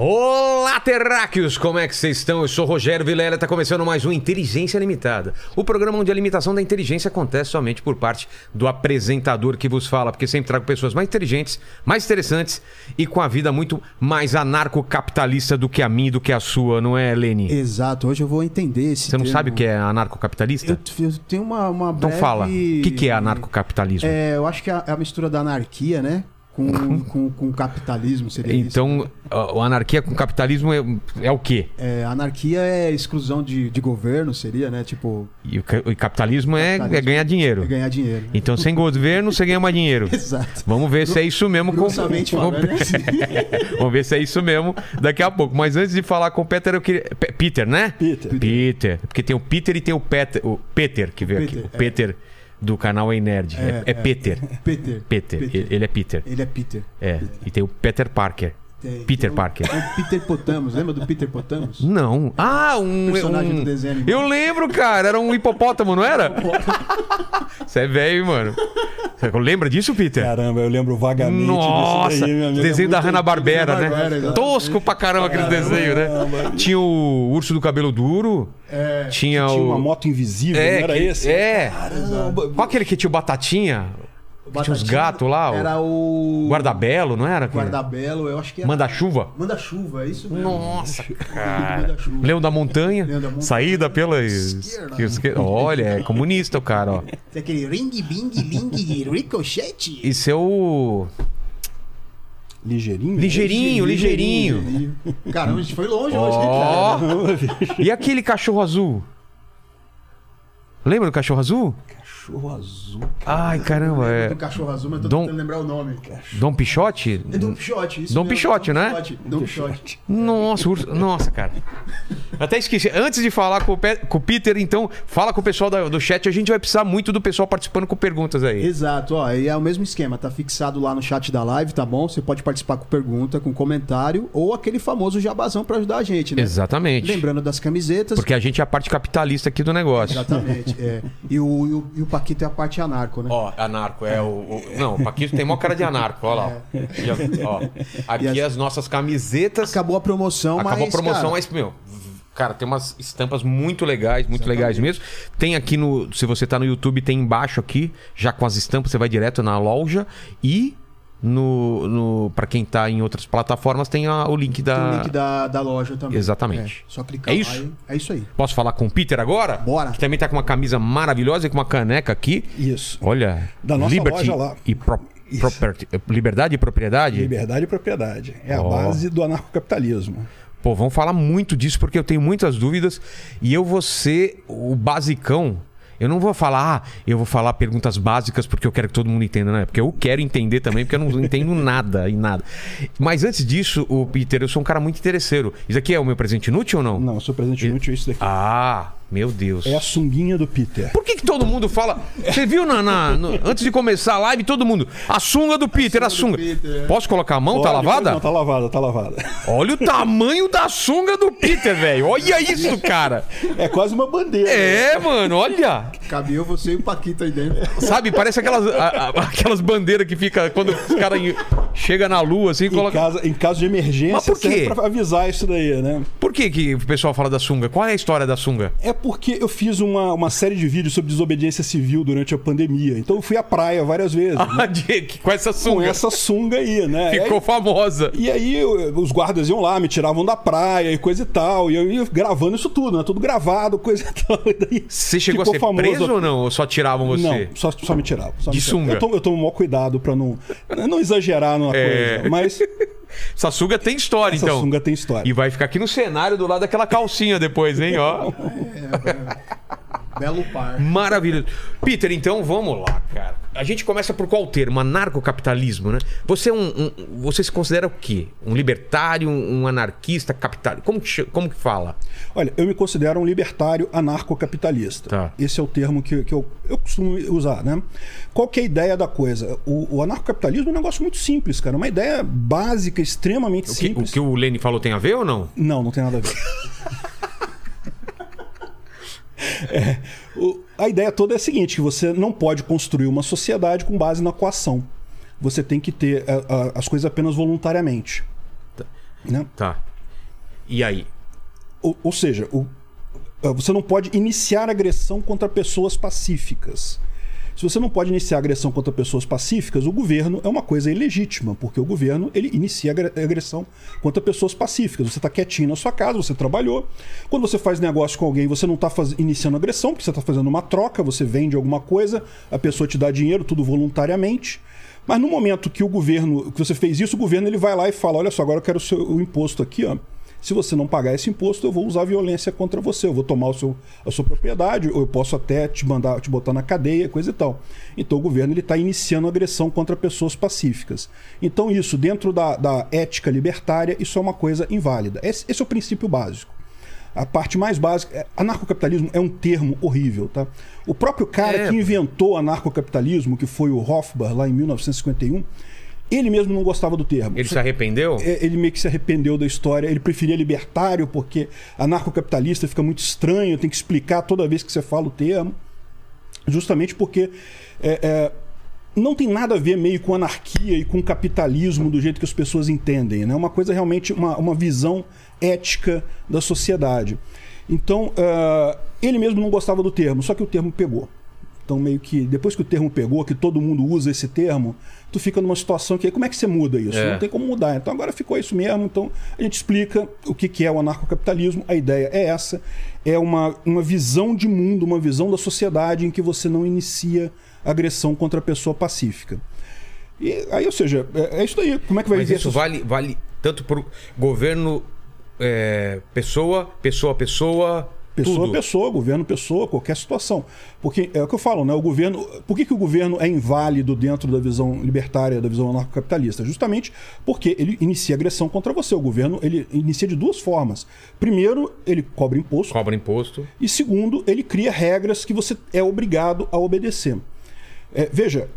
Olá, terráqueos! Como é que vocês estão? Eu sou o Rogério Vilela está começando mais um Inteligência Limitada. O programa onde a limitação da inteligência acontece somente por parte do apresentador que vos fala, porque sempre trago pessoas mais inteligentes, mais interessantes e com a vida muito mais anarcocapitalista do que a minha e do que a sua, não é, Lene? Exato, hoje eu vou entender esse Você não termo. sabe o que é anarcocapitalista? Eu, eu tenho uma, uma Então breve... fala, o que, que é anarcocapitalismo? É, eu acho que é a, é a mistura da anarquia, né? Com, com, com capitalismo, seria isso. Então, a- a anarquia com capitalismo é, é o quê? É, anarquia é exclusão de, de governo, seria, né? Tipo, E o, o capitalismo, é- é, Capitalismo. ganhar dinheiro. é ganhar dinheiro. Então, sem governo, você ganha mais dinheiro. Exato. Vamos ver se é isso mesmo. com- falando, Vamos- é assim. Vamos ver se é isso mesmo daqui a pouco. Mas antes de falar com o Peter, eu queria. Pe- Peter, né? Peter. Peter. Porque tem o Peter e tem o Peter. O Peter que veio aqui. O Peter do canal Ei Nerd. É, É, é é. Peter. Peter. Peter. Ele- Ele é Peter. Ele é Peter. É. E tem o Peter Parker. Tem- Peter Parker. o Peter Potamos, lembra do Peter Potamos? Não. Ah, um. Personagem um- do desenho animado. Eu lembro, cara. Era um hipopótamo, não era? Você é velho, mano. Você lembra disso, Peter? Caramba, eu lembro vagamente Nossa, disso daí, meu amigo. desenho É da Hanna-Barbera, né? Exatamente. Tosco pra caramba aquele desenho, né? Tinha o Urso do Cabelo Duro. É. Tinha, Tinha o... uma moto invisível, É, não era que- esse? É. Caramba. Qual aquele que tinha o Batatinha? Tinha uns gatos lá? Era o. Guardabelo, não era? aquele? Guardabelo, eu acho que era. Manda-chuva? Manda-chuva, é isso mesmo. Nossa, cara. Manda-chuva. Leão da Montanha. Leão da Montanha. Saída pela... Esquerda. esquerda. Olha, é comunista o cara, ó. Tem aquele ring, bing, ling, ricochete. Isso é o... Ligeirinho? Ligeirinho, ligeirinho. Caramba, a gente foi longe hoje, hein, Ó. cara? E aquele cachorro azul? Lembra do cachorro azul? Cachorro azul. Ai, caramba, é... Do cachorro azul, mas tô Dom- tentando lembrar o nome. Dom Pichote? É Dom Pichote, isso Dom mesmo, Pichote, né? Pichote, Dom Pichote. Nossa, urso- nossa, cara. Até esqueci. Antes de falar com o, Pe- com o Peter, então, fala com o pessoal da- do chat. A gente vai precisar muito do pessoal participando com perguntas aí. Exato, ó, e é o mesmo esquema, tá fixado lá no chat da live, tá bom? Você pode participar com pergunta, com comentário ou aquele famoso jabazão pra ajudar a gente, né? Exatamente. Lembrando das camisetas. Porque a gente é a parte capitalista aqui do negócio. Exatamente, é. E o, e, o, e o Paquito é a parte anarco, né? Ó, anarco, é o, o- Não, o Paquito tem mó cara de anarco, ó lá. ó. Ó, Aqui E as... nossas camisetas. Acabou a promoção, Acabou mas, a promoção, cara, mas, meu. Cara, tem umas estampas muito legais, muito legais mesmo. Tem aqui no. Se você tá no YouTube, tem embaixo aqui, já com as estampas, você vai direto na loja. E no. no para quem tá em outras plataformas, tem a- o link da. tem o link da, da loja também. Exatamente. É, só clicar É lá isso? e- É isso aí. Posso falar com o Peter agora? Bora. Que também tá com uma camisa maravilhosa e com uma caneca aqui. Isso. Olha. Da nossa Liberty loja lá. E pro- property- liberdade e propriedade? Liberdade e propriedade. É a Ó. base do anarcocapitalismo. Pô, vamos falar muito disso porque eu tenho muitas dúvidas e eu vou ser o basicão. Eu não vou falar, ah, eu vou falar perguntas básicas porque eu quero que todo mundo entenda, né? Porque eu quero entender também, porque eu não entendo nada em nada. Mas antes disso, o Peter, eu sou um cara muito interesseiro. Isso aqui é o meu presente inútil ou não? Não, seu presente inútil é isso daqui. Ah, meu Deus. É a sunguinha do Peter. Por que, que todo mundo fala? Você viu na, na- no- antes de começar a live, todo mundo. A sunga do Peter, a sunga. Peter. Posso colocar a mão? tá Pode, lavada? pode, Não, tá lavada, tá lavada. Olha o tamanho da sunga do Peter, velho. Olha isso, cara. É quase uma bandeira. É, mano, olha. Cabia eu, você e o Paquito aí dentro. Sabe, parece aquelas, a- a- aquelas bandeiras que fica quando os caras chega na lua assim e Em, coloca. casa, em caso de emergência, Mas por quê? serve pra avisar isso daí, né? Por que, que o pessoal fala da sunga? Qual é a história da sunga? É porque eu fiz uma, uma série de vídeos sobre desobediência civil durante a pandemia. Então eu fui à praia várias vezes. né? Ah, de- que- com essa Com sunga. essa sunga aí, né? Ficou famosa. E aí eu- os guardas iam lá, me tiravam da praia e coisa e tal. E eu ia gravando isso tudo, né? Tudo gravado, coisa e tal. E daí Você chegou a ser preso ou não? Ou só tiravam você? Não, só, só me tiravam. só De me tiravam. sunga? Eu tomo, eu tomo o maior cuidado pra não, não exagerar numa É. coisa. Mas Essa sunga tem história, essa então. sunga tem história. E vai ficar aqui no cenário do lado daquela calcinha depois, hein? Ó. Belo par. Maravilhoso. Peter, então vamos lá, cara. a gente começa por qual termo? Anarcocapitalismo, né? Você é um, um- você se considera o quê? Um libertário, um anarquista, capitalista? Como que, como que fala? Olha, eu me considero um libertário anarcocapitalista. Tá. Esse é o termo que, que eu, eu costumo usar, né? Qual que é a ideia da coisa? O, o anarcocapitalismo é um negócio muito simples, cara. Uma ideia básica, extremamente O que, o simples. que o Lene falou tem a ver ou não? Não, não tem nada a ver. É, o- a ideia toda é a seguinte: que você não pode construir uma sociedade com base na coação. Você tem que ter a- a- as coisas apenas voluntariamente. Né? Tá. E aí? Ou, ou seja, o- ah, você não pode iniciar agressão contra pessoas pacíficas. Se você não pode iniciar agressão contra pessoas pacíficas, o governo é uma coisa ilegítima, porque o governo ele inicia agre- agressão contra pessoas pacíficas. Você está quietinho na sua casa, você trabalhou. Quando você faz negócio com alguém, você não está iniciando agressão, porque você está fazendo uma troca, você vende alguma coisa, a pessoa te dá dinheiro, tudo voluntariamente. Mas no momento que o governo, que você fez isso, o governo ele vai lá e fala: olha só, agora eu quero o, seu, o imposto aqui, ó. Se você não pagar esse imposto, eu vou usar violência contra você. Eu vou tomar o seu, a sua propriedade, ou eu posso até te mandar, te botar na cadeia, coisa e tal. Então o governo ele está iniciando agressão contra pessoas pacíficas. Então isso dentro da, da ética libertária isso é uma coisa inválida. Esse, esse é o princípio básico. A parte mais básica, é- anarcocapitalismo é um termo horrível, tá? O próprio cara É. que inventou anarcocapitalismo, que foi o Hofbauer lá em 1951, ele mesmo não gostava do termo. Ele se arrependeu? É, ele meio que se arrependeu da história. Ele preferia libertário porque anarcocapitalista fica muito estranho, tem que explicar toda vez que você fala o termo. Justamente porque é, é, não tem nada a ver meio com anarquia e com capitalismo do jeito que as pessoas entendem. É né? uma coisa realmente, uma, uma visão ética da sociedade. Então, é, ele mesmo não gostava do termo, só que o termo pegou. Então, meio que depois que o termo pegou, que todo mundo usa esse termo, tu fica numa situação que como é que você muda isso? É. Não tem como mudar. Então, agora ficou isso mesmo. Então, a gente explica o que que é o anarcocapitalismo. A ideia é essa: é uma, uma visão de mundo, uma visão da sociedade em que você não inicia agressão contra a pessoa pacífica. E aí, ou seja, é, é isso daí. Como é que vai Mas isso vale, vale tanto pro governo, é, pessoa, pessoa, pessoa, Pessoa tudo. pessoa, governo pessoa, qualquer situação. Porque é o que eu falo, né? O governo. Por que, que o governo é inválido dentro da visão libertária, da visão anarcocapitalista? Justamente porque ele inicia agressão contra você. O governo ele inicia de duas formas. Primeiro, ele cobra imposto. Cobra imposto. E segundo, ele cria regras que você é obrigado a obedecer. É, veja,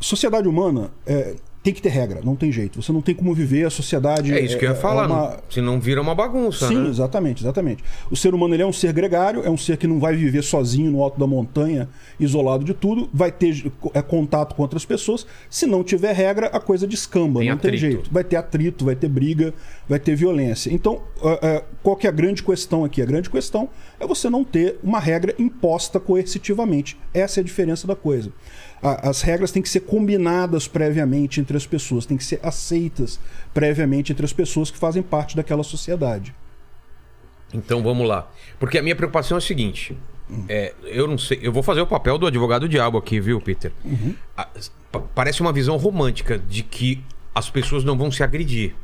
sociedade humana é, tem que ter regra, não tem jeito. Você não tem como viver a sociedade. É isso que eu ia falar. uma- não- Se não vira uma bagunça, Sim, né? exatamente, exatamente. O ser humano ele é um ser gregário, é um ser que não vai viver sozinho no alto da montanha, isolado de tudo, vai ter é, contato com outras pessoas. Se não tiver regra, a coisa descamba, Tem não tem atrito. jeito. Vai ter atrito, vai ter briga, vai ter violência. Então, é, é, qual que é a grande questão aqui? A grande questão é você não ter uma regra imposta coercitivamente. Essa é a diferença da coisa. A- As regras têm que ser combinadas previamente entre as pessoas, têm que ser aceitas previamente entre as pessoas que fazem parte daquela sociedade. Então vamos lá. Porque a minha preocupação é o seguinte. é, eu não sei. Eu vou fazer o papel do advogado diabo aqui, viu, Peter? Uhum. Pa- parece uma visão romântica de que as pessoas não vão se agredir.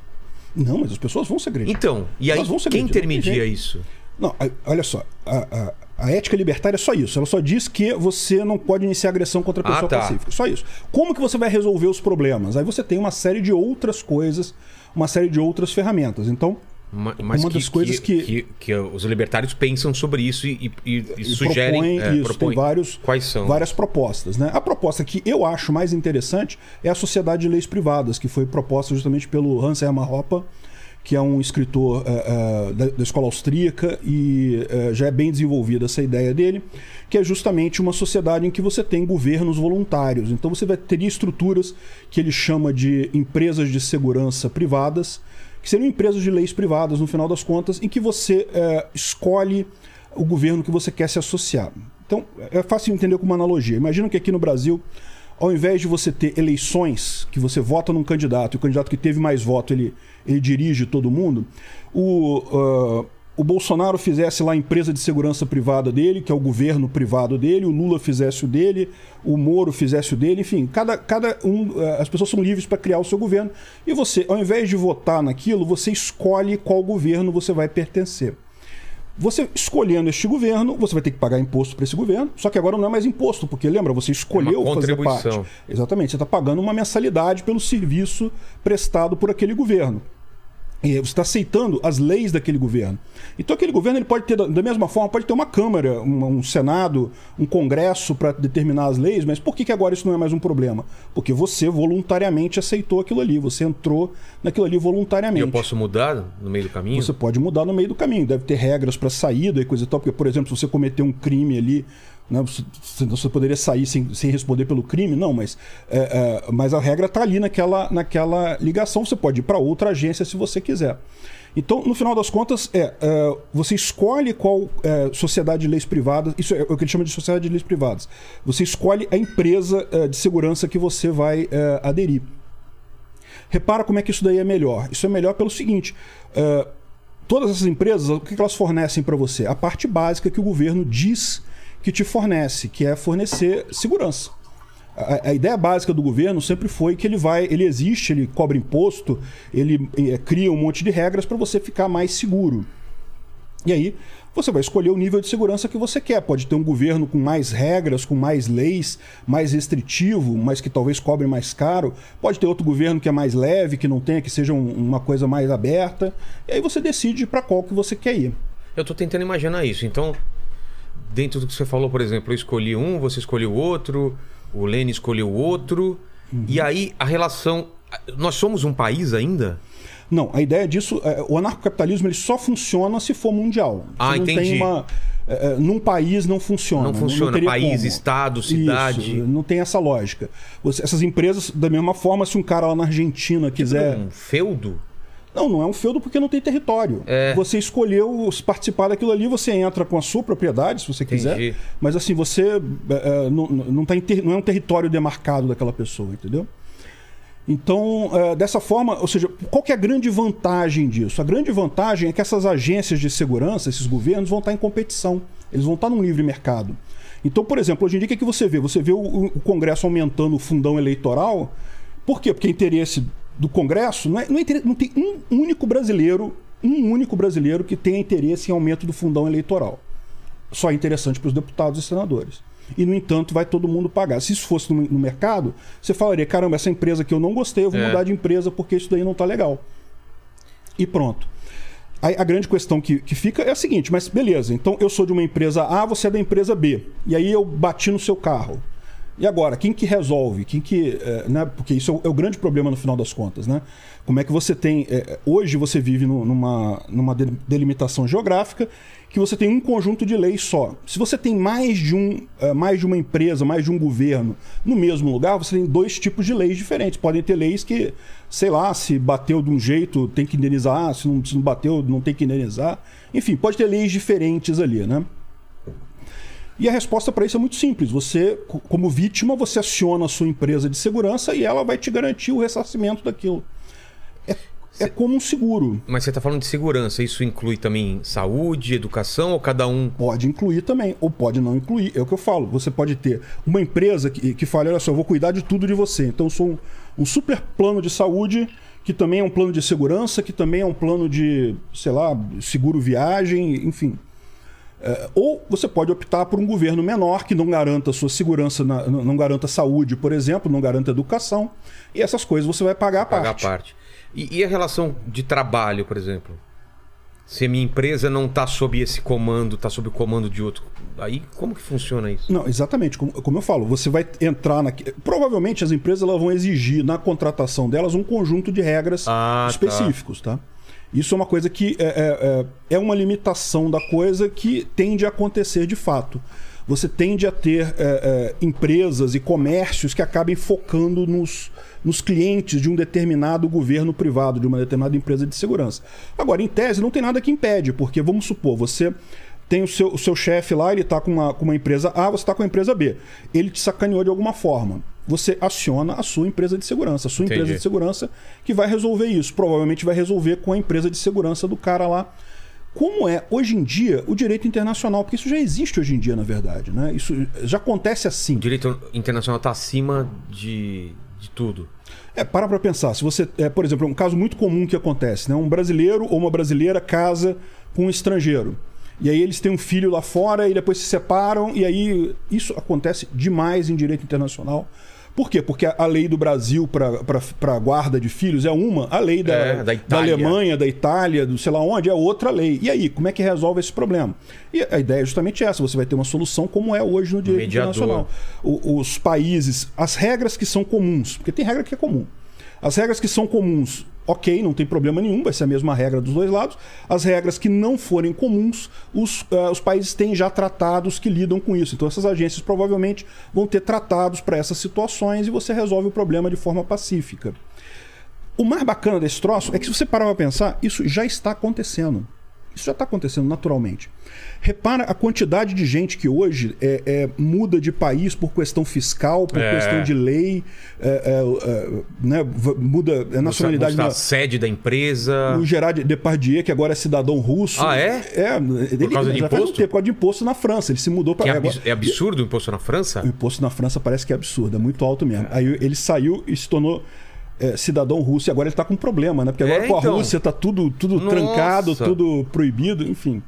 Não, mas as pessoas vão se agredir. Então, e aí quem intermedia isso? Não, a- olha só. A, a- a ética libertária é só isso. Ela só diz que você não pode iniciar agressão contra a Ah, pessoa tá. pacífica. Só isso. Como que você vai resolver os problemas? Aí você tem uma série de outras coisas, uma série de outras ferramentas. Então, Ma- Mas Uma que, das coisas que- que, que os libertários pensam sobre isso e, e- e e sugerem. propõe é, isso. propõem Tem vários, Quais são? várias propostas. Né? A proposta que eu acho mais interessante é a Sociedade de Leis Privadas, que foi proposta justamente pelo Hans Hermann Hoppe, que é um escritor eh, eh, da, da escola austríaca e eh, já é bem desenvolvida essa ideia dele, que é justamente uma sociedade em que você tem governos voluntários. Então você vai ter estruturas que ele chama de empresas de segurança privadas, que seriam empresas de leis privadas, no final das contas, em que você escolhe o governo que você quer se associar. Então, é fácil entender com uma analogia. Imagina que aqui no Brasil, ao invés de você ter eleições, que você vota num candidato, e o candidato que teve mais voto, ele, ele dirige todo mundo, o, ah, o Bolsonaro fizesse lá a empresa de segurança privada dele, que é o governo privado dele, o Lula fizesse o dele, o Moro fizesse o dele, enfim, cada, cada um, ah, as pessoas são livres para criar o seu governo, e você, ao invés de votar naquilo, você escolhe qual governo você vai pertencer. Você escolhendo este governo, você vai ter que pagar imposto para esse governo, só que agora não é mais imposto, porque lembra, você escolheu uma fazer parte. Exatamente, você está pagando uma mensalidade pelo serviço prestado por aquele governo. E você está aceitando as leis daquele governo. Então aquele governo ele pode ter, da mesma forma, pode ter uma Câmara, um, um Senado, um Congresso para determinar as leis, mas por que, que agora isso não é mais um problema? Porque você voluntariamente aceitou aquilo ali, você entrou naquilo ali E voluntariamente. eu posso mudar no meio do caminho? Você pode mudar no meio do caminho, deve ter regras para saída e coisa e tal, porque, por exemplo, se você cometer um crime ali, né, você, você poderia sair sem, sem responder pelo crime, não, mas, é, é, mas a regra está ali naquela, naquela ligação, você pode ir para outra agência se você quiser. Então, no final das contas, é, é, você escolhe qual é, sociedade de leis privadas, isso é o que ele chama de sociedade de leis privadas. Você escolhe a empresa é, de segurança que você vai é, aderir. Repara como é que isso daí é melhor. Isso é melhor pelo seguinte: é, todas essas empresas, o que elas fornecem para você? A parte básica que o governo diz que te fornece, que é fornecer segurança. A, a ideia básica do governo sempre foi que ele vai, ele existe, ele cobra imposto, ele eh, cria um monte de regras para você ficar mais seguro. E aí você vai escolher o nível de segurança que você quer. Pode ter um governo com mais regras, com mais leis, mais restritivo, mas que talvez cobre mais caro. Pode ter outro governo que é mais leve, que não tenha, que seja um- uma coisa mais aberta. E aí você decide para qual que você quer ir. Eu tô tentando imaginar isso. Então, dentro do que você falou, por exemplo, eu escolhi um, você escolheu outro, o Lene escolheu outro. Uhum. E aí a relação. Nós somos um país ainda? Não, a ideia disso, é, o anarcocapitalismo ele só funciona se for mundial. Ah, Você não entendi. Tem uma, é, é, num país não funciona. Não funciona. teria País, como. estado, cidade. Isso, não tem essa lógica. Essas empresas, da mesma forma, se um cara lá na Argentina quiser. Um feudo? Não, não é um feudo porque não tem território. É. Você escolheu participar daquilo ali, você entra com a sua propriedade, se você quiser. Entendi. Mas assim, você é, é, não, não, tá ter- não é um território demarcado daquela pessoa, entendeu? Então, é, dessa forma, ou seja, qual que é a grande vantagem disso? A grande vantagem é que essas agências de segurança, esses governos, vão estar em competição. Eles vão estar num livre mercado. Então, por exemplo, hoje em dia, o que, é que você vê? Você vê o, o Congresso aumentando o fundão eleitoral. Por quê? Porque interesse do Congresso não, é, não, é não tem um único brasileiro, um único brasileiro que tenha interesse em aumento do fundão eleitoral. Só é interessante para os deputados e senadores. E, no entanto, vai todo mundo pagar. Se isso fosse no, no mercado, você falaria: caramba, essa empresa que eu não gostei, eu vou É. mudar de empresa porque isso daí não tá legal. E pronto. A grande questão que, que fica é a seguinte: mas beleza, então eu sou de uma empresa A, você é da empresa B. E aí eu bati no seu carro. E agora, quem que resolve? Quem que. eh, né? Porque isso é o, é o grande problema no final das contas, né? Como é que você tem. eh, hoje você vive no- numa, numa de- delimitação geográfica que você tem um conjunto de leis só. Se você tem mais de, um, eh, mais de uma empresa, mais de um governo no mesmo lugar, você tem dois tipos de leis diferentes. Podem ter leis que, sei lá, se bateu de um jeito tem que indenizar, se não, se não bateu não tem que indenizar. Enfim, pode ter leis diferentes ali, né? E a resposta para isso é muito simples. Você, co- como vítima, você aciona a sua empresa de segurança e ela vai te garantir o ressarcimento daquilo. É, é como um seguro. Mas você está falando de segurança. Isso inclui também saúde, educação ou cada um? Pode incluir também, ou pode não incluir. É o que eu falo. Você pode ter uma empresa que, que fala: olha só, eu vou cuidar de tudo de você. Então, eu sou um, um super plano de saúde, que também é um plano de segurança, que também é um plano de, sei lá, seguro viagem, enfim. É, ou você pode optar por um governo menor que não garanta sua segurança, na- não garanta saúde, por exemplo, não garanta educação. E essas coisas você vai pagar a Pagar parte. a parte. E, e a relação de trabalho, por exemplo? Se a minha empresa não está sob esse comando, está sob o comando de outro, aí como que funciona isso? Não, exatamente. Como, como eu falo, você vai entrar na. Provavelmente as empresas elas vão exigir na contratação delas um conjunto de regras Ah, tá. específicos, tá? Isso é uma coisa que é, é, é- é uma limitação da coisa que tende a acontecer de fato. Você tende a ter é, é, empresas e comércios que acabem focando nos, nos clientes de um determinado governo privado, de uma determinada empresa de segurança. Agora, em tese, não tem nada que impede, porque vamos supor, você tem o seu, o seu chefe lá, ele está com uma, com uma empresa A, você está com a empresa B. Ele te sacaneou de alguma forma. Você aciona a sua empresa de segurança, a sua Entendi. empresa de segurança que vai resolver isso. Provavelmente vai resolver com a empresa de segurança do cara lá. Como é hoje em dia o direito internacional? Porque isso já existe hoje em dia, na verdade. Né? Isso já acontece assim. O direito internacional está acima de, de tudo. É, para pra pensar. Se você, é, por exemplo, um caso muito comum que acontece, né? Um brasileiro ou uma brasileira casa com um estrangeiro. E aí eles têm um filho lá fora e depois se separam. E aí isso acontece demais em direito internacional. Por quê? Porque a lei do Brasil para guarda de filhos é uma, a lei da, É, da da. Alemanha, da Itália, do sei lá onde, é outra lei. E aí, como é que resolve esse problema? E a ideia é justamente essa: você vai ter uma solução como é hoje no direito Mediador. internacional. O- os países, as regras que são comuns, porque tem regra que é comum. As regras que são comuns, ok, não tem problema nenhum, vai ser a mesma regra dos dois lados. As regras que não forem comuns, os, eh, os países têm já tratados que lidam com isso. Então, essas agências provavelmente vão ter tratados para essas situações e você resolve o problema de forma pacífica. O mais bacana desse troço é que se você parar para pensar, isso já está acontecendo. Isso já está acontecendo naturalmente. Repara a quantidade de gente que hoje é, é, muda de país por questão fiscal, por É. questão de lei, é, é, é, né, muda a nacionalidade. Na- a sede da empresa. o Gerard Depardieu, que agora é cidadão russo. Ah, é? É, ele, causa de já faz um imposto? tempo, por causa de imposto na França. Ele se mudou para é, abs- é absurdo o imposto na França? o imposto na França parece que é absurdo, é muito alto mesmo. Aí ele saiu e se tornou é, cidadão russo e agora ele tá com um problema, né? Porque agora É, com a então. Rússia tá tudo, tudo Nossa. trancado, tudo proibido, enfim.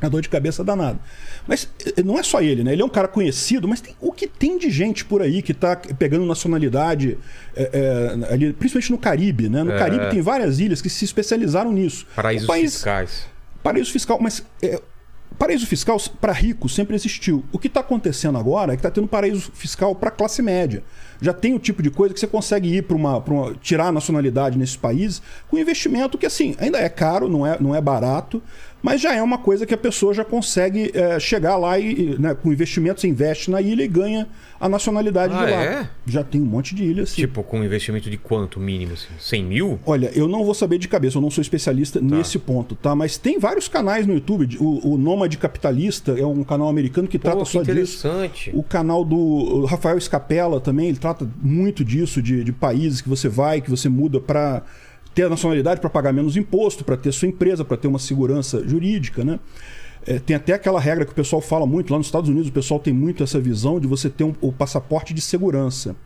É dor de cabeça danada. Mas eh, não é só ele, né? Ele é um cara conhecido, mas tem- o que tem de gente por aí que tá pegando nacionalidade, é, é, ali, principalmente no Caribe, né? No É. Caribe tem várias ilhas que se especializaram nisso. Paraísos país- fiscais. Paraíso fiscal, mas paraíso fiscal para ricos sempre existiu. O que está acontecendo agora é que está tendo paraíso fiscal para classe média. Já tem o tipo de coisa que você consegue ir para uma, uma- tirar a nacionalidade nesses países com investimento que assim ainda é caro, não é, não é barato, mas já é uma coisa que a pessoa já consegue é, chegar lá e, né, com investimento você investe na ilha e ganha a nacionalidade Ah, de lá. é? Já tem um monte de ilhas. Assim. Tipo, com um investimento de quanto mínimo? Assim? 100 mil? Olha, eu não vou saber de cabeça, eu não sou especialista nesse ponto, tá? Mas tem vários canais no YouTube. O, o Nômade Capitalista é um canal americano que trata Pô, que só disso. interessante. O canal do Rafael Scapella também, ele trata muito disso, de, de países que você vai, que você muda para ter a nacionalidade, para pagar menos imposto, para ter sua empresa, para ter uma segurança jurídica, né? É, tem até aquela regra que o pessoal fala muito, lá nos Estados Unidos o pessoal tem muito essa visão de você ter um- o passaporte de segurança.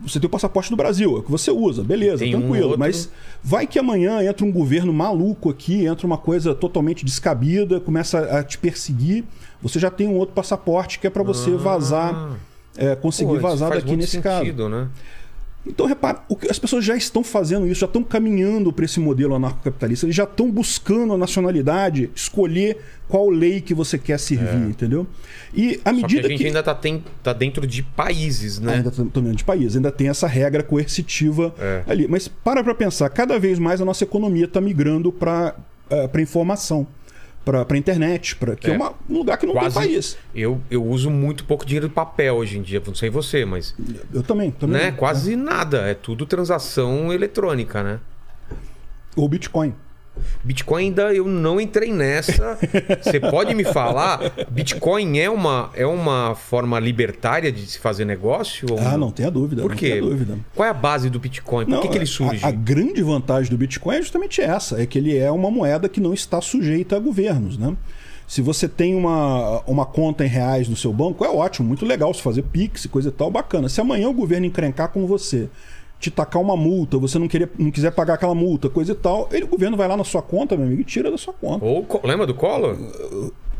Você tem o passaporte do Brasil, é o que você usa, beleza, Tem um tranquilo. outro. Mas vai que amanhã entra um governo maluco aqui, entra uma coisa totalmente descabida, começa a te perseguir. Você já tem um outro passaporte que é para você vazar, é, conseguir Ah. Pô, vazar daqui nesse caso. sentido, né? Então, repara, o que- as pessoas já estão fazendo isso, já estão caminhando para esse modelo anarcocapitalista, eles já estão buscando a nacionalidade, escolher qual lei que você quer servir, entendeu? E à É. Só que medida a gente ainda tá, tem, tá dentro de países, né? Ainda estamos dentro de país, ainda tem essa regra coercitiva É. ali. Mas para para pensar, cada vez mais a nossa economia está migrando para para informação, para a internet, pra, que é, É. uma- um lugar que não Quase. tem país. Eu, eu uso muito pouco dinheiro de papel hoje em dia. Não sei você, mas. Eu também. também Né? Quase nada. É tudo transação eletrônica, né? Ou Bitcoin. Bitcoin ainda eu não entrei nessa. Você pode me falar? Bitcoin é uma, é uma forma libertária de se fazer negócio? ou Ah, não tenha dúvida. Por quê? dúvida. Qual é a base do Bitcoin? Por Não, que, que ele surge? A, a grande vantagem do Bitcoin é justamente essa: é que ele é uma moeda que não está sujeita a governos, né? Se você tem uma, uma conta em reais no seu banco, é ótimo, muito legal se fazer Pix e coisa e tal, bacana. Se amanhã o governo encrencar com você, te tacar uma multa, você não, querer, não quiser pagar aquela multa, coisa e tal, ele, o governo vai lá na sua conta, meu amigo, e tira da sua conta. Ou, lembra do Collor?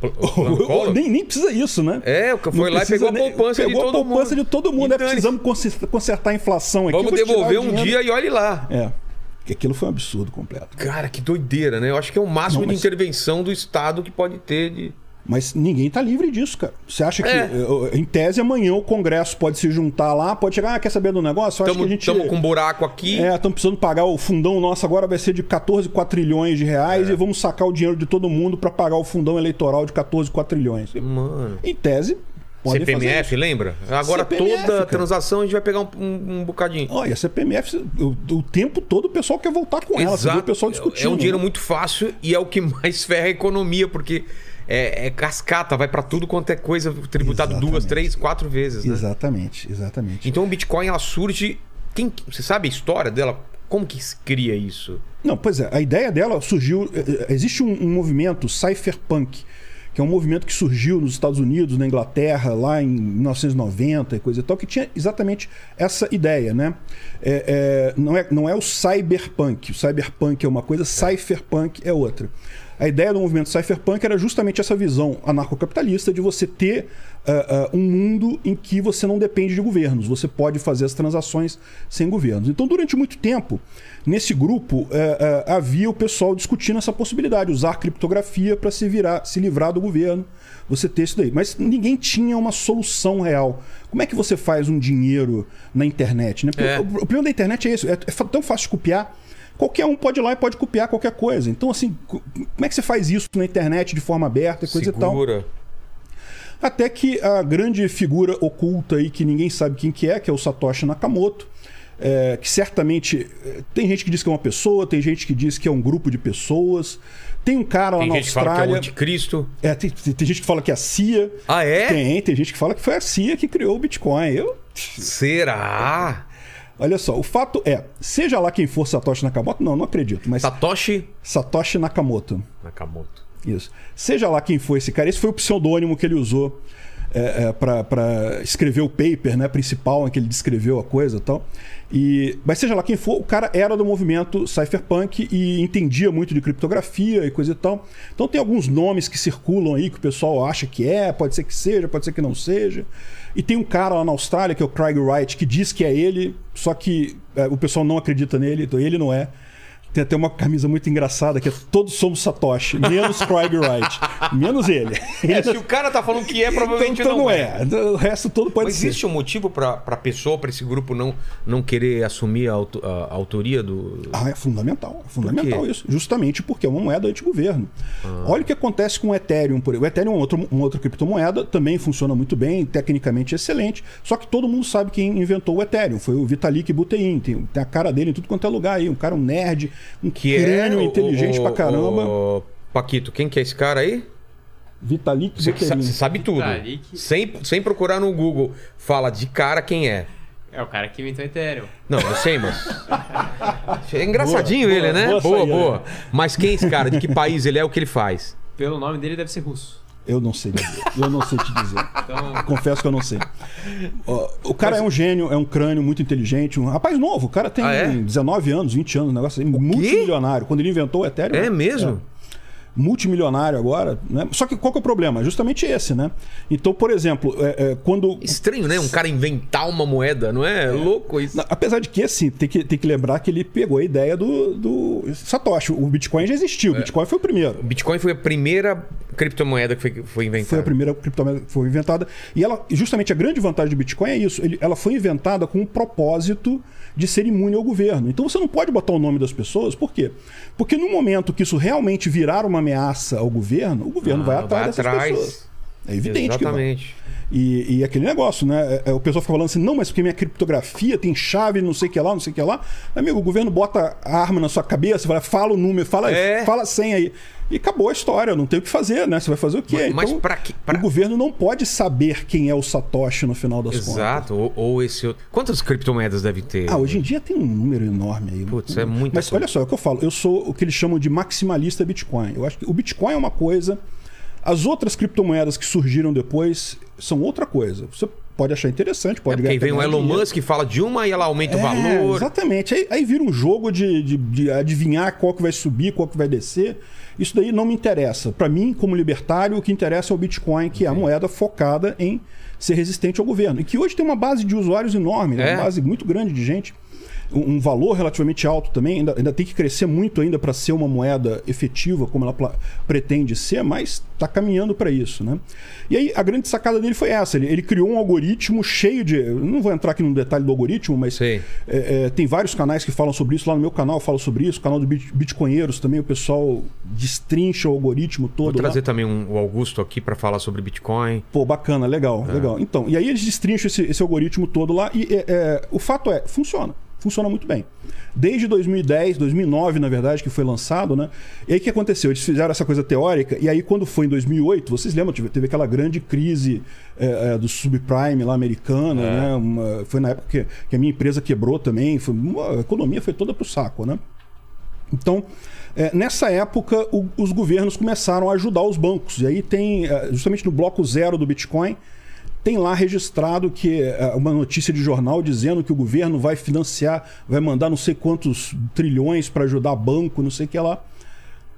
O Collor? nem, nem precisa isso, né? É, o foi Não lá e pegou a nem- poupança de pegou todo a poupança mundo. de todo mundo. É, precisamos conser- consertar a inflação aqui. Vamos devolver o um dia e olhe lá. É. Porque aquilo foi um absurdo completo. Cara, que doideira, né? Eu acho que é o máximo Não, mas- de intervenção do Estado que pode ter de. Mas ninguém tá livre disso, cara. Você acha que, É. em tese, amanhã o Congresso pode se juntar lá, pode chegar, ah, quer saber do negócio? Eu acho que a Estamos gente. com um buraco aqui. É, estamos precisando pagar o fundão nosso agora vai ser de 14 quatrilhões de reais É. e vamos sacar o dinheiro de todo mundo para pagar o fundão eleitoral de 14 quatrilhões. Mano. Em tese, podem CPMF, lembra? Agora CPMF, toda cara. transação a gente vai pegar um, um, um bocadinho. Olha, a CPMF, o, o tempo todo o pessoal quer voltar com ela. O pessoal discutindo. É um dinheiro né? muito fácil e é o que mais ferra a economia, porque é, é cascata, vai pra tudo quanto é coisa tributado duas, Exatamente. três, quatro vezes, né? Exatamente, exatamente. Então o Bitcoin ela surge. Quem, você sabe a história dela? Como que se cria isso? Não, pois é, a ideia dela surgiu. eh, eh, Existe um, um movimento cypherpunk, que é um movimento que surgiu nos Estados Unidos, na Inglaterra, lá em 1990 e coisa e tal, que tinha exatamente essa ideia, né? É, é, não, é, não é o cyberpunk. O cyberpunk é uma coisa, cypherpunk é outra. A ideia do movimento cypherpunk era justamente essa visão anarcocapitalista de você ter uh, uh, um mundo em que você não depende de governos, você pode fazer as transações sem governos. Então, durante muito tempo, nesse grupo uh, havia o pessoal discutindo essa possibilidade, usar criptografia para se virar, se livrar do governo, você ter isso daí. Mas ninguém tinha uma solução real. Como é que você faz um dinheiro na internet? Né? É. O, o problema da internet é isso, é, é tão fácil de copiar. Qualquer um pode ir lá e pode copiar qualquer coisa. Então, assim, como é que você faz isso na internet de forma aberta e coisa Segura. e tal? Até que a grande figura oculta aí que ninguém sabe quem que é, que é o Satoshi Nakamoto, é, que certamente é, tem gente que diz que é uma pessoa, tem gente que diz que é um grupo de pessoas. Tem um cara Tem lá na gente que fala que é o Austrália. anticristo. É, tem, tem- tem gente que fala que é a CIA. Ah, é? Tem, tem gente que fala que foi a CIA que criou o Bitcoin. Eu, Será? Olha só, o fato é, seja lá quem for Satoshi Nakamoto, não, não acredito, mas Satoshi Satoshi Nakamoto. Nakamoto. Isso. Seja lá quem foi esse cara, esse foi o pseudônimo que ele usou é, é, para escrever o paper né, principal em que ele descreveu a coisa e tal. E, mas seja lá quem for, o cara era do movimento cypherpunk e entendia muito de criptografia e coisa e tal. Então tem alguns nomes que circulam aí que o pessoal acha que é, pode ser que seja, pode ser que não seja. E tem um cara lá na Austrália, que é o Craig Wright, que diz que é ele, só que é, o pessoal não acredita nele, então ele não é. Tem até uma camisa muito engraçada que é Todos somos Satoshi, menos Craig Wright. Menos ele. É, se o cara tá falando que é, provavelmente então, não, não é. é. O resto todo pode Mas ser. existe um motivo pra, pra pessoa, pra esse grupo não, não querer assumir a, auto- a- a autoria do. Ah, é fundamental. É fundamental isso. Justamente porque é uma moeda anti-governo. Ah. Olha o que acontece com o Ethereum. O Ethereum é um outro, uma outra criptomoeda, também funciona muito bem, tecnicamente excelente. Só que todo mundo sabe quem inventou o Ethereum. Foi o Vitalik Buterin. Tem, tem a cara dele em tudo quanto é lugar aí. Um cara, um nerd, um Que é. crânio o- inteligente o- pra caramba. o- Paquito, quem que é esse cara aí? Vitalik Você, Buterin. sabe tudo. Vitalik. Sem, sem procurar no Google. Fala de cara quem é. É o cara que inventou o Ethereum. Não, eu sei, mas. É engraçadinho Boa, ele, boa, né? boa Boa, boa. Mas quem é esse cara? De que país ele é? O que ele faz? Pelo nome dele deve ser russo. Eu não sei dizer. Eu não sei te dizer. Então, Confesso que eu não sei. O cara é um gênio, é um crânio muito inteligente, um rapaz novo. O cara tem Ah, é? 19 anos, 20 anos, um negócio assim, multimilionário. Quando ele inventou o Ethereum. É mesmo? Multimilionário agora, né? Só que qual que é o problema? Justamente esse, né? Então, por exemplo, é, é, quando. Estranho, né? Um cara inventar uma moeda, não é? louco isso. Apesar de que, assim, tem que, tem que lembrar que ele pegou a ideia do, do Satoshi. O Bitcoin já existiu, É. o Bitcoin foi o primeiro. O Bitcoin foi a primeira criptomoeda que foi, foi inventada. Foi a primeira criptomoeda que foi inventada. E ela, justamente a grande vantagem do Bitcoin é isso. Ele- ela foi inventada com o propósito de ser imune ao governo. Então você não pode botar o nome das pessoas, por quê? Porque no momento que isso realmente virar uma ameaça ao governo, o governo Ah, vai atrás vai dessas atrás. pessoas. É evidente que vai. Exatamente. E, e aquele negócio, né? É, é, o pessoal fica falando assim, não, mas porque minha criptografia tem chave, não sei o que lá, não sei o que lá. Amigo, o governo bota a arma na sua cabeça, fala, fala o número, fala, É. fala a senha aí. E acabou a história, não tem o que fazer, né? Você vai fazer o quê? Mas- mas então, pra que- pra- o governo não pode saber quem é o Satoshi no final das contas. Exato. Ou, ou esse outro. Quantas criptomoedas deve ter? Ah, hoje em dia tem um número enorme aí. Putz, é muita Mas coisa. olha só, é o que eu falo. Eu sou o que eles chamam de maximalista Bitcoin. Eu acho que o Bitcoin é uma coisa, as outras criptomoedas que surgiram depois são outra coisa. Você pode achar interessante, É pode porque aí vem o ganhar Elon dinheiro. Musk fala de uma e ela aumenta o É, valor. Exatamente. Aí, aí vira um jogo de, de- de adivinhar qual que vai subir, qual que vai descer. Isso daí não me interessa. Para mim, como libertário, o que interessa é o Bitcoin, que é a moeda focada em ser resistente ao governo. E que hoje tem uma base de usuários enorme, né? É. uma base muito grande de gente. Um valor relativamente alto também. Ainda, ainda tem que crescer muito ainda para ser uma moeda efetiva, como ela pretende ser, mas está caminhando para isso. Né? E aí a grande sacada dele foi essa. Ele, ele criou um algoritmo cheio de. Não vou entrar aqui no detalhe do algoritmo, mas é, é, tem vários canais que falam sobre isso. Lá no meu canal eu falo sobre isso. O canal do Bit- Bitcoinheiros também, o pessoal destrincha o algoritmo Vou todo. lá. trazer também um- o Augusto aqui pra falar sobre Bitcoin. Pô, bacana, legal, É. legal. Então, e aí eles destrincham esse, esse algoritmo todo lá e é, é, o fato é, funciona. Funciona muito bem. Desde 2010, 2009, na verdade, que foi lançado, né? E aí o que aconteceu? Eles fizeram essa coisa teórica, e aí quando foi em 2008, vocês lembram, teve, teve aquela grande crise é, é, do subprime lá americana, É. né? Uma- foi na época que, que a minha empresa quebrou também, foi, uma- a economia foi toda pro saco, né? Então, é, nessa época, o- os governos começaram a ajudar os bancos. E aí tem, é, justamente no bloco zero do Bitcoin, tem lá registrado que é, uma notícia de jornal dizendo que o governo vai financiar, vai mandar não sei quantos trilhões para ajudar banco, não sei o que lá.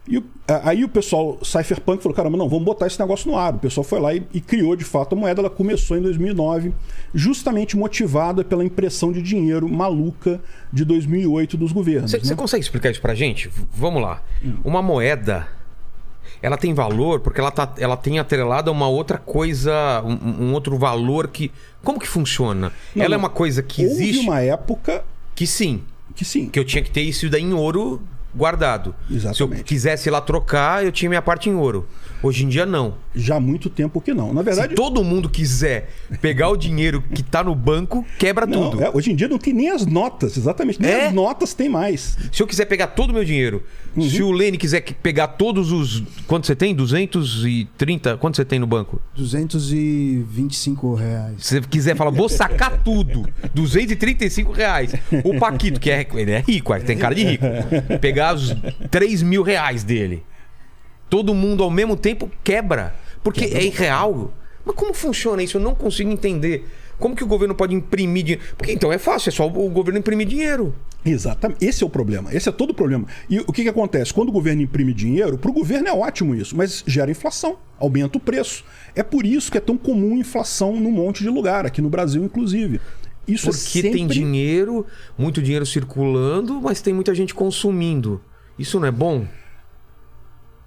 E a- aí o pessoal, Cypherpunk, falou: caramba, não, vamos botar esse negócio no ar. O pessoal foi lá e, e criou de fato a moeda. Ela começou em 2009, justamente motivada pela impressão de dinheiro maluca de 2008 dos governos. Você né? consegue explicar isso pra gente? Vamos lá. Uma moeda, ela tem valor porque ela, tá, ela tem atrelada a uma outra coisa, um, um outro valor que. Como que funciona? Não, ela é uma coisa que Houve existe. uma época Que sim. que sim. Que eu tinha que ter isso daí em ouro guardado. Se eu Exatamente. quisesse ir lá trocar, eu tinha minha parte em ouro. Hoje em dia, não. Já há muito tempo que não. Na verdade, Se todo mundo quiser pegar o dinheiro que tá no banco, quebra não, tudo. é, hoje em dia não tem nem as notas, exatamente. Nem É? as notas tem mais. Se eu quiser pegar todo o meu dinheiro, Uhum. se o Lene quiser pegar todos os. Quanto você tem? 230? Quanto você tem no banco? 225 reais. Se você quiser falar, vou sacar tudo. 235 reais. O Paquito, que é, ele é rico, tem cara de rico. Pegar os 3 mil reais dele. Todo mundo ao mesmo tempo quebra. Porque é irreal. Mas como funciona isso? Eu não consigo entender. Como que o governo pode imprimir dinheiro? Porque então é fácil, é só o governo imprimir dinheiro. Exatamente. Esse é o problema. Esse é todo o problema. E o que, que acontece? Quando o governo imprime dinheiro, para o governo é ótimo isso, mas gera inflação, aumenta o preço. É por isso que é tão comum inflação num monte de lugar, aqui no Brasil, inclusive. Isso Porque é sempre... tem dinheiro, muito dinheiro circulando, mas tem muita gente consumindo. Isso não é bom?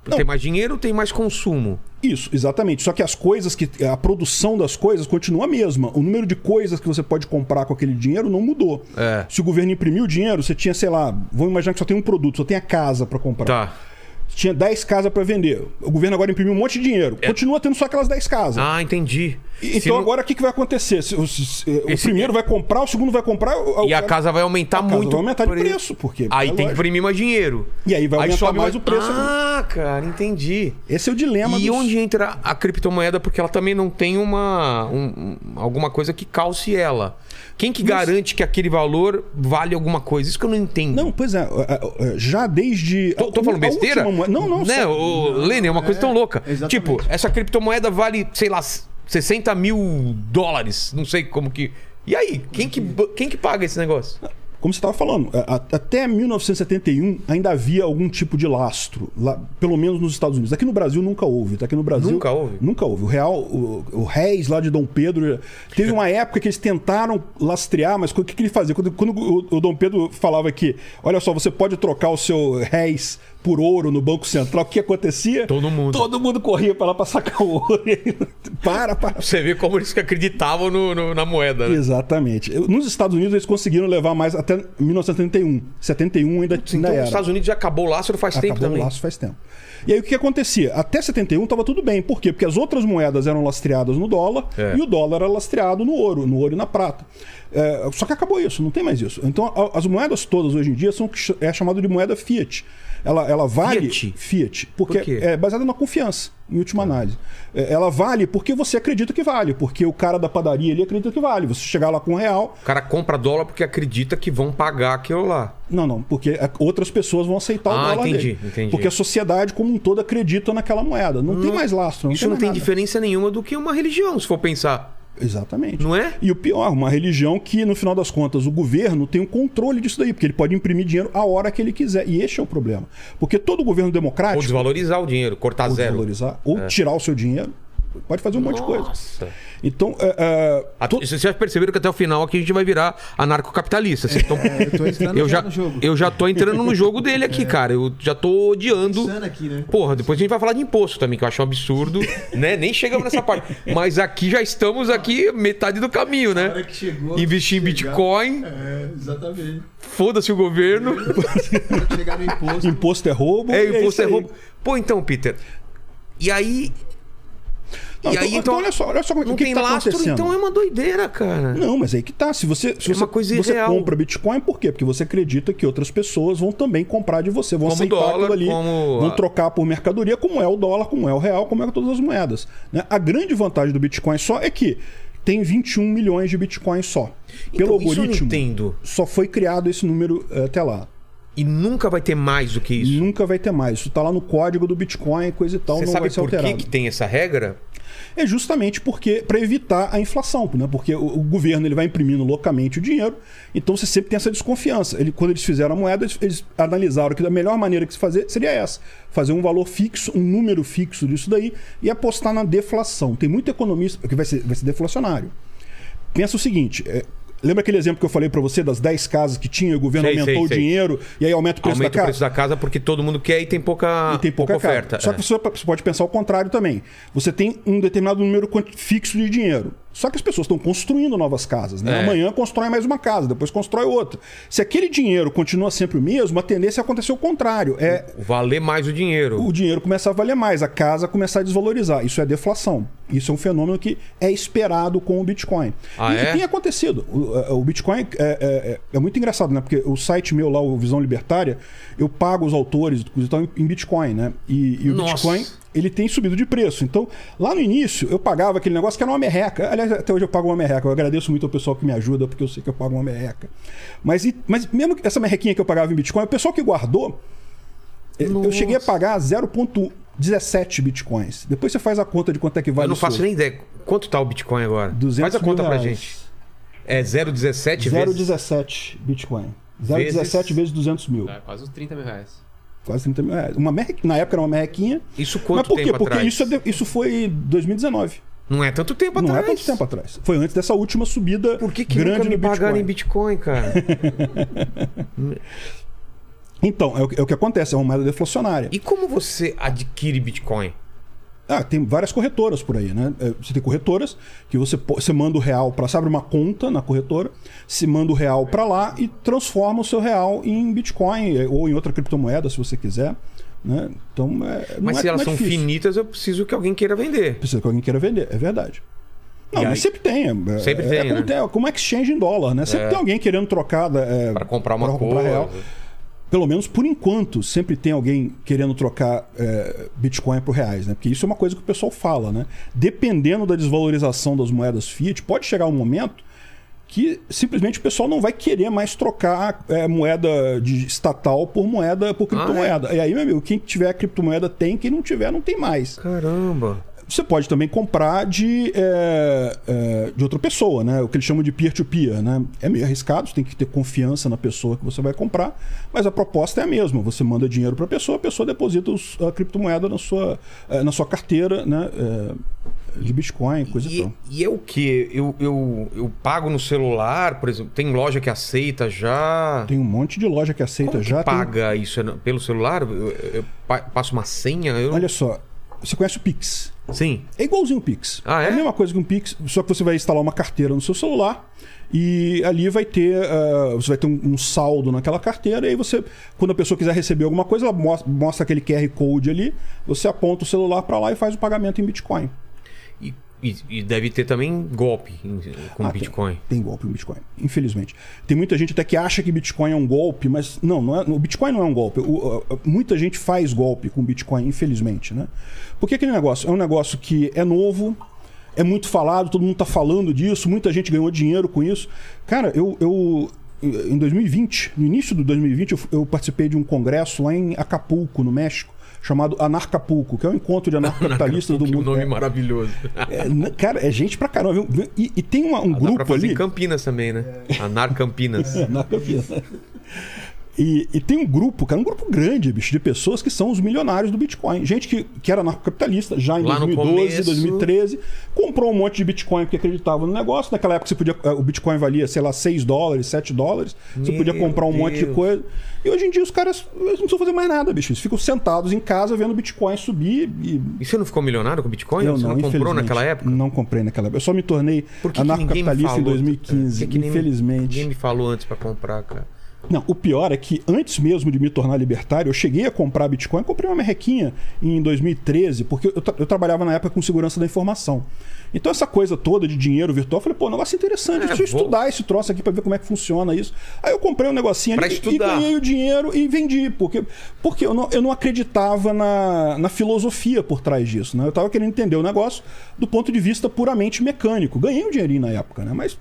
Não. Tem mais dinheiro, tem mais consumo. Isso, exatamente. Só que as coisas que. A produção das coisas continua a mesma. O número de coisas que você pode comprar com aquele dinheiro não mudou. É. Se o governo imprimiu dinheiro, você tinha, sei lá, vamos imaginar que só tem um produto, só tem a casa para comprar. Tá. Tinha 10 casas para vender. O governo agora imprimiu um monte de dinheiro. Continua tendo só aquelas 10 casas. Ah, entendi. E- Então não- agora o que, que vai acontecer? Se- se- se- o Esse- primeiro vai comprar, o segundo vai comprar. o- E a casa vai aumentar muito. vai aumentar de o pre- preço, porque Aí é tem que imprimir mais dinheiro. E aí vai aumentar sobe mais o preço. Ah, cara, entendi. Esse é o dilema E dos- onde entra a criptomoeda? Porque ela também não tem uma um- um- alguma coisa que calce ela. Quem que garante que aquele valor vale alguma coisa? Isso que eu não entendo. Não, pois é. é, é, Já desde. Tô, tô falando besteira? moeda- Não, não. Né? sério. O Lene, é uma coisa tão louca. exatamente. Tipo, essa criptomoeda vale, sei lá, 60 mil dólares. Não sei como que. E aí? Quem que, quem que paga esse negócio? Como você estava falando, a- a- até 1971 ainda havia algum tipo de lastro, lá, pelo menos nos Estados Unidos. Aqui no Brasil nunca houve. tá? Aqui no Brasil Nunca houve? Nunca houve. O real, o, o réis lá de Dom Pedro, teve uma época que eles tentaram lastrear, mas o que, que ele fazia? Quando, quando o, o Dom Pedro falava que, olha só, você pode trocar o seu réis por ouro no Banco Central, o que acontecia? Todo mundo. Todo mundo corria para lá para sacar o ouro. Para, para. Você vê como eles que acreditavam no- no- na moeda, né? Exatamente. Nos Estados Unidos eles conseguiram levar mais até 1971. 71 ainda, ainda Então, era. os Estados Unidos já acabou o laço faz tempo Acabou também. o laço faz tempo. E aí o que, acontecia? Até 71 estava tudo bem. Por quê? Porque as outras moedas eram lastreadas no dólar É. e o dólar era lastreado no ouro, no ouro e na prata. É, só que acabou isso, não tem mais isso. Então a- as moedas todas hoje em dia são é chamado de moeda fiat. Ela, ela vale Fiat? fiat porque Por quê? é baseada na confiança, em última análise. É, ela vale porque você acredita que vale, porque o cara da padaria ele acredita que vale. Você chegar lá com um real, O cara compra dólar porque acredita que vão pagar aquilo lá. não, não, porque a- outras pessoas vão aceitar o Ah, dólar entendi, dele. entendi. Porque a sociedade como um todo acredita naquela moeda. Não, tem mais lastro, não Isso tem não tem nada. diferença nenhuma do que uma religião, se for pensar. Exatamente. Não é? E o pior, uma religião que, no final das contas, o governo tem o controle disso daí, porque ele pode imprimir dinheiro a hora que ele quiser. E este é o problema. Porque todo governo Ou democrático, desvalorizar o dinheiro, cortar ou zero. desvalorizar, ou tirar o seu dinheiro, pode fazer um monte de coisa. Então, é, é, A- to- Vocês já perceberam que até o final aqui a gente vai virar anarcocapitalista. Vocês tão- É, eu tô entrando eu já já, no jogo. eu já tô entrando no jogo dele aqui, cara. Eu já tô odiando. Aqui, né? Porra, depois a gente vai falar de imposto também, que eu acho um absurdo, né? Nem chegamos nessa parte. Mas aqui já estamos aqui metade do caminho, né? que chegou, Investir em chegar- Bitcoin, É, exatamente. foda-se o governo. Quando chegar no imposto. imposto é roubo. É, imposto é aí. roubo. Pô, então, Peter. E aí. E aí, então. olha só, olha só não o que, tem que tá lastro, acontecendo. então é uma doideira, cara. Não, mas aí que tá. Se você, se É você, uma coisa você irreal. compra Bitcoin, por quê? Porque você acredita que outras pessoas vão também comprar de você, vão Como aceitar dólar, aquilo ali, como vão trocar por mercadoria, como é o dólar, como é o real, como é todas as moedas. né? A grande vantagem do Bitcoin só é que tem 21 milhões de Bitcoin só. Pelo Então, isso eu algoritmo, entendo. só foi criado esse número eh, até lá. E nunca vai ter mais do que isso. Nunca vai ter mais. Isso tá lá no código do Bitcoin, coisa e tal, Você não sabe vai ser por que, alterado. que tem essa regra? É justamente porque para evitar a inflação, né? Porque o, o, governo ele vai imprimindo loucamente o dinheiro, então você sempre tem essa desconfiança. Ele, quando eles fizeram a moeda, eles, eles analisaram que a melhor maneira de se fazer seria essa: fazer um valor fixo, um número fixo disso daí e apostar na deflação. Tem muito economista que vai ser, vai ser deflacionário. Pensa o seguinte: é, Lembra aquele exemplo que eu falei para você das 10 casas que tinha, o governo sei, aumentou sei, o sei. dinheiro e aí aumenta o preço aumenta da casa? Aumenta o preço da casa porque todo mundo quer e tem pouca, e tem pouca, pouca oferta. Só é. que você pode pensar o contrário também. Você tem um determinado número fixo de dinheiro. Só que as pessoas estão construindo novas casas. Né? É. Amanhã constrói mais uma casa, depois constrói outra. Se aquele dinheiro continua sempre o mesmo, a tendência é acontecer o contrário. É valer mais o dinheiro. O dinheiro começa a valer mais, a casa começar a desvalorizar. Isso é deflação. Isso é um fenômeno que é esperado com o Bitcoin. Ah, e, é? tem acontecido. O, o Bitcoin é, é, é, é, muito engraçado, né? Porque o site meu lá, o Visão Libertária, eu pago os autores então, em Bitcoin, né? E, e o Nossa. Bitcoin ele tem subido de preço. Então, lá no início, eu pagava aquele negócio que era uma merreca. Aliás, até hoje eu pago uma merreca. Eu agradeço muito ao pessoal que me ajuda, porque eu sei que eu pago uma merreca. Mas, mas mesmo essa merrequinha que eu pagava em Bitcoin, o pessoal que guardou, Nossa. eu cheguei a pagar 0,17 Bitcoins. Depois você faz a conta de quanto é que vale Eu não faço seu. nem ideia. Quanto tá o Bitcoin agora? 200 faz a conta mil pra gente. É 0,17 vezes? 0,17 Bitcoin. 0,17 vezes 200 mil. Dá quase uns 30 mil reais. Quase 30 mil reais. Uma merrequinha, na época era uma merrequinha. Isso quanto Mas por quê? tempo Porque atrás? isso, é isso foi em 2019. Não é tanto tempo Não atrás. é tanto tempo atrás. Foi antes dessa última subida Por que, que grande nunca me pagaram em Bitcoin. Cara? Então, é o, que- é o que acontece, é uma moeda deflacionária. e como você adquire Bitcoin? Ah, tem várias corretoras por aí, né? É, Você tem corretoras que você, você manda o real para. Você abre uma conta na corretora, se manda o real para lá e transforma o seu real em Bitcoin eh, ou em outra criptomoeda, se você quiser. Né? Então, é, Mas é- se elas não é são difícil. finitas, eu preciso que alguém queira vender. Precisa que alguém queira vender, é verdade. Não, mas sempre tem. é- Sempre é, tem, é como, né? como exchange em dólar, né? Sempre tem alguém querendo trocar. É, Pra comprar uma pra comprar coisa. real. Pelo menos por enquanto, sempre tem alguém querendo trocar é, Bitcoin por reais, né? Porque isso é uma coisa que o pessoal fala, né? Dependendo da desvalorização das moedas fiat, pode chegar um momento que simplesmente o pessoal não vai querer mais trocar é, moeda de estatal por moeda por criptomoeda. E aí, meu amigo, quem tiver criptomoeda tem, quem não tiver não tem mais. Caramba. Você pode também comprar de, é, é, de outra pessoa, né? O que eles chamam de peer-to-peer, né? É meio arriscado, você tem que ter confiança na pessoa que você vai comprar, mas a proposta é a mesma. Você manda dinheiro para a pessoa, a pessoa deposita os- a criptomoeda na sua, é, na sua carteira, né? É, de Bitcoin, coisa e E, tal. e é o que? Eu, eu, eu pago no celular, por exemplo. Tem loja que aceita já. Tem um monte de loja que aceita Como que já. tem- paga isso? É pelo celular? Eu, eu pa- passo uma senha? Eu... Olha só, você conhece o Pix? Sim. É igualzinho o Pix. Ah, é? a mesma coisa que um Pix, só que você vai instalar uma carteira no seu celular e ali vai ter. ah, você vai ter um, um saldo naquela carteira e aí você, quando a pessoa quiser receber alguma coisa, ela mostra, mostra aquele QR Code ali, você aponta o celular para lá e faz o pagamento em Bitcoin. E, e- e deve ter também golpe com Ah, tem. Bitcoin. Tem golpe em Bitcoin, infelizmente. Tem muita gente até que acha que Bitcoin é um golpe, mas não, não é, o Bitcoin não é um golpe. O- a- muita gente faz golpe com Bitcoin, infelizmente, né? Porque aquele negócio é um negócio que é novo, é muito falado, todo mundo tá falando disso, muita gente ganhou dinheiro com isso. Cara, eu, eu em 2020, no início do 2020, eu, eu participei de um congresso lá em Acapulco, no México, chamado Anarcapulco, que é um encontro de anarcapitalistas do Que mundo. nome É, maravilhoso. é, n- cara, é gente pra caramba. viu? E, e tem uma- um Dá pra grupo fazer ali. em Campinas também, né? Anar Campinas. E, e tem um grupo, cara, um grupo grande, bicho, de pessoas que são os milionários do Bitcoin. Gente que, que era narcocapitalista já em Lá no 2012, começo. 2013, comprou um monte de Bitcoin porque acreditava no negócio. Naquela época você podia, eh, o Bitcoin valia, sei lá, 6 dólares, 7 dólares. Você Meu podia comprar um monte de Deus. coisa. E hoje em dia os caras não precisam fazer mais nada, bicho. Eles ficam sentados em casa vendo o Bitcoin subir e. E você não ficou milionário com Bitcoin? eu você não, comprou infelizmente, naquela época? Não comprei naquela época. Eu só me tornei anarcocapitalista em 2015, Por que que infelizmente. Ninguém me falou antes pra comprar, cara. Não, o pior é que antes mesmo de me tornar libertário, eu cheguei a comprar Bitcoin, comprei uma merrequinha em 2013, porque eu, tra- eu trabalhava na época com segurança da informação. Então essa coisa toda de dinheiro virtual, eu falei, pô, negócio interessante, É, deixa eu vou- estudar esse troço aqui pra ver como é que funciona isso. Aí eu comprei um negocinho Pra ali e- e ganhei o dinheiro e vendi, porque, porque eu, não, eu não acreditava na, na filosofia por trás disso, né? Eu tava querendo entender o negócio do ponto de vista puramente mecânico. Ganhei um dinheirinho na época, né? Mas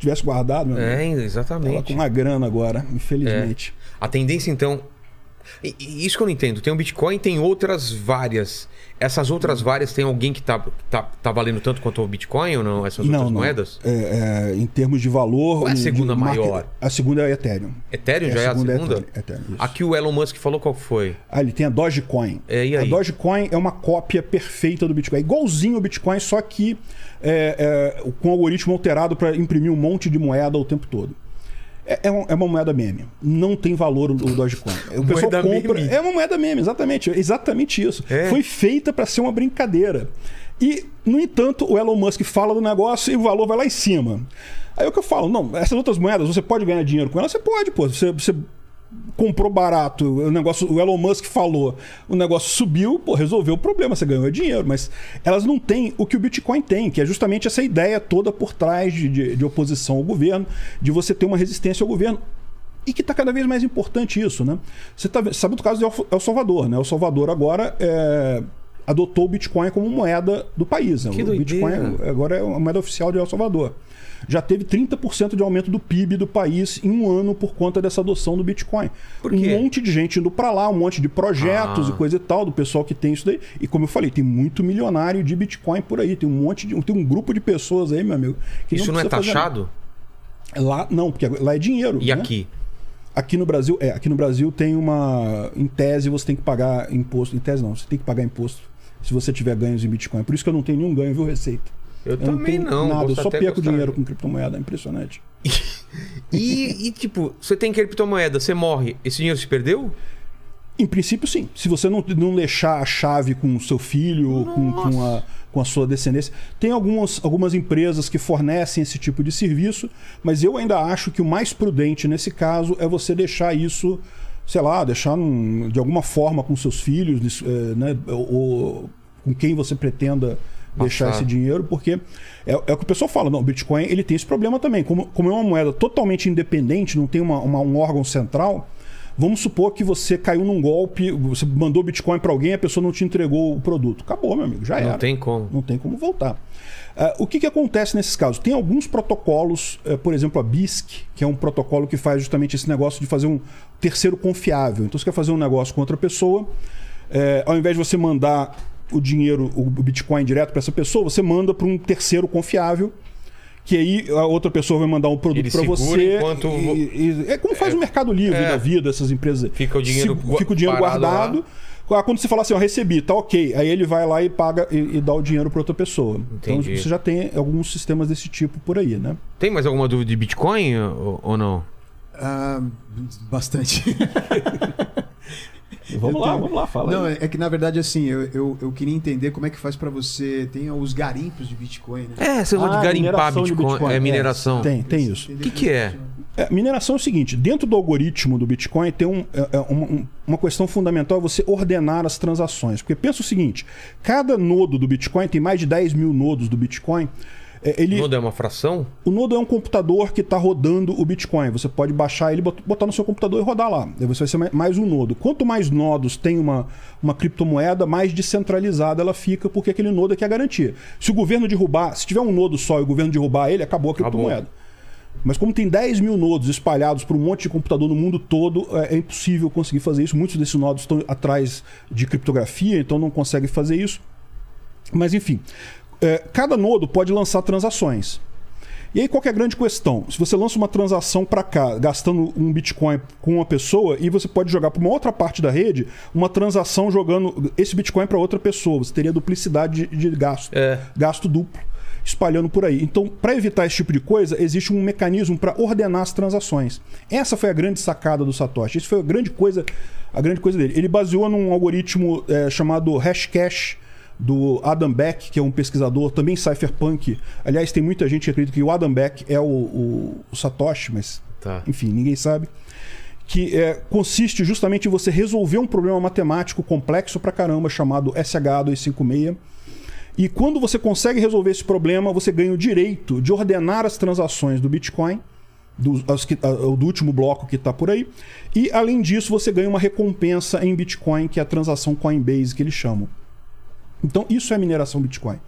tivesse guardado, meu amigo, É, tava exatamente. com uma grana agora, infelizmente. A tendência, então, E- e Isso que eu não entendo. Tem o Bitcoin, tem outras várias. Essas outras várias, tem alguém que tá, tá, tá valendo tanto quanto o Bitcoin ou não? Essas outras moedas? É, é, em termos de valor. Qual é a segunda market- maior? A segunda é Ethereum. Ethereum já é a segunda? Ethereum, Ethereum, isso. Aqui o Elon Musk falou qual foi. Ah, ele tem a Dogecoin. É, e aí? A Dogecoin é uma cópia perfeita do Bitcoin. É igualzinho o Bitcoin, só que é, é, com o algoritmo alterado para imprimir um monte de moeda o tempo todo. É, é um- é uma moeda meme. Não tem valor o, o Dogecoin. O pessoal compra. meme? É uma moeda meme, exatamente. Exatamente isso. É. Foi feita para ser uma brincadeira. E, no entanto, o Elon Musk fala do negócio e o valor vai lá em cima. Aí é o que eu falo, não, essas outras moedas, você pode ganhar dinheiro com elas? Você pode, pô. Você, você comprou barato, o negócio, o Elon Musk falou, o negócio subiu, pô, resolveu o problema, você ganhou dinheiro, mas elas não têm o que o Bitcoin tem, que é justamente essa ideia toda por trás de, de, de oposição ao governo, de você ter uma resistência ao governo. E que está cada vez mais importante isso, né? Você tá, sabe do caso de El Salvador, né? El Salvador agora é, adotou o Bitcoin como moeda do país. né? O doideira. Bitcoin agora é a moeda oficial de El Salvador. Já teve 30% de aumento do PIB do país em um ano por conta dessa adoção do Bitcoin. Por quê? Um monte de gente indo para lá, um monte de projetos Ah. e coisa e tal, do pessoal que tem isso daí. E como eu falei, tem muito milionário de Bitcoin por aí. Tem um monte de. Tem um grupo de pessoas aí, meu amigo. que Isso não, é precisa fazer taxado? Lá não, porque lá é dinheiro. E né? aqui? Aqui no Brasil, é, aqui no Brasil tem uma. Em tese, você tem que pagar imposto. Em tese não, você tem que pagar imposto se você tiver ganhos em Bitcoin. Por isso que eu não tenho nenhum ganho, viu, Receita? Eu, Eu também tenho não. Nada, eu só perco gostar. dinheiro com criptomoeda, é impressionante. E, e, tipo, você tem criptomoeda, você morre, esse dinheiro se perdeu? Em princípio, sim. Se você não, não deixar a chave com o seu filho, com, com, a, com a sua descendência. Tem algumas, algumas empresas que fornecem esse tipo de serviço, mas eu ainda acho que o mais prudente nesse caso é você deixar isso, sei lá, deixar num- de alguma forma com seus filhos, eh, né, ou com quem você pretenda deixar Passar. esse dinheiro, porque é, é o que o pessoal fala, não, o Bitcoin ele tem esse problema também. Como, como é uma moeda totalmente independente, não tem uma, uma- um órgão central, vamos supor que você caiu num golpe, você mandou Bitcoin para alguém, a pessoa não te entregou o produto. Acabou, meu amigo, já era. Não tem como. Não tem como voltar. Ah, o que, que acontece nesses casos? Tem alguns protocolos, eh, por exemplo, a BISC, que é um protocolo que faz justamente esse negócio de fazer um terceiro confiável. Então, você quer fazer um negócio com outra pessoa, eh, ao invés de você mandar o dinheiro, o Bitcoin direto para essa pessoa, você manda para um terceiro confiável. Que aí a outra pessoa vai mandar um produto para você. enquanto- e- e- é como faz o Mercado Livre é. da vida, essas empresas. Fica o dinheiro Se- fica o dinheiro parado lá. guardado. Ah, Quando você fala assim, ó, recebi, tá ok. Aí ele vai lá e paga e, e dá o dinheiro para outra pessoa. Entendi. Então você já tem alguns sistemas desse tipo por aí, né? Tem mais alguma dúvida de Bitcoin ou, ou não? Ah, bastante. Vamos lá, vamos lá, fala. Não, aí. é que na verdade assim, eu, eu, eu queria entender como é que faz pra você. Tem os garimpos de Bitcoin, né? É, você Ah, garimpar mineração de Bitcoin. Bitcoin. É mineração. Tem, tem isso. O que, que é? É, mineração é o seguinte: dentro do algoritmo do Bitcoin tem um- é- é uma, um- uma questão fundamental é você ordenar as transações. Porque pensa o seguinte: cada nodo do Bitcoin, tem mais de 10 mil nodos do Bitcoin. É, Ele, Nodo é uma fração? O Nodo é um computador que está rodando o Bitcoin. Você pode baixar ele, bot- botar no seu computador e rodar lá. Aí você vai ser mais- um nodo. Quanto mais nodos tem uma, uma criptomoeda, mais descentralizada ela fica, porque aquele nodo é que é a garantia. Se o governo derrubar, se tiver um nodo só e o governo derrubar ele, acabou a criptomoeda. Mas como tem 10 mil nodos espalhados por um monte de computador no mundo todo, é, é impossível conseguir fazer isso. Muitos desses nodos estão atrás de criptografia, então não consegue fazer isso. Mas enfim, é, cada nodo pode lançar transações. E aí qual que é a grande questão? Se você lança uma transação para cá, gastando um Bitcoin com uma pessoa, e você pode jogar para uma outra parte da rede, uma transação jogando esse Bitcoin para outra pessoa, você teria duplicidade de, de gasto, É. gasto duplo espalhando por aí. Então, para evitar esse tipo de coisa, existe um mecanismo para ordenar as transações. Essa foi a grande sacada do Satoshi. Isso foi a grande coisa, a grande coisa dele. Ele baseou num algoritmo é, chamado Hashcash do Adam Beck, que é um pesquisador também cypherpunk. Aliás, tem muita gente que acredita que o Adam Beck é o, o- o Satoshi, mas Tá. enfim, ninguém sabe. Que é, consiste justamente em você resolver um problema matemático complexo pra caramba chamado SH256. E quando você consegue resolver esse problema, você ganha o direito de ordenar as transações do Bitcoin, do, as do último bloco que está por aí. E além disso, você ganha uma recompensa em Bitcoin, que é a transação Coinbase que eles chamam. Então, isso é mineração Bitcoin.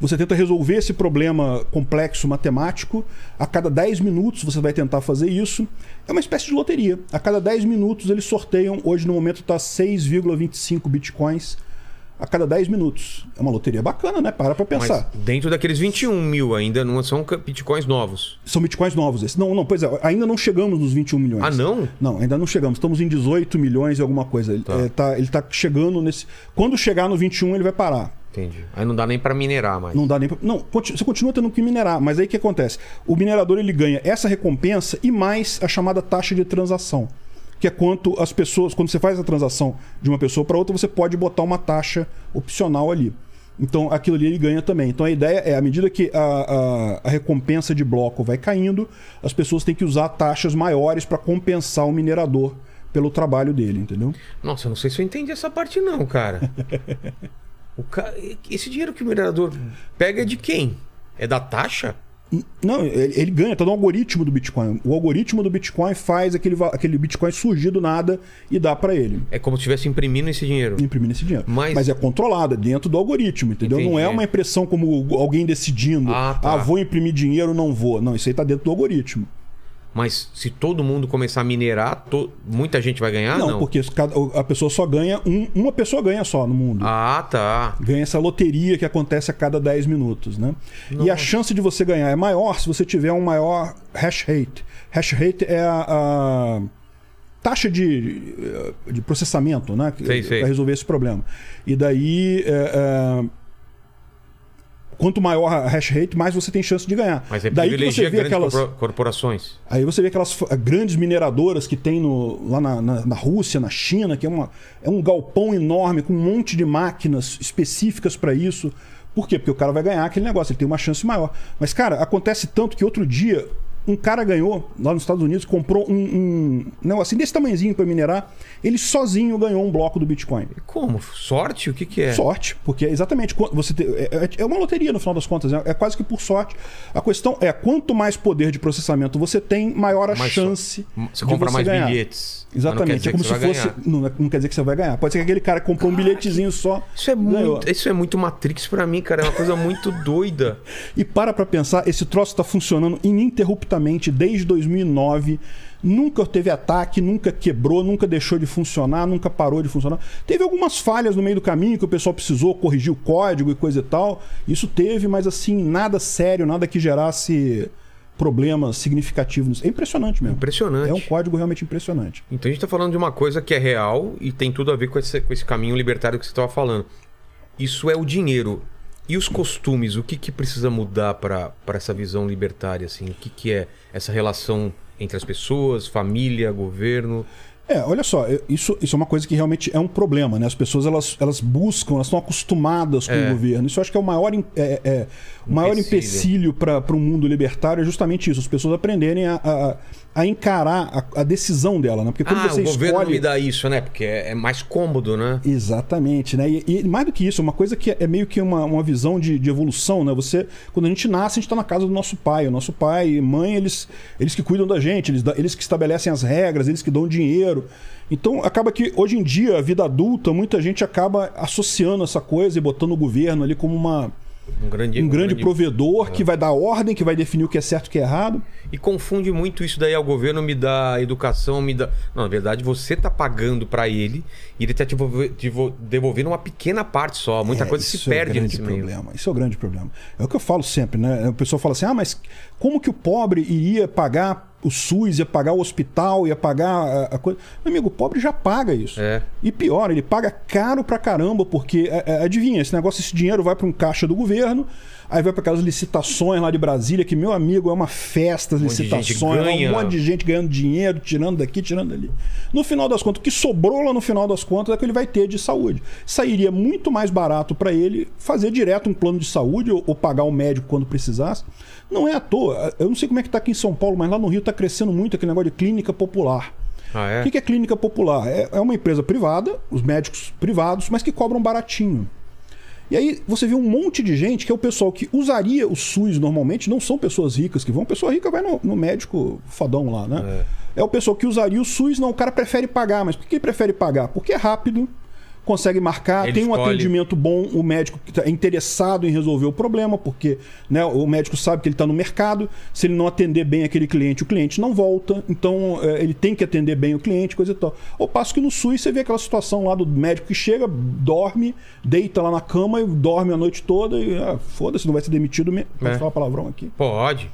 Você tenta resolver esse problema complexo matemático. A cada 10 minutos você vai tentar fazer isso. É uma espécie de loteria. A cada 10 minutos eles sorteiam. Hoje, no momento, está 6,25 bitcoins a cada 10 minutos. É uma loteria bacana, né? Para pra Mas pensar. dentro daqueles 21 mil ainda não são bitcoins novos. São bitcoins novos esses. Não, não, pois é, ainda não chegamos nos 21 milhões. Ah, não? Não, ainda não chegamos. Estamos em 18 milhões e alguma coisa. Ele, Tá. é, tá, ele tá chegando nesse. Quando chegar no 21, ele vai parar. Entendi. Aí não dá nem pra minerar mais. Não dá nem pra... Não, você continua tendo que minerar, mas aí o que acontece? O minerador ele ganha essa recompensa e mais a chamada taxa de transação. Que é quanto as pessoas. Quando você faz a transação de uma pessoa para outra, você pode botar uma taxa opcional ali. Então aquilo ali ele ganha também. Então a ideia é, à medida que a, a, a recompensa de bloco vai caindo, as pessoas têm que usar taxas maiores para compensar o minerador pelo trabalho dele, entendeu? Nossa, eu não sei se eu entendi essa parte não, cara. o ca... Esse dinheiro que o minerador pega é de quem? É da taxa? Não, ele, ele ganha, tá no algoritmo do Bitcoin. O algoritmo do Bitcoin faz aquele, aquele Bitcoin surgir do nada e dá para ele. É como se estivesse imprimindo esse dinheiro. Imprimindo esse dinheiro. Mas- é controlado, é dentro do algoritmo, entendeu? Não é Entendi. uma impressão como alguém decidindo, Ah, tá. vou imprimir dinheiro, não vou. Não, isso aí tá dentro do algoritmo. Mas se todo mundo começar a minerar, to- muita gente vai ganhar? não, Não, porque a pessoa só ganha um, uma pessoa ganha só no mundo. Ah, tá. Ganha essa loteria que acontece a cada 10 minutos, né? E a chance de você ganhar é maior se você tiver um maior hash rate. Hash rate é a, a taxa de, de processamento, né? Sei, sei. Para resolver esse problema. E daí, é, é, quanto maior a hash rate, mais você tem chance de ganhar. Mas é daí que você vê aquelas corpora- corporações. Aí você vê aquelas grandes mineradoras que tem no, lá na, na- na Rússia, na China, que é, uma, é um galpão enorme com um monte de máquinas específicas para isso. Por quê? Porque o cara vai ganhar aquele negócio, ele tem uma chance maior. Mas, cara, acontece tanto que outro dia um cara ganhou lá nos Estados Unidos, comprou um, um negócio desse tamanhozinho para minerar, ele sozinho ganhou um bloco do Bitcoin. Como? Sorte? O que, que é? Sorte, porque exatamente você te- é, é- é uma loteria no final das contas, é, é quase que por sorte. A questão é quanto mais poder de processamento você tem, maior a Mais chance. Você de compra você mais ganhar. bilhetes. Não Exatamente, é como se você fosse. Não, não quer dizer que você vai ganhar. Pode ser que aquele cara que comprou um bilhetezinho só. Isso é, ganhou. muito, isso é muito Matrix pra mim, cara. É uma coisa muito doida. E para pra pensar, esse troço está funcionando ininterruptamente desde 2009. Nunca teve ataque, nunca quebrou, nunca deixou de funcionar, nunca parou de funcionar. Teve algumas falhas no meio do caminho que o pessoal precisou corrigir o código e coisa e tal. Isso teve, mas assim, nada sério, nada que gerasse problemas significativos. É impressionante mesmo. Impressionante. É um código realmente impressionante. Então a gente tá falando de uma coisa que é real e tem tudo a ver com esse, com esse caminho libertário que você estava falando. Isso é o dinheiro. E os costumes, o que, que precisa mudar para essa visão libertária? Assim? O que, que é essa relação entre as pessoas, família, governo? É, olha só, eu- isso, isso é uma coisa que realmente é um problema, né? As pessoas elas, elas buscam, elas estão acostumadas com É. o governo. Isso eu acho que é o maior, em- é, é, o maior Empecilho. empecilho para o mundo libertário é justamente isso, as pessoas aprenderem a, a, a encarar a, a decisão dela, né? Porque quando ah, você o governo escolhe. me dá isso, né? Porque é, é mais cômodo, né? Exatamente, né? E, e mais do que isso, uma coisa que é meio que uma, uma visão de, de evolução, né? Você, quando a gente nasce, a gente está na casa do nosso pai. O nosso pai e mãe, eles, eles que cuidam da gente, eles, eles que estabelecem as regras, eles que dão dinheiro. Então, acaba que hoje em dia, a vida adulta, muita gente acaba associando essa coisa e botando o governo ali como uma, Um grande, um grande provedor que vai dar ordem, que vai definir o que é certo e o que é errado. E confunde muito isso daí ao governo me dá educação, me dá. Não, na verdade, você tá pagando para ele e ele tá te devolve- devo- devolvendo uma pequena parte só. Muita É, coisa se isso é perde grande nesse meio. problema. Isso é o grande problema. É o que eu falo sempre, né? O pessoal fala assim: ah, mas como que o pobre iria pagar o SUS, ia pagar o hospital, ia pagar a, a coisa. Meu amigo, o pobre já paga isso. É. E pior, ele paga caro pra caramba, porque, é, é, adivinha, esse negócio, esse dinheiro vai para um caixa do governo, aí vai para aquelas licitações lá de Brasília, que, meu amigo, é uma festa as Um licitações, ganha. um monte de gente ganhando dinheiro, tirando daqui, tirando dali. No final das contas, o que sobrou lá no final das contas é o que ele vai ter de saúde. Sairia muito mais barato para ele fazer direto um plano de saúde ou, ou pagar o médico quando precisasse. Não é à toa. Eu não sei como é que tá aqui em São Paulo, mas lá no Rio tá crescendo muito aquele negócio de clínica popular. Ah, é? O que é clínica popular? É é uma empresa privada, os médicos privados, mas que cobram baratinho. E aí você vê um monte de gente que é o pessoal que usaria o SUS normalmente, não são pessoas ricas que vão. Pessoa rica vai no, no médico fodão lá, né? É. o pessoal que usaria o SUS, não, o cara prefere pagar. Mas por que ele prefere pagar? Porque é rápido, consegue marcar, Ele tem um escolhe. atendimento bom, o médico que tá- é interessado em resolver o problema, porque né, o médico sabe que ele está no mercado, se ele não atender bem aquele cliente, o cliente não volta, então é, ele tem que atender bem o cliente, coisa e tal. Ao passo que no SUS você vê aquela situação lá do médico que chega, dorme, deita lá na cama e dorme a noite toda e ah, foda-se, não vai ser demitido mesmo. Posso É. falar palavrão aqui? Pode.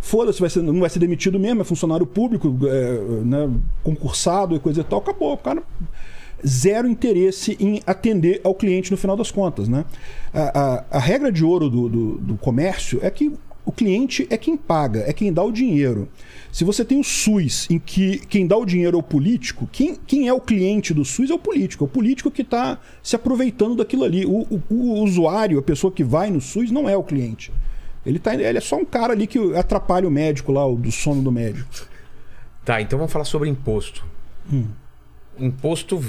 Foda-se, vai ser- não vai ser demitido mesmo, é funcionário público, é, né, concursado e coisa e tal, acabou. O cara zero interesse em atender ao cliente no final das contas. Né? A, a- a regra de ouro do, do- do comércio é que o cliente é quem paga, é quem dá o dinheiro. Se você tem o SUS em que quem dá o dinheiro é o político, quem, quem é o cliente do SUS é o político. É o político que está se aproveitando daquilo ali. O, o- o usuário, a pessoa que vai no SUS, não é o cliente. Ele, tá, ele é só um cara ali que atrapalha o médico lá, o do sono do médico. Tá, então vamos falar sobre imposto. Hum. Imposto,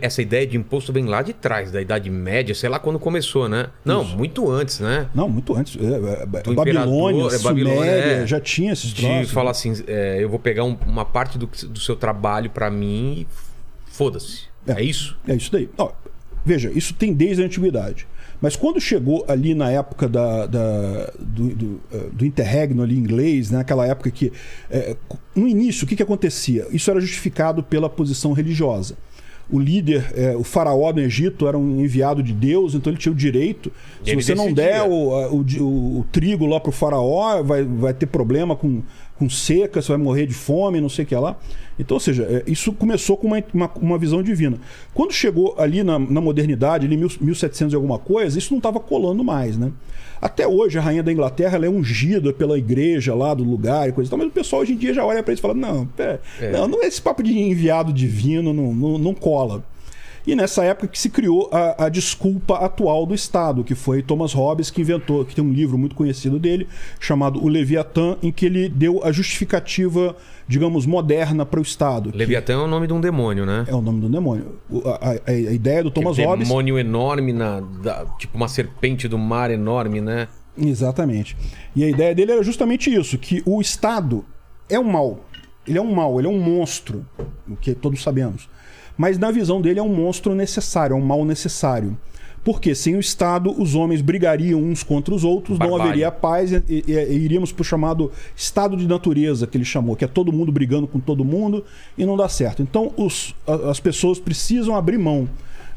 essa ideia de imposto vem lá de trás, da Idade Média, sei lá quando começou, né? Não, muito antes, né? Não, muito antes. É, é, Do Babilônia, é, Babilônia, é. já tinha esses De troços. falar assim, é, eu vou pegar um- uma parte do, do seu trabalho pra mim e foda-se. É. É. isso? É isso daí. Ó, veja, isso tem desde a antiguidade. Mas quando chegou ali na época da, da- do, do, eh, do interregno ali inglês, né, aquela época que. eh, no início, o que, que acontecia? Isso era justificado pela posição religiosa. O líder, eh, o faraó no Egito, era um enviado de Deus, então ele tinha o direito. Se Ele você não decidia. der o, o, o- o trigo lá pro faraó, vai, vai ter problema com, com seca, você vai morrer de fome, não sei o que lá. Então, ou seja, é, isso começou com uma, uma, uma visão divina. Quando chegou ali na, na modernidade, ali em mil- 1700 e alguma coisa, isso não estava colando mais, né? Até hoje, a rainha da Inglaterra ela é ungida pela igreja lá do lugar e coisa e tal, mas o pessoal hoje em dia já olha para isso e fala: não, pé, não, não, esse papo de enviado divino não, não, não cola. E nessa época que se criou a, a desculpa atual do Estado, que foi Thomas Hobbes que inventou, que tem um livro muito conhecido dele, chamado O Leviatã, em que ele deu a justificativa, digamos, moderna para o Estado. Leviatã é o nome de um demônio, né? É o nome do demônio. O- A, a- a ideia do Thomas Aquele Hobbes. demônio enorme, na, da- tipo uma serpente do mar enorme, né? Exatamente. E a ideia dele era justamente isso: que o Estado é um mal. Ele é um mal, ele é um monstro, o que todos sabemos. Mas na visão dele é um monstro necessário, é um mal necessário. Porque sem o Estado, os homens brigariam uns contra os outros, não haveria paz e, e- e iríamos para o chamado estado de natureza, que ele chamou, que é todo mundo brigando com todo mundo e não dá certo. Então os- as pessoas precisam abrir mão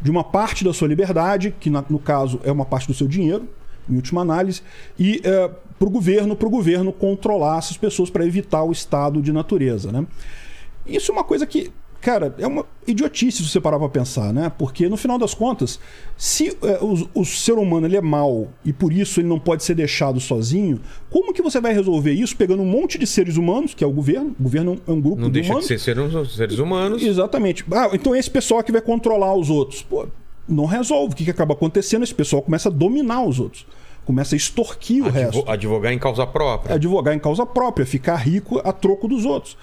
de uma parte da sua liberdade, que na- no caso é uma parte do seu dinheiro, em última análise, e para o governo, para o governo controlar essas pessoas para evitar o estado de natureza, né? Isso é uma coisa que, cara, é uma idiotice se você parar para pensar, né? Porque no final das contas, se é, o, o ser humano ele é mau e por isso ele não pode ser deixado sozinho, como que você vai resolver isso pegando um monte de seres humanos, que é o governo? O governo é um grupo Não de deixa humanos. de ser seres, seres humanos. Exatamente. Ah, então esse pessoal que vai controlar os outros. Pô, não resolve. O que, que acaba acontecendo? Esse pessoal começa a dominar os outros. Começa a extorquir o Advo- resto. advogar em causa própria. É advogar em causa própria, ficar rico a troco dos outros.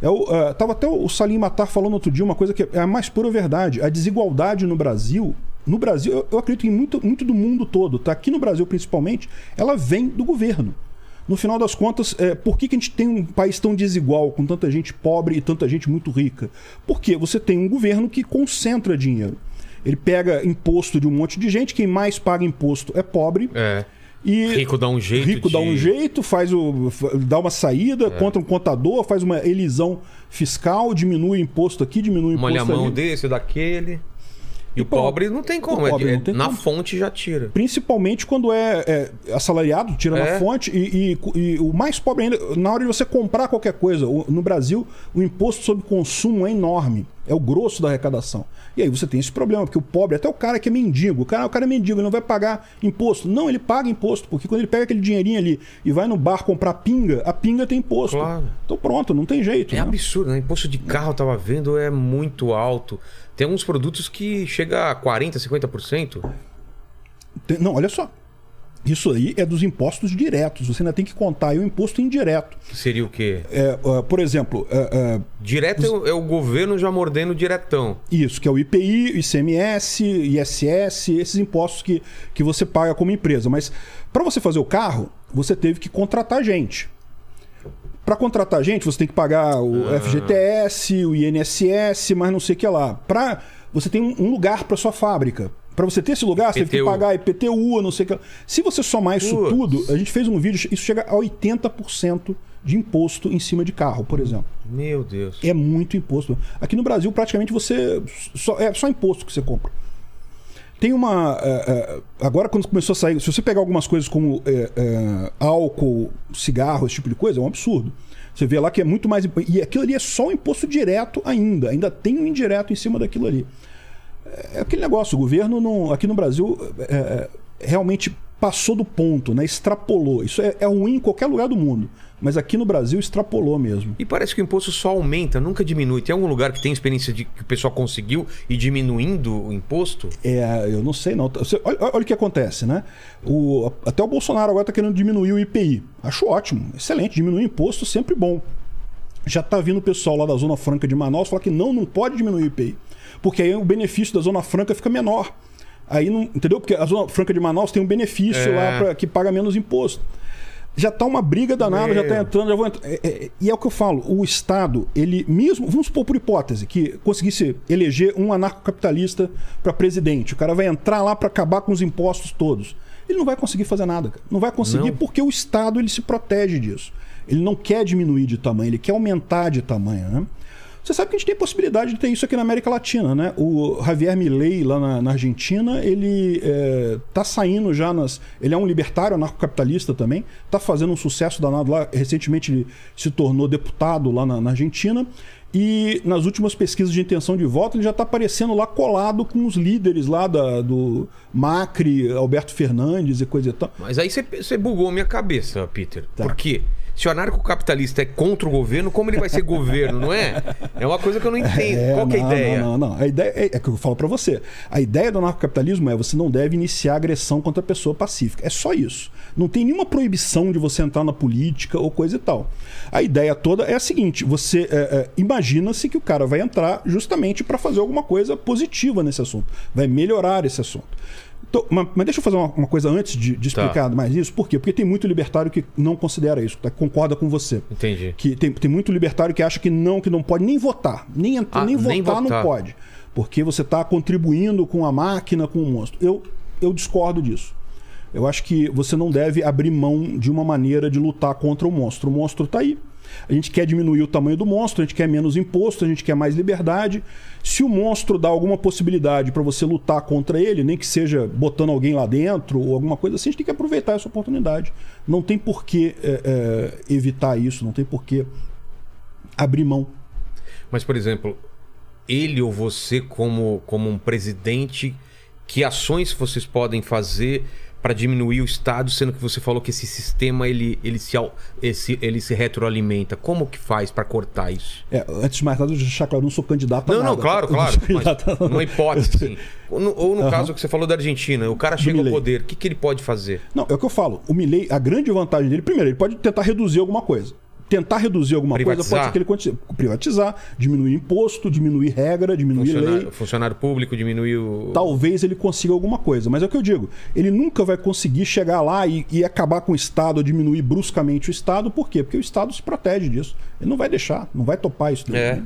É o, ah, tava até o Salim Matar falando outro dia uma coisa que é a mais pura verdade. A desigualdade no Brasil, no Brasil, eu, eu acredito em muito, muito do mundo todo, tá? Aqui no Brasil principalmente, ela vem do governo. No final das contas, é, por que, que a gente tem um país tão desigual, com tanta gente pobre e tanta gente muito rica? Porque você tem um governo que concentra dinheiro. Ele pega imposto de um monte de gente, quem mais paga imposto é pobre. É. E Rico dá um jeito Rico dá de- É. um jeito, faz o dá uma saída contra um contador, faz uma elisão fiscal, diminui o imposto aqui, diminui o Molha a imposto mão ali. desse, daquele. E, E o pobre não tem como. É- pobre é- não tem na como. fonte já tira. Principalmente quando é, é assalariado, tira É. na fonte. E, e- e o mais pobre ainda, na hora de você comprar qualquer coisa, no Brasil, o imposto sobre consumo é enorme. É o grosso da arrecadação. E aí você tem esse problema, porque o pobre, até o cara que é mendigo, o cara, o cara é mendigo, ele não vai pagar imposto. Não, ele paga imposto, porque quando ele pega aquele dinheirinho ali e vai no bar comprar pinga, a pinga tem imposto. Claro. Então pronto, não tem jeito. É né? absurdo, né? Imposto de carro, eu tava vendo, é muito alto. Tem alguns produtos que chega a 40%, 50%. Tem- Não, olha só. Isso aí é dos impostos diretos. Você ainda tem que contar aí o imposto indireto. Que seria o quê? É, ah, por exemplo, ah, ah, Direto é o- é o governo já mordendo diretão. isso, que é o IPI, ICMS, ISS, esses impostos que, que você paga como empresa. Mas para você fazer o carro, você teve que contratar gente. Para contratar gente, você tem que pagar o FGTS, o INSS, mas não sei o que lá. Para você tem um lugar para sua fábrica. Para você ter esse lugar, você teve que pagar IPTU, não sei o que. Se você somar isso tudo, a gente fez um vídeo, isso chega a 80% de imposto em cima de carro, por exemplo. Meu Deus. É muito imposto. Aqui no Brasil, praticamente, você. Só, é só imposto que você compra. Tem uma. é, é, agora, quando começou a sair. Se você pegar algumas coisas como é, álcool, cigarro, esse tipo de coisa, é um absurdo. Você vê lá que é muito mais. E aquilo ali é só um imposto direto ainda. Ainda tem um indireto em cima daquilo ali. É aquele negócio, o governo não, aqui no Brasil é, realmente passou do ponto, né? extrapolou. Isso é, é ruim em qualquer lugar do mundo. Mas aqui no Brasil extrapolou mesmo. E parece que o imposto só aumenta, nunca diminui. Tem algum lugar que tem experiência de que o pessoal conseguiu ir diminuindo o imposto? É, eu não sei não. Olha, olha o que acontece, né? O, até o Bolsonaro agora está querendo diminuir o IPI. Acho ótimo, excelente. Diminuir imposto sempre bom. Já está vindo o pessoal lá da Zona Franca de Manaus falar que não, não pode diminuir o IPI. Porque aí o benefício da Zona Franca fica menor. Aí não. Entendeu? Porque a Zona Franca de Manaus tem um benefício É. lá pra, que paga menos imposto. Já tá uma briga danada, já tá entrando, já vou entrar. É, é, e é o que eu falo, o Estado, ele mesmo, vamos supor por hipótese, que conseguisse eleger um anarcocapitalista para presidente. O cara vai entrar lá para acabar com os impostos todos. Ele não vai conseguir fazer nada, cara. Não vai conseguir Não. porque o Estado ele se protege disso. Ele não quer diminuir de tamanho, ele quer aumentar de tamanho, né? Você sabe que a gente tem possibilidade de ter isso aqui na América Latina, né? O Javier Milei, lá na, na Argentina, ele é, tá saindo já nas. Ele é um libertário, anarcocapitalista também, tá fazendo um sucesso danado lá. Recentemente ele se tornou deputado lá na, na Argentina. E nas últimas pesquisas de intenção de voto, ele já está aparecendo lá colado com os líderes lá da, do Macri, Alberto Fernandes e coisa e tal. Mas aí você- bugou minha cabeça, Peter. Tá. Por quê? Se o anarcocapitalista é contra o governo, como ele vai ser governo, não é? É uma coisa que eu não entendo. Qual que é a não, ideia? Não, não, não. A ideia é, é que eu falo pra você. A ideia do anarcocapitalismo é você não deve iniciar agressão contra a pessoa pacífica. É só isso. Não tem nenhuma proibição de você entrar na política ou coisa e tal. A ideia toda é a seguinte: você é, é, imagina-se que o cara vai entrar justamente para fazer alguma coisa positiva nesse assunto, vai melhorar esse assunto. Então, mas, mas deixa eu fazer uma, uma coisa antes de, de Tá. explicar mais isso. Por quê? Porque tem muito libertário que não considera isso, tá? concorda com você. Entendi. Que tem, tem muito libertário que acha que não, que não pode nem votar. Nem, Ah, nem, nem votar, votar. não pode. Porque você está contribuindo com a máquina, com o monstro. Eu, eu discordo disso. Eu acho que você não deve abrir mão de uma maneira de lutar contra o monstro. O monstro está aí. A gente quer diminuir o tamanho do monstro, a gente quer menos imposto, a gente quer mais liberdade. Se o monstro dá alguma possibilidade para você lutar contra ele, nem que seja botando alguém lá dentro ou alguma coisa assim, a gente tem que aproveitar essa oportunidade. Não tem por que é, é, evitar isso, não tem por que abrir mão. Mas, por exemplo, ele ou você, como, como um presidente, que ações vocês podem fazer para diminuir o Estado, sendo que você falou que esse sistema ele, ele, se, esse, ele se retroalimenta? Como que faz para cortar isso? É, antes de mais nada, eu deixar claro, eu não sou candidato a Não, nada. não, claro, não claro. sou Mas candidato a- numa hipótese, sim. Ou no, ou no Aham. caso que você falou da Argentina, o cara chega ao poder, o que, que ele pode fazer? Não, é o que eu falo. O Milley, a grande vantagem dele, primeiro, ele pode tentar reduzir alguma coisa. Tentar reduzir alguma coisa Privatizar? pode ser que ele continue. Privatizar, diminuir imposto, diminuir regra, diminuir lei. Funcionário, funcionário público diminuiu. Talvez ele consiga alguma coisa. Mas é o que eu digo. Ele nunca vai conseguir chegar lá e, e acabar com o Estado, ou diminuir bruscamente o Estado. Por quê? Porque o Estado se protege disso. Ele não vai deixar, não vai topar isso. daí, É. né?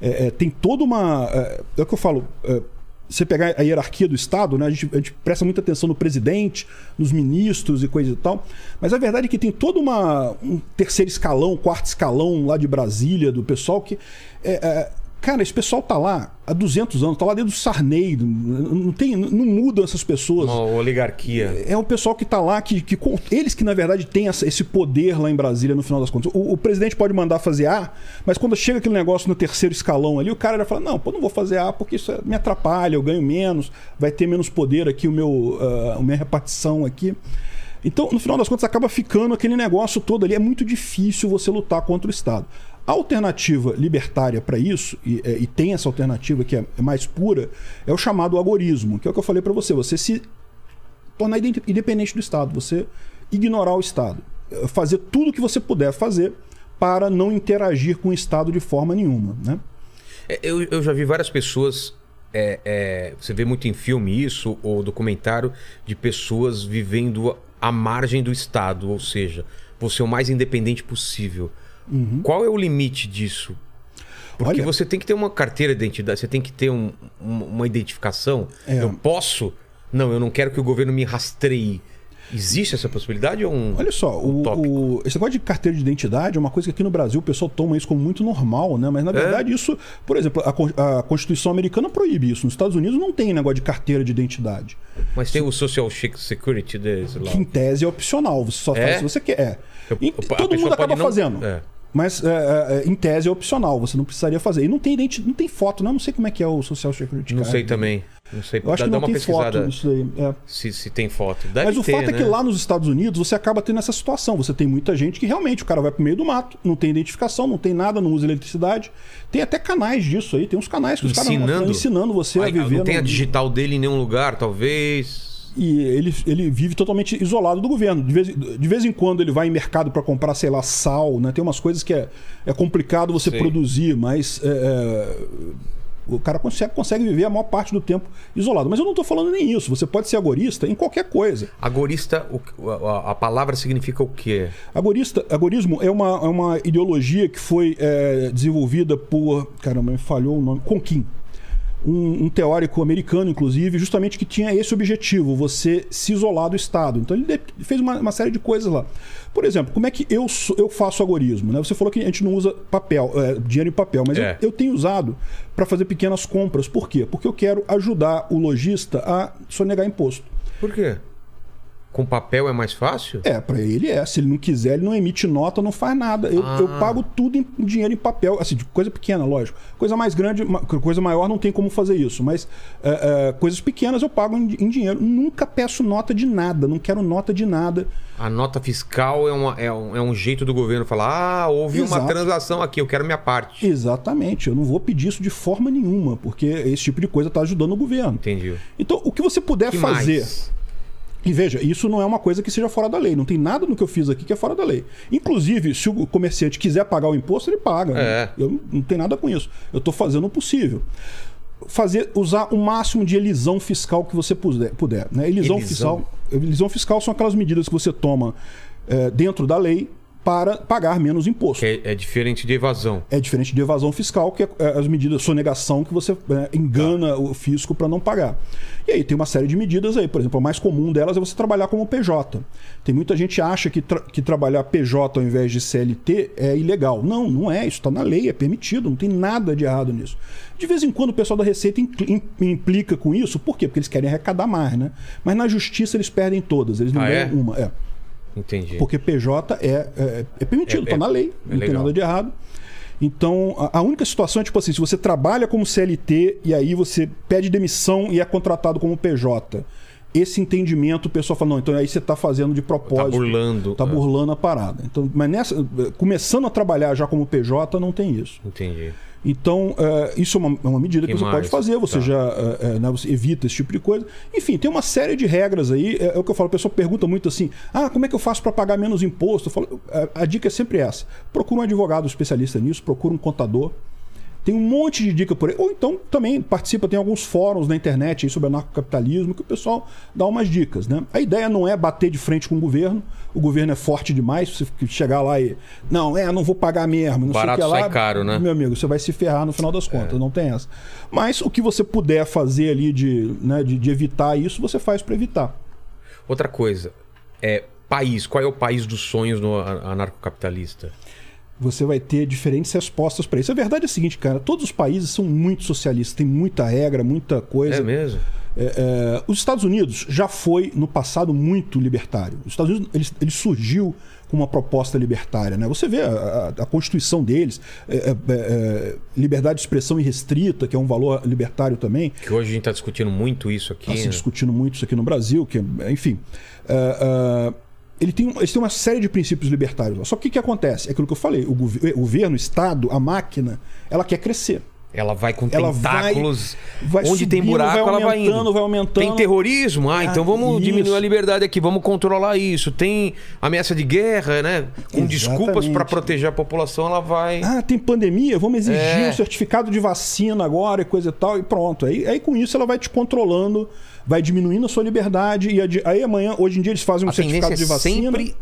É, é, tem toda uma. É, é o que eu falo. é, você pegar a hierarquia do Estado, né? A gente, a gente presta muita atenção no presidente, nos ministros e coisa e tal. Mas a verdade é que tem todo uma, um terceiro escalão, quarto escalão lá de Brasília, do pessoal que. é, é, cara, esse pessoal tá lá há 200 anos, tá lá desde o Sarney. Não, tem, não mudam essas pessoas. Uma oligarquia. É o pessoal que tá lá, que, que eles que na verdade têm esse poder lá em Brasília no final das contas. O, o presidente pode mandar fazer A, mas quando chega aquele negócio no terceiro escalão ali, o cara já fala: Não, pô, não vou fazer A porque isso me atrapalha, eu ganho menos, vai ter menos poder aqui, o meu, ah, a minha repartição aqui. Então, no final das contas, acaba ficando aquele negócio todo ali. É muito difícil você lutar contra o Estado. A alternativa libertária para isso, e, é, e tem essa alternativa que é é mais pura, é o chamado agorismo, que é o que eu falei para você. Você se tornar independente do Estado, você ignorar o Estado, eh, fazer tudo o que você puder fazer para não interagir com o Estado de forma nenhuma, né? É, Eu, eu já vi várias pessoas. é, é, você vê muito em filme isso, ou documentário, de pessoas vivendo à margem do Estado, ou seja, você é o mais independente possível. Uhum. Qual é o limite disso? Porque Olha, você tem que ter uma carteira de identidade, você tem que ter um- um- uma identificação. É. Eu posso? Não, eu não quero que o governo me rastreie. Existe essa possibilidade ou um. Olha só, o, o- esse negócio de carteira de identidade é uma coisa que aqui no Brasil o pessoal toma isso como muito normal, né? Mas na verdade isso, por exemplo, a, a Constituição americana proíbe isso. Nos Estados Unidos não tem negócio de carteira de identidade. Mas tem o Social Security lá. Que em tese é opcional, você só É? faz se você quer. É. Eu- todo mundo acaba não- fazendo. É. Mas é, é, é, em tese é opcional, você não precisaria fazer. E não tem, identi- não tem foto, né? Eu não sei como é que é o Social Security Não Card. sei também. Não sei. Eu acho que não tem foto disso daí. É. se, se tem foto. Deve Mas o ter, fato é né? que lá nos Estados Unidos você acaba tendo essa situação. Você tem muita gente que realmente o cara vai pro meio do mato, não tem identificação, não tem nada, não usa eletricidade. Tem até canais disso aí, tem uns canais que os caras Ensinando? estão ensinando você Ai, a viver. Não tem a no- digital dele em nenhum lugar, talvez. E ele, ele vive totalmente isolado do governo. De vez, de vez em quando ele vai em mercado para comprar, sei lá, sal, né? Tem umas coisas que é, é complicado você Sei. produzir, mas é, é, o cara consegue, consegue viver a maior parte do tempo isolado. Mas eu não estou falando nem isso. Você pode ser agorista em qualquer coisa. Agorista, o- a, a palavra significa o quê? Agorista, agorismo é uma, é uma ideologia que foi é, desenvolvida por. Caramba, me falhou o nome. Conquim. Um, um teórico americano, inclusive, justamente que tinha esse objetivo, você se isolar do Estado. Então ele fez uma, uma série de coisas lá. Por exemplo, como é que eu, eu faço agorismo? Né? Você falou que a gente não usa papel, é, dinheiro em papel, mas É. eu, eu tenho usado para fazer pequenas compras. Por quê? Porque eu quero ajudar o lojista a sonegar imposto. Por quê? Com papel é mais fácil? É, pra ele é. Se ele não quiser, ele não emite nota, não faz nada. Eu, Ah. eu pago tudo em em dinheiro em papel, assim, de coisa pequena, lógico. Coisa mais grande, coisa maior não tem como fazer isso. Mas é, é, coisas pequenas eu pago em, em dinheiro. Nunca peço nota de nada, não quero nota de nada. A nota fiscal é, uma- é um, é um jeito do governo falar: ah, houve uma Exato. transação aqui, eu quero minha parte. Exatamente, eu não vou pedir isso de forma nenhuma, porque esse tipo de coisa está ajudando o governo. Entendi. Então, o que você puder que fazer. mais? E veja, isso não é uma coisa que seja fora da lei. Não tem nada no que eu fiz aqui que é fora da lei. Inclusive, se o comerciante quiser pagar o imposto, ele paga. né? É. Eu não tenho nada com isso. Eu estou fazendo o possível. Fazer, usar o máximo de elisão fiscal que você puder. puder né? Elisão, Elisão? fiscal. Elisão fiscal são aquelas medidas que você toma eh, dentro da lei para pagar menos imposto. É, é diferente de evasão. É diferente de evasão fiscal, que é é as medidas de sonegação que você é, engana o fisco para não pagar. E aí tem uma série de medidas aí. Por exemplo, a mais comum delas é você trabalhar como PJ. Tem muita gente que acha que, tra- que trabalhar PJ ao invés de CLT é ilegal. Não, não é. Isso está na lei, é permitido. Não tem nada de errado nisso. De vez em quando o pessoal da Receita impl- im- implica com isso. Por quê? Porque eles querem arrecadar mais, né? Mas na justiça eles perdem todas. Eles não Ah, é? ganham uma. É. Entendi. Porque PJ é, é, é permitido, É- está é- na lei, é não tem legal. nada de errado. Então, a, a única situação é tipo assim: se você trabalha como CLT e aí você pede demissão e é contratado como PJ. Esse entendimento, o pessoal fala, não, então aí você está fazendo de propósito. Tá burlando. Tá É. burlando a parada. Então, mas nessa, começando a trabalhar já como PJ, não tem isso. Entendi. Então, é, isso é uma, é uma medida que, Que você mais? pode fazer, você Tá. já é, é, né, você evita esse tipo de coisa. Enfim, tem uma série de regras aí. É, é o que eu falo, a pessoa pergunta muito assim: ah, como é que eu faço para pagar menos imposto? Eu falo, a, a dica é sempre essa: procura um advogado especialista nisso, procura um contador. Tem um monte de dica por aí. Ou então também participa, tem alguns fóruns na internet aí sobre anarcocapitalismo que o pessoal dá umas dicas. Né? A ideia não é bater de frente com o governo. O governo é forte demais. Você chegar lá e. Não, é, não vou pagar mesmo. Não Barato sei o que lá, sai caro, né? Meu amigo, você vai se ferrar no final das contas. É. Não tem essa. Mas o que você puder fazer ali de, né, de, de evitar isso, você faz para evitar. Outra coisa. É país. Qual é o país dos sonhos no anarcocapitalista? Você vai ter diferentes respostas para isso. A verdade é a seguinte, cara, todos os países são muito socialistas, tem muita regra, muita coisa. É mesmo? É, é, os Estados Unidos já foi no passado muito libertário. Os Estados Unidos ele, ele surgiu com uma proposta libertária, né? Você vê a, a- a constituição deles, é, é, é, liberdade de expressão irrestrita, que é um valor libertário também. Que hoje a gente está discutindo muito isso aqui. Está se né? discutindo muito isso aqui no Brasil, que, é- enfim. é, é, ele tem, eles têm uma série de princípios libertários. lá. Só que o que, acontece? É aquilo que eu falei: o, gov- o governo, o Estado, a máquina, ela quer crescer. Ela vai com Ela tentáculos. vai onde tem subindo, buraco, vai ela vai indo. vai aumentando. Tem terrorismo? Ah, então Ah, vamos isso. diminuir a liberdade aqui, vamos controlar isso. Tem ameaça de guerra, né? Com desculpas Exatamente. para proteger a população, ela vai. Ah, tem pandemia, vamos exigir É. um certificado de vacina agora e coisa e tal, e pronto. Aí, aí com isso ela vai te controlando, vai diminuindo a sua liberdade, e aí amanhã, hoje em dia, eles fazem um a certificado é de vacina. sempre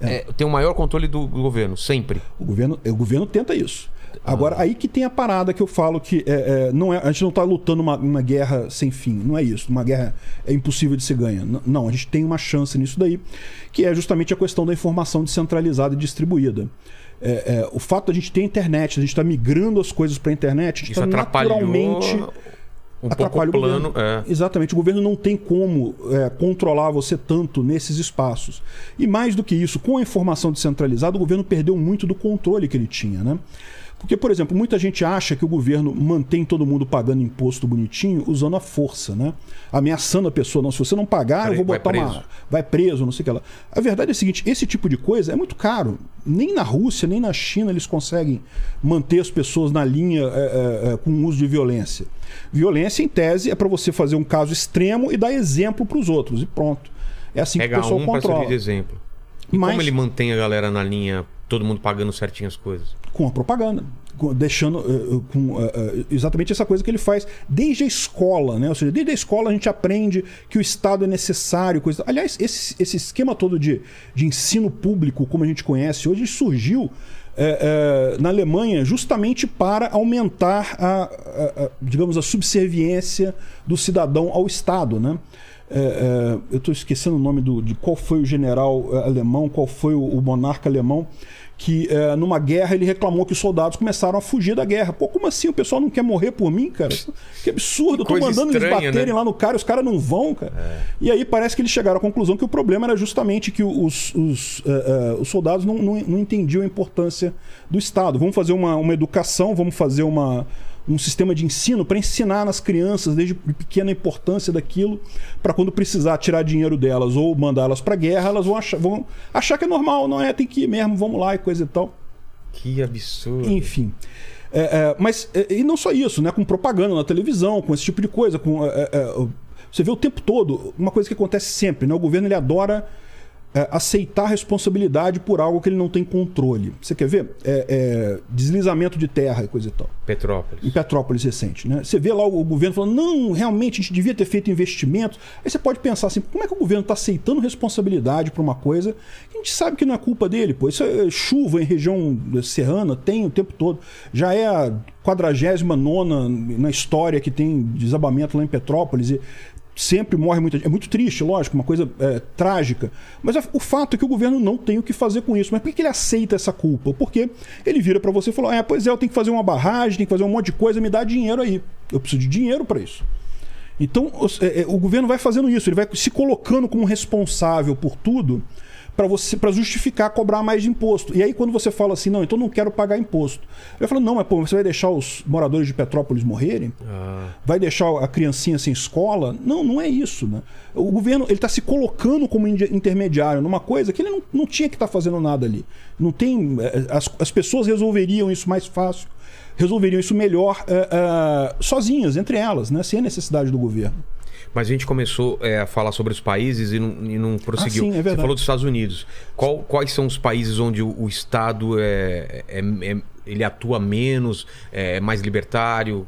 é, ter o maior controle do governo, sempre. O governo, o governo tenta isso. Agora, aí que tem a parada que eu falo que é, é, não é, a gente não está lutando uma, uma guerra sem fim. Não é isso. Uma guerra é impossível de se ganhar. N- Não, a gente tem uma chance nisso daí, que é justamente a questão da informação descentralizada e distribuída. É, é, o fato da gente ter internet, a gente está migrando as coisas para a internet, a gente está atrapalhou naturalmente um pouco plano. É. Exatamente, o governo não tem como é, controlar você tanto nesses espaços. E mais do que isso, com a informação descentralizada, o governo perdeu muito do controle que ele tinha, né? Porque, por exemplo, muita gente acha que o governo mantém todo mundo pagando imposto bonitinho usando a força, né? Ameaçando a pessoa, não, se você não pagar, eu vou Vai botar preso. uma. Vai preso, não sei o que lá. A verdade é a seguinte: esse tipo de coisa é muito caro. Nem na Rússia, nem na China eles conseguem manter as pessoas na linha é, é, é, com o uso de violência. Violência, em tese, é para você fazer um caso extremo e dar exemplo para os outros. E pronto. É assim que Pega o pessoal um pra servir controla. de exemplo. E Mas- como ele mantém a galera na linha, todo mundo pagando certinho as coisas? com a propaganda, deixando eh, com eh, eh, exatamente essa coisa que ele faz desde a escola, né? Ou seja, desde a escola a gente aprende que o Estado é necessário, coisa. Aliás, esse, esse esquema todo de, de ensino público, como a gente conhece hoje, surgiu na Alemanha justamente para aumentar a, a- a, digamos a subserviência do cidadão ao Estado, né? É, eu estou esquecendo o nome do, de qual foi o general alemão, qual foi o, o monarca alemão, que é, numa guerra ele reclamou que os soldados começaram a fugir da guerra. Pô, como assim? O pessoal não quer morrer por mim, cara? Que absurdo, eu tô mandando eles estranha, baterem né? lá no cara, os caras não vão, cara. E aí parece que eles chegaram à conclusão que o problema era justamente que os, os, é, é, os soldados não, não, não entendiam a importância do Estado. Vamos fazer uma, uma educação, vamos fazer uma, um sistema de ensino para ensinar nas crianças desde pequena a importância daquilo, para quando precisar tirar dinheiro delas ou mandá-las para guerra, elas vão achar, vão achar que é normal, não é? Tem que ir mesmo, vamos lá e coisa e tal. Que absurdo. Enfim. É, é, mas é, e não só isso, né? Com propaganda na televisão, com esse tipo de coisa, com é, é, você vê o tempo todo uma coisa que acontece sempre, né? O governo ele adora é, aceitar responsabilidade por algo que ele não tem controle. Você quer ver? É, é, deslizamento de terra e coisa e tal em Petrópolis. Petrópolis recente, né? Você vê lá o governo falando, não, realmente a gente devia ter feito investimento. Aí você pode pensar assim, como é que o governo está aceitando responsabilidade por uma coisa que a gente sabe que não é culpa dele, pô. Isso é chuva em região serrana, tem o tempo todo. Já é a 49 na história que tem desabamento lá em Petrópolis e sempre morre muita gente. É muito triste, lógico, uma coisa é, trágica. Mas o fato é que o governo não tem o que fazer com isso. Mas por que ele aceita essa culpa? Porque ele vira para você e fala: é, pois é, eu tenho que fazer uma barragem, tenho que fazer um monte de coisa, me dá dinheiro aí. Eu preciso de dinheiro para isso. Então, os- é, é, o governo vai fazendo isso, ele vai se colocando como responsável por tudo para você para justificar cobrar mais de imposto. E aí quando você fala assim, não, então não quero pagar imposto. Ele fala, não, mas pô, você vai deixar os moradores de Petrópolis morrerem? Ah, vai deixar a criancinha sem escola? Não, não é isso, né? O governo ele está se colocando como intermediário numa coisa que ele não, não tinha que estar fazendo nada ali. Não tem eh, as, as pessoas resolveriam isso mais fácil, resolveriam isso melhor eh, eh, sozinhas entre elas, né? Sem a necessidade do governo. Mas a gente começou é, a falar sobre os países e não, e não prosseguiu. sim, é verdade. Você falou dos Estados Unidos. Qual- quais são os países onde o, o Estado é, é- é- ele atua menos, é mais libertário?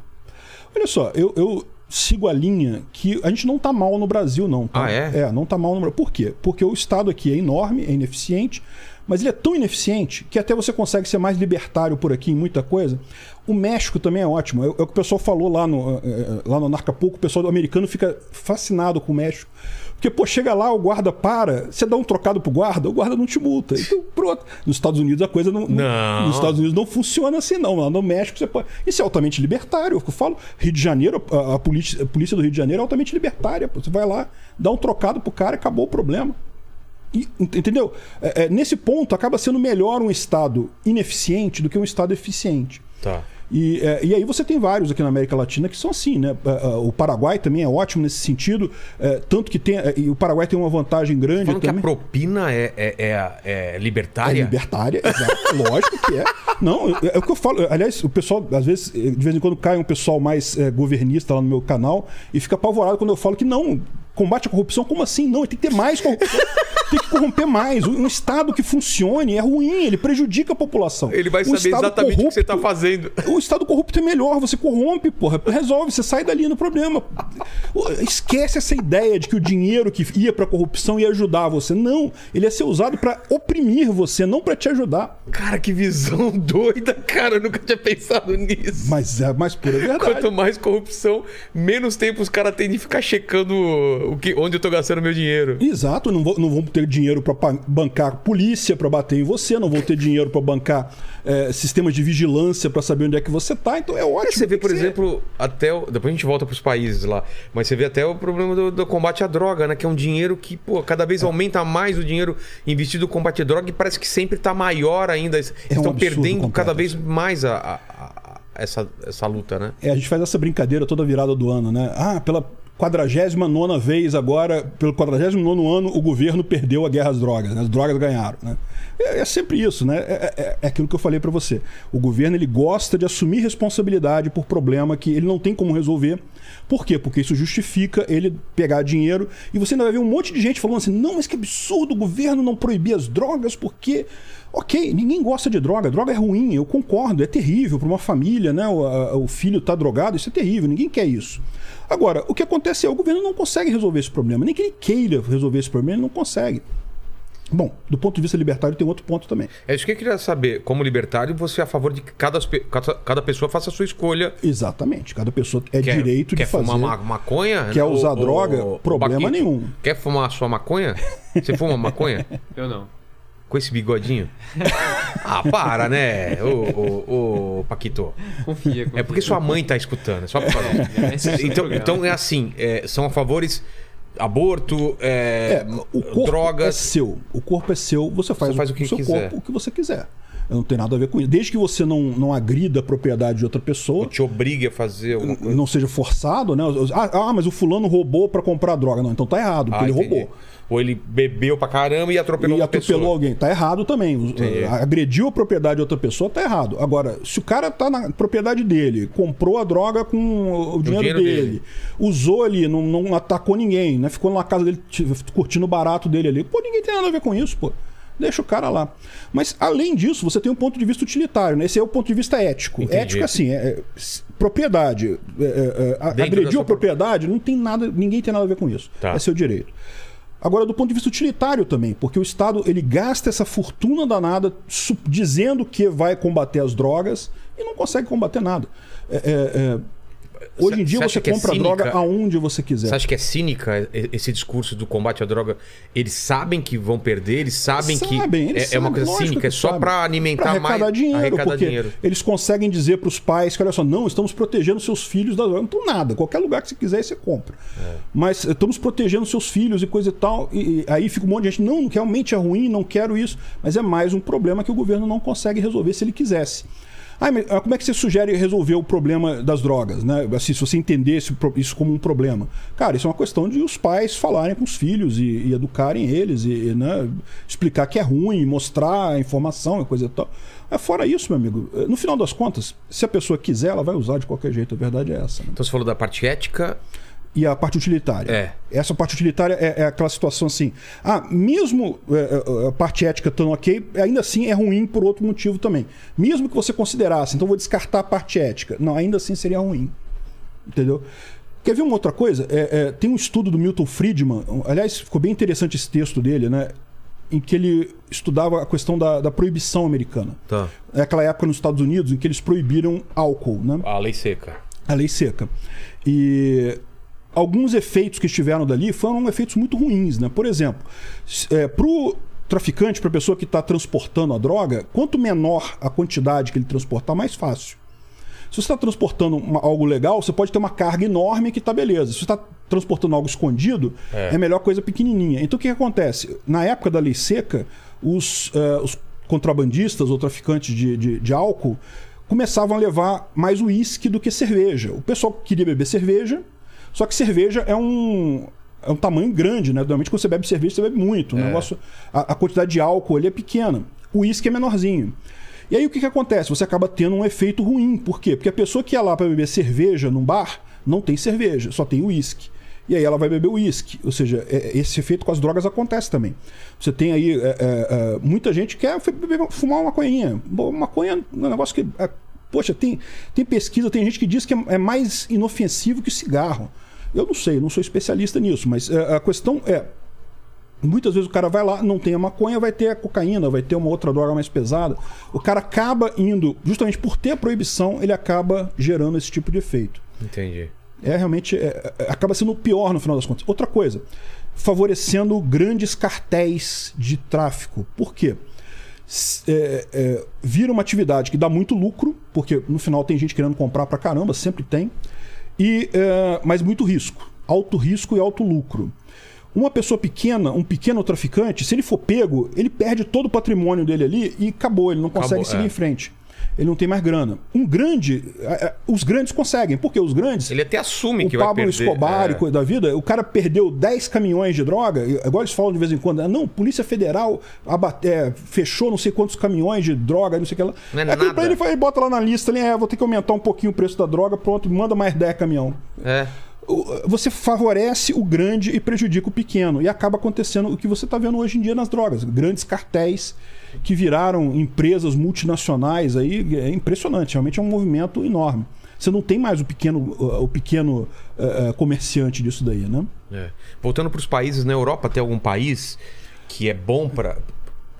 Olha só, eu, eu sigo a linha que a gente não tá mal no Brasil, não. Tá? Ah, é? É, não tá mal no Brasil. Por quê? Porque o Estado aqui é enorme, é ineficiente, mas ele é tão ineficiente que até você consegue ser mais libertário por aqui em muita coisa. O México também é ótimo. É, é o que o pessoal falou lá no, é, é, lá no Narcapulco, o pessoal americano fica fascinado com o México. Porque, pô, chega lá, o guarda para, você dá um trocado pro guarda, o guarda não te multa. Então, pronto. Nos Estados Unidos a coisa não. Não. Nos Estados Unidos não funciona assim, não. Lá no México você pode. Isso é altamente libertário. Eu falo, Rio de Janeiro, a, a polícia, a polícia do Rio de Janeiro é altamente libertária. pô. Você vai lá, dá um trocado pro cara acabou o problema. Ent- entendeu? É, é, nesse ponto, acaba sendo melhor um Estado ineficiente do que um Estado eficiente. Tá. E, é, e aí você tem vários aqui na América Latina que são assim, né? É, é, O Paraguai também é ótimo nesse sentido, é, tanto que tem. é, E o Paraguai tem uma vantagem grande Falando que a também. propina é, é, é- é libertária? libertária, exato. lógico que é. Não, é, o que eu falo. Aliás, o pessoal, às vezes, de vez em quando cai um pessoal mais governista lá no meu canal e fica apavorado quando eu falo que não. Combate à corrupção. Como assim? Não, tem que ter mais corrupção. tem que corromper mais. Um Estado que funcione é ruim, ele prejudica a população. Ele vai Um saber Estado exatamente o que você tá corrupto- fazendo. o estado corrupto é melhor, você corrompe, porra. Resolve, você sai dali no problema. Esquece essa ideia de que o dinheiro que ia pra corrupção ia ajudar você. Não, ele ia ser usado pra oprimir você, não pra te ajudar. Cara, que visão doida, cara. Eu nunca tinha pensado nisso. Mas é mais pura verdade. Quanto mais corrupção, menos tempo os caras têm de ficar checando o que, onde eu tô gastando meu dinheiro. Exato, não, vou- não vão ter dinheiro pra pa- bancar polícia pra bater em você, não vão ter dinheiro pra bancar é, sistemas de vigilância pra saber onde é que você tá. Então é ótimo. Você vê, por ser. exemplo, até. o- Depois a gente volta pros países lá. Mas você vê até o problema do, do combate à droga, né? Que é um dinheiro que, pô, cada vez aumenta mais o dinheiro investido no combate à droga e parece que sempre tá maior ainda. Eles É um estão perdendo completo, cada vez mais a, a- a- essa, essa luta, né? É, a gente faz essa brincadeira toda virada do ano, né? Ah, pela 49 vez agora, pelo 49 ano, o governo perdeu a guerra às drogas, né? as drogas ganharam. Né? É, é sempre isso, né? É, é- é aquilo que eu falei pra você. O governo ele gosta de assumir responsabilidade por problema que ele não tem como resolver. Por quê? Porque isso justifica ele pegar dinheiro e você ainda vai ver um monte de gente falando assim: não, mas que absurdo o governo não proibir as drogas, porque. Ok, ninguém gosta de droga, droga é ruim, eu concordo, é terrível para uma família, né? O, a- o filho tá drogado, isso é terrível, ninguém quer isso. Agora, o que acontece é o governo não consegue resolver esse problema, nem que ele queira resolver esse problema, ele não consegue. Bom, do ponto de vista libertário tem outro ponto também. É isso que eu queria saber. Como libertário, você é a favor de que cada, cada, cada pessoa faça a sua escolha. Exatamente, cada pessoa é Quer, direito quer de fazer. fumar ma- maconha? Quer usar Ô, droga? ô, Problema nenhum. Quer fumar a sua maconha? Você fuma maconha? Eu não. Com esse bigodinho? ah, para, né? Ô, ô, ô, Paquito. Confia. confia. É porque sua mãe tá escutando, é só pra falar. Esse é o então, programa. então é assim, é, são a favores aborto, é, É, o corpo é drogas. seu. O corpo é seu, você faz, Você faz o que seu quiser. corpo o que você quiser. Não tem nada a ver com isso. Desde que você não, não agrida a propriedade de outra pessoa, Te obrigue a fazer alguma coisa. não seja forçado, né? Ah, ah, mas o fulano roubou pra comprar droga. Não, então tá errado, porque Ah, ele entendi. roubou. Ou ele bebeu pra caramba e atropelou E uma atropelou pessoa. alguém. Tá errado também. Entendi. Agrediu a propriedade de outra pessoa, tá errado. Agora, se o cara tá na propriedade dele, comprou a droga com o dinheiro, dinheiro dele, dele. usou ali, não, não atacou ninguém, né? Ficou na casa dele, curtindo o barato dele ali. Pô, ninguém tem nada a ver com isso, pô. Deixa o cara lá. Mas, além disso, você tem um ponto de vista utilitário, né? Esse é o ponto de vista ético. Entendi. Ético, assim, é, é, propriedade. é, é, é, agrediu a propriedade, não tem nada, ninguém tem nada a ver com isso. Tá. É seu direito. Agora, do ponto de vista utilitário também, porque o Estado ele gasta essa fortuna danada dizendo que vai combater as drogas e não consegue combater nada. É, é, é, hoje em dia você é compra cínica? droga aonde você quiser. Você acha que é cínica esse discurso do combate à droga? Eles sabem que vão perder, eles sabem, Sabem, que eles é, é uma sabem, coisa cínica, é só sabem. pra alimentar Pra arrecadar mais dinheiro, arrecadar porque dinheiro. eles conseguem dizer para os pais que, olha só, não, estamos protegendo seus filhos da droga. Não por nada, qualquer lugar que você quiser você compra. É. Mas eh, estamos protegendo seus filhos e coisa e tal. E, e aí fica um monte de gente, não, realmente é ruim, não quero isso. Mas é mais um problema que o governo não consegue resolver se ele quisesse. Ah, mas ah, como é que você sugere resolver o problema das drogas? Né? Assim, se você entender esse pro- isso como um problema. Cara, isso é uma questão de os pais falarem com os filhos e, e educarem eles, e, e, né, explicar que é ruim, mostrar a informação e coisa e tal. É fora isso, meu amigo. eh, No final das contas, se a pessoa quiser, ela vai usar de qualquer jeito. A verdade é essa. né? Então você falou da parte ética. E a parte utilitária. É. Essa parte utilitária é, é aquela situação assim. Ah, mesmo é, é, a parte ética estando ok, ainda assim é ruim por outro motivo também. Mesmo que você considerasse, então vou descartar a parte ética. Não, ainda assim seria ruim. Entendeu? Quer ver uma outra coisa? É, é, tem um estudo do Milton Friedman, aliás, ficou bem interessante esse texto dele, né? Em que ele estudava a questão da, da proibição americana. Tá. É aquela época nos Estados Unidos em que eles proibiram álcool, né? A lei seca. a lei seca. E alguns efeitos que estiveram dali foram efeitos muito ruins, né? Por exemplo, para o traficante, para a pessoa que está transportando a droga, quanto menor a quantidade que ele transportar, mais fácil. Se você está transportando uma- algo legal, você pode ter uma carga enorme que tá beleza. Se você está transportando algo escondido, é. melhor coisa pequenininha. Então o que, que acontece? Na época da lei seca, os, eh, os contrabandistas ou traficantes de, de, de álcool começavam a levar mais uísque do que cerveja. O pessoal queria beber cerveja, só que cerveja é um, é um tamanho grande, né? Normalmente quando você bebe cerveja, você bebe muito. O negócio, a, a quantidade de álcool ali é pequena. O uísque é menorzinho. E aí o que, que acontece? Você acaba tendo um efeito ruim. Por quê? Porque a pessoa que ia lá para beber cerveja num bar não tem cerveja, só tem uísque. E aí ela vai beber uísque. Ou seja, é- esse efeito com as drogas acontece também. Você tem aí é, é, é, muita gente que quer fumar uma maconhinha. Bom, Maconha é um negócio que. é, poxa, tem, tem pesquisa, tem gente que diz que é, é mais inofensivo que o cigarro. Eu não sei, eu não sou especialista nisso, mas é, a questão é. Muitas vezes o cara vai lá, não tem a maconha, vai ter a cocaína, vai ter uma outra droga mais pesada. O cara acaba indo, justamente por ter a proibição, ele acaba gerando esse tipo de efeito. Entendi. É realmente. é- é- acaba sendo o pior no final das contas. Outra coisa, favorecendo grandes cartéis de tráfico. Por quê? É, é, vira uma atividade que dá muito lucro, porque no final tem gente querendo comprar pra caramba, sempre tem, e, é, mas muito risco. Alto risco e alto lucro. Uma pessoa pequena, um pequeno traficante, se ele for pego, ele perde todo o patrimônio dele ali e acabou, ele não consegue Acabou, seguir é. em frente. Ele não tem mais grana. Um grande, os grandes conseguem, porque os grandes Ele até assume que vai Pablo perder. Escobar é. e coisa da vida, o cara perdeu 10 caminhões de droga, igual eles falam de vez em quando, ah, não, Polícia Federal abate- é, fechou não sei quantos caminhões de droga, não sei o que lá. Não é Aquilo nada. pra ele, ele bota lá na lista, ali, é, vou ter que aumentar um pouquinho o preço da droga, pronto, manda mais 10 caminhão. É. Você favorece o grande e prejudica o pequeno. E acaba acontecendo o que você está vendo hoje em dia nas drogas. Grandes cartéis que viraram empresas multinacionais aí. É impressionante, realmente é um movimento enorme. Você não tem mais o pequeno, o pequeno eh, comerciante disso daí, né? É. Voltando para os países, na Europa tem algum país que é bom para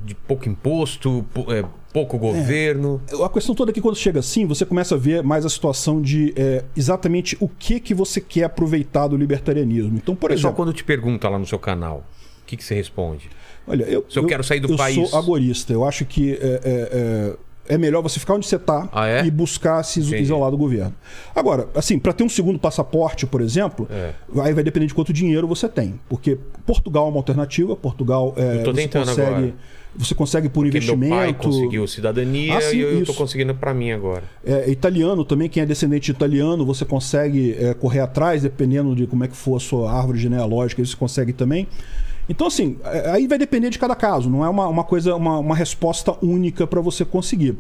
de pouco imposto, pou- é, pouco governo. A questão toda é que quando chega assim, você começa a ver mais a situação de eh, exatamente o que, que você quer aproveitar do libertarianismo. Então, por O pessoal, exemplo, quando te pergunta lá no seu canal, o que, que você responde? Olha, eu, Se eu quero sair do eu país- sou agorista. Eu acho que é, é, é- é melhor você ficar onde você está Ah, é? e buscar se Entendi. isolar do governo. Agora, assim, para ter um segundo passaporte, por exemplo, É. aí vai depender de quanto dinheiro você tem. Porque Portugal é uma alternativa. Portugal é, Eu tô você tentando consegue, agora. Você consegue por Porque meu investimento. pai conseguiu cidadania Ah, sim, e eu, isso. conseguindo para mim agora. É, italiano também, quem é descendente de italiano, você consegue é, correr atrás, dependendo de como é que for a sua árvore genealógica, isso você consegue também. Então, assim, é, aí vai depender de cada caso, não é uma, uma coisa, uma, uma resposta única para você conseguir.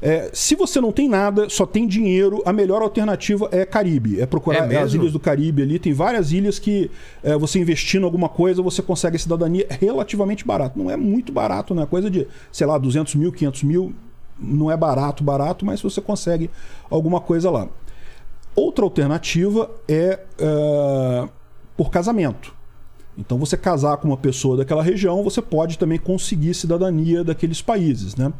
É, se você não tem nada, só tem dinheiro, a melhor alternativa é Caribe. É procurar É as ilhas do Caribe ali. Tem várias ilhas que é, você investindo em alguma coisa, você consegue a cidadania relativamente barato. Não é muito barato, né? Coisa de, sei lá, 200 mil, 500 mil. Não é barato, barato, mas você consegue alguma coisa lá. Outra alternativa é eh, por casamento. Então, você casar com uma pessoa daquela região, você pode também conseguir cidadania daqueles países, né?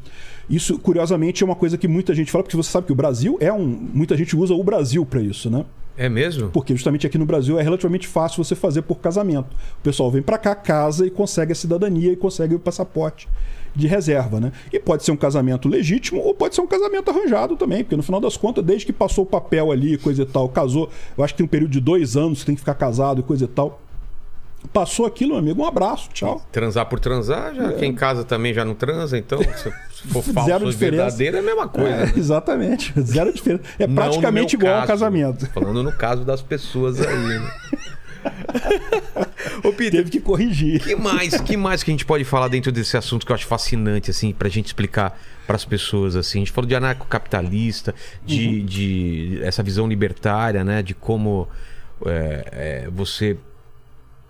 Isso, curiosamente, é uma coisa que muita gente fala, porque você sabe que o Brasil é um. Muita gente usa o Brasil para isso, né? É mesmo? Porque justamente aqui no Brasil é relativamente fácil você fazer por casamento. O pessoal vem para cá, casa e consegue a cidadania e consegue o passaporte de reserva, né? E pode ser um casamento legítimo ou pode ser um casamento arranjado também, porque no final das contas, desde que passou o papel ali, coisa e tal, casou, eu acho que tem um período de dois anos que tem que ficar casado e coisa e tal. Passou aquilo, meu amigo, um abraço, tchau. Transar por transar, já quem casa também já não transa, então se for falso Zero diferença. verdadeiro é a mesma coisa. É, né? exatamente, zero diferença. É Não praticamente igual ao caso. casamento. Falando no caso das pessoas aí, né? Ô, Peter, Teve que corrigir. que mais, que mais que a gente pode falar dentro desse assunto que eu acho fascinante, assim, pra gente explicar pras pessoas, assim? A gente falou de anarcocapitalista, de, Uhum. de essa visão libertária, né? De como é, é, você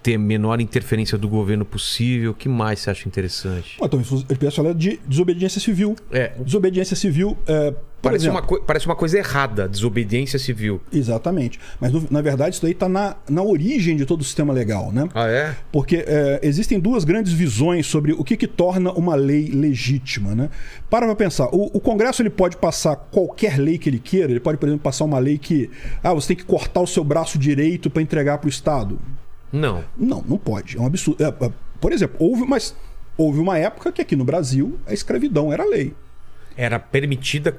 ter menor interferência do governo possível. O que mais você acha interessante? Então, ele pensa falar de desobediência civil. É, Desobediência civil, é, parece, exemplo, uma parece uma coisa errada, desobediência civil. Exatamente. Mas no- na verdade isso daí está na, na origem de todo o sistema legal, né? Ah, é? Porque é, existem duas grandes visões sobre o que, que torna uma lei legítima, né? Para pra pensar. O, o Congresso ele pode passar qualquer lei que ele queira. Ele pode, por exemplo, passar uma lei que ah, você tem que cortar o seu braço direito para entregar para o Estado. Não. Não, não pode. É um absurdo. É, é, por exemplo, houve, mas houve uma época que aqui no Brasil a escravidão era lei. Era permitida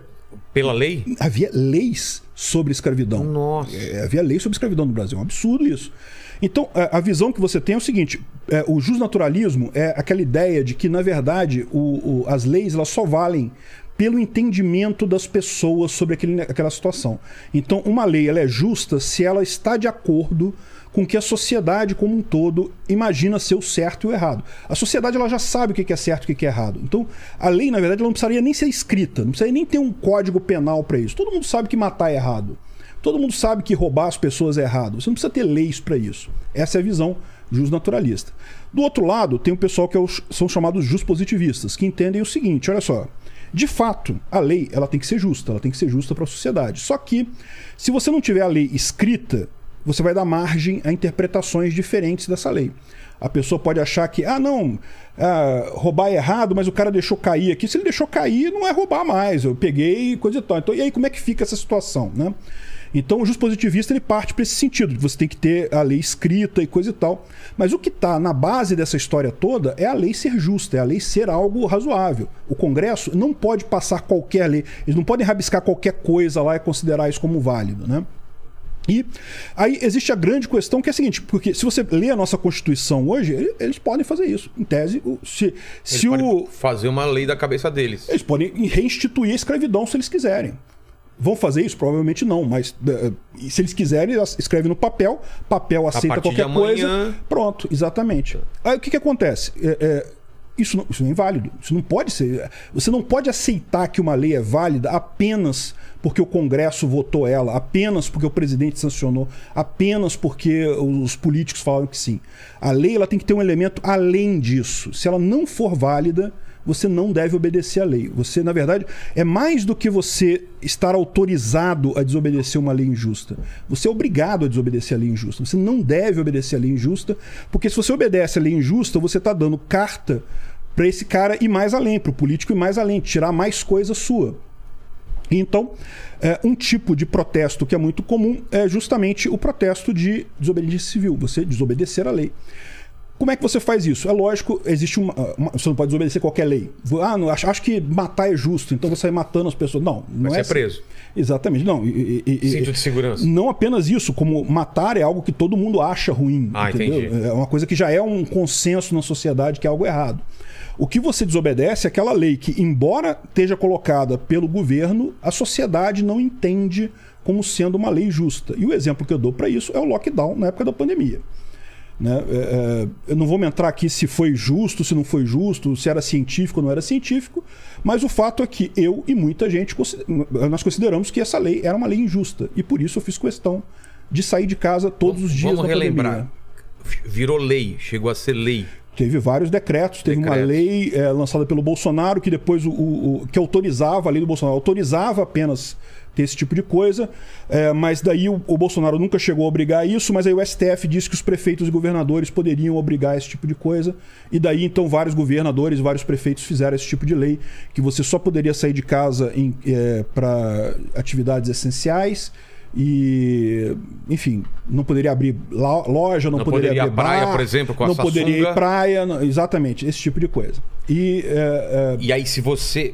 pela lei? Havia leis sobre escravidão. Nossa. É, havia lei sobre escravidão no Brasil. É um absurdo isso. Então, a, a visão que você tem é o seguinte: é, o justnaturalismo é aquela ideia de que, na verdade, o- o- as leis elas só valem pelo entendimento das pessoas sobre aquele, aquela situação. Então, uma lei ela é justa se ela está de acordo com que a sociedade como um todo imagina ser o certo e o errado. A sociedade ela já sabe o que é certo e o que é errado. Então, a lei, na verdade, não precisaria nem ser escrita, não precisaria nem ter um código penal para isso. Todo mundo sabe que matar é errado. Todo mundo sabe que roubar as pessoas é errado. Você não precisa ter leis para isso. Essa é a visão justnaturalista. Do outro lado, tem o pessoal que é são chamados juspositivistas, que entendem o seguinte: olha só. De fato, a lei ela tem que ser justa, ela tem que ser justa para a sociedade. Só que, se você não tiver a lei escrita, você vai dar margem a interpretações diferentes dessa lei. A pessoa pode achar que, ah, não, ah, roubar é errado, mas o cara deixou cair aqui. Se ele deixou cair, não é roubar mais. Eu peguei coisa e tal. Então, e aí, como é que fica essa situação, né? Então, o juspositivista ele parte para esse sentido, você tem que ter a lei escrita e coisa e tal. Mas o que está na base dessa história toda é a lei ser justa, é a lei ser algo razoável. O Congresso não pode passar qualquer lei, eles não podem rabiscar qualquer coisa lá e considerar isso como válido, né? E aí existe a grande questão que é a seguinte, porque se você lê a nossa Constituição hoje, ele- eles podem fazer isso. Em tese, se, Eles se podem o, fazer uma lei da cabeça deles. eles podem reinstituir a escravidão se eles quiserem. Vão fazer isso? Provavelmente não, mas eh, se eles quiserem, eles escrevem no papel, papel aceita qualquer coisa. amanhã- Pronto, exatamente. Aí o que, que acontece? É, é, isso, não, isso é inválido. Isso não pode ser. Você não pode aceitar que uma lei é válida apenas porque o Congresso votou ela, apenas porque o presidente sancionou, apenas porque os políticos falaram que sim. A lei ela tem que ter um elemento além disso. Se ela não for válida, você não deve obedecer à lei. Você, na verdade, é mais do que você estar autorizado a desobedecer uma lei injusta. Você é obrigado a desobedecer a lei injusta. Você não deve obedecer a lei injusta, porque se você obedece a lei injusta, você está dando carta para esse cara ir mais além, para o político ir mais além, tirar mais coisa sua. Então, é, um tipo de protesto que é muito comum é justamente o protesto de desobediência civil, você desobedecer a lei. Como é que você faz isso? É lógico, existe uma, uma- Você não pode desobedecer qualquer lei. Ah, não, acho, acho que matar é justo, então você sai matando as pessoas. Não, não Vai é ser assim. preso. Exatamente. Não, e- e- Cinto de segurança. não apenas isso, como matar é algo que todo mundo acha ruim. Ah, entendeu? entendi. É uma coisa que já é um consenso na sociedade que é algo errado. O que você desobedece é aquela lei que, embora esteja colocada pelo governo, a sociedade não entende como sendo uma lei justa. E o exemplo que eu dou para isso é o lockdown na época da pandemia. Né? É, é, eu não vou me entrar aqui se foi justo, se não foi justo, se era científico ou não era científico, mas o fato é que eu e muita gente nós consideramos que essa lei era uma lei injusta e por isso eu fiz questão de sair de casa todos os dias Vamos relembrar. pandemia. Virou lei, chegou a ser lei. Teve vários decretos, teve uma Decretos. lei é, lançada pelo Bolsonaro que depois o- o- que autorizava a lei do Bolsonaro, autorizava apenas ter esse tipo de coisa, é, mas daí o, o Bolsonaro nunca chegou a obrigar isso, mas aí o STF disse que os prefeitos e governadores poderiam obrigar esse tipo de coisa, e daí então vários governadores, vários prefeitos fizeram esse tipo de lei que você só poderia sair de casa para atividades essenciais. E, enfim, não poderia abrir lo- loja, não, Não poderia, poderia abrir praia, bar, por exemplo, com a não poderia ir praia, não- exatamente, esse tipo de coisa. E é, é, E aí, se você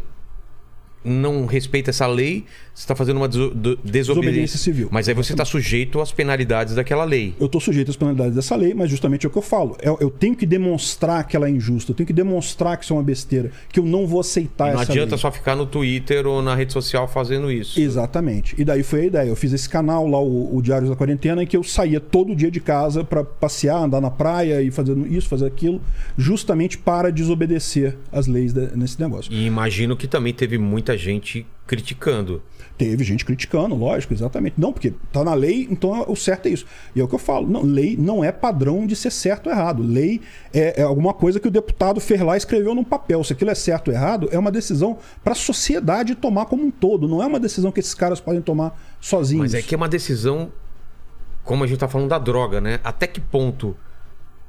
não respeita essa lei, você está fazendo uma deso- desobediência. Desobediência civil. Mas aí você está sujeito às penalidades daquela lei. eu estou sujeito às penalidades dessa lei, mas justamente é o que eu falo. Eu, eu tenho que demonstrar que ela é injusta, eu tenho que demonstrar que isso é uma besteira, que eu não vou aceitar não essa adianta lei. só ficar no Twitter ou na rede social fazendo isso. Exatamente. E daí foi a ideia. Eu fiz esse canal lá, o, o Diários da Quarentena, em que eu saía todo dia de casa para passear, andar na praia e fazendo isso, fazer aquilo, justamente para desobedecer as leis de- nesse negócio. E imagino que também teve muita gente criticando. Teve gente criticando, lógico, exatamente. Não, porque tá na lei, então o certo é isso. E é o que eu falo. Não, lei não é padrão de ser certo ou errado. Lei é, é alguma coisa que o deputado fez lá e escreveu num papel. Se aquilo é certo ou errado, é uma decisão para a sociedade tomar como um todo. Não é uma decisão que esses caras podem tomar sozinhos. Mas é que é uma decisão, como a gente tá falando da droga, né? Até que ponto.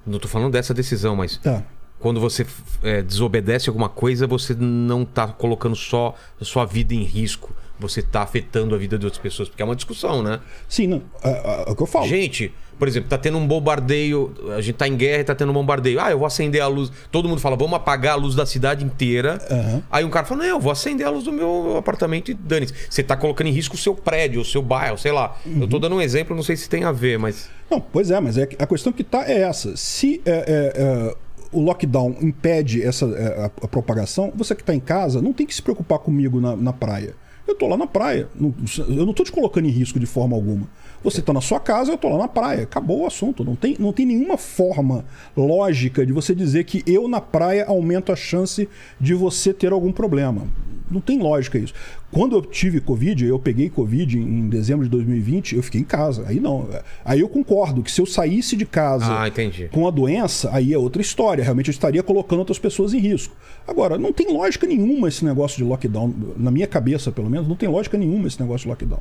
Não tô falando dessa decisão, mas Tá. Quando você é, desobedece alguma coisa, você não tá colocando só a sua vida em risco. Você tá afetando a vida de outras pessoas. Porque é uma discussão, né? Sim, não. É, é- é o que eu falo. Gente, por exemplo, tá tendo um bombardeio, a gente tá em guerra e tá tendo um bombardeio. Ah, eu vou acender a luz. Todo mundo fala, vamos apagar a luz da cidade inteira. Aham. Aí um cara fala, não, eu vou acender a luz do meu apartamento e dane-se. Você tá colocando em risco o seu prédio, o seu bairro, sei lá. Eu Uhum. tô dando um exemplo, não sei se tem a ver, mas. Não, pois é, mas é a questão que tá é essa. Se é, é, é, o lockdown impede essa, é, a, a propagação, você que está em casa não tem que se preocupar comigo na, na praia. Eu tô lá na praia. Não- eu não tô te colocando em risco de forma alguma. Você tá na sua casa, eu tô lá na praia. Acabou o assunto. Não tem, não tem nenhuma forma lógica de você dizer que eu na praia aumento a chance de você ter algum problema. Não tem lógica isso. Quando eu tive Covid, eu peguei Covid em dezembro de 2020, eu fiquei em casa. Aí não. Aí eu concordo que se eu saísse de casa Ah, entendi. com a doença, aí é outra história. Realmente eu estaria colocando outras pessoas em risco. Agora, não tem lógica nenhuma esse negócio de lockdown. Na minha cabeça, pelo menos, não tem lógica nenhuma esse negócio de lockdown.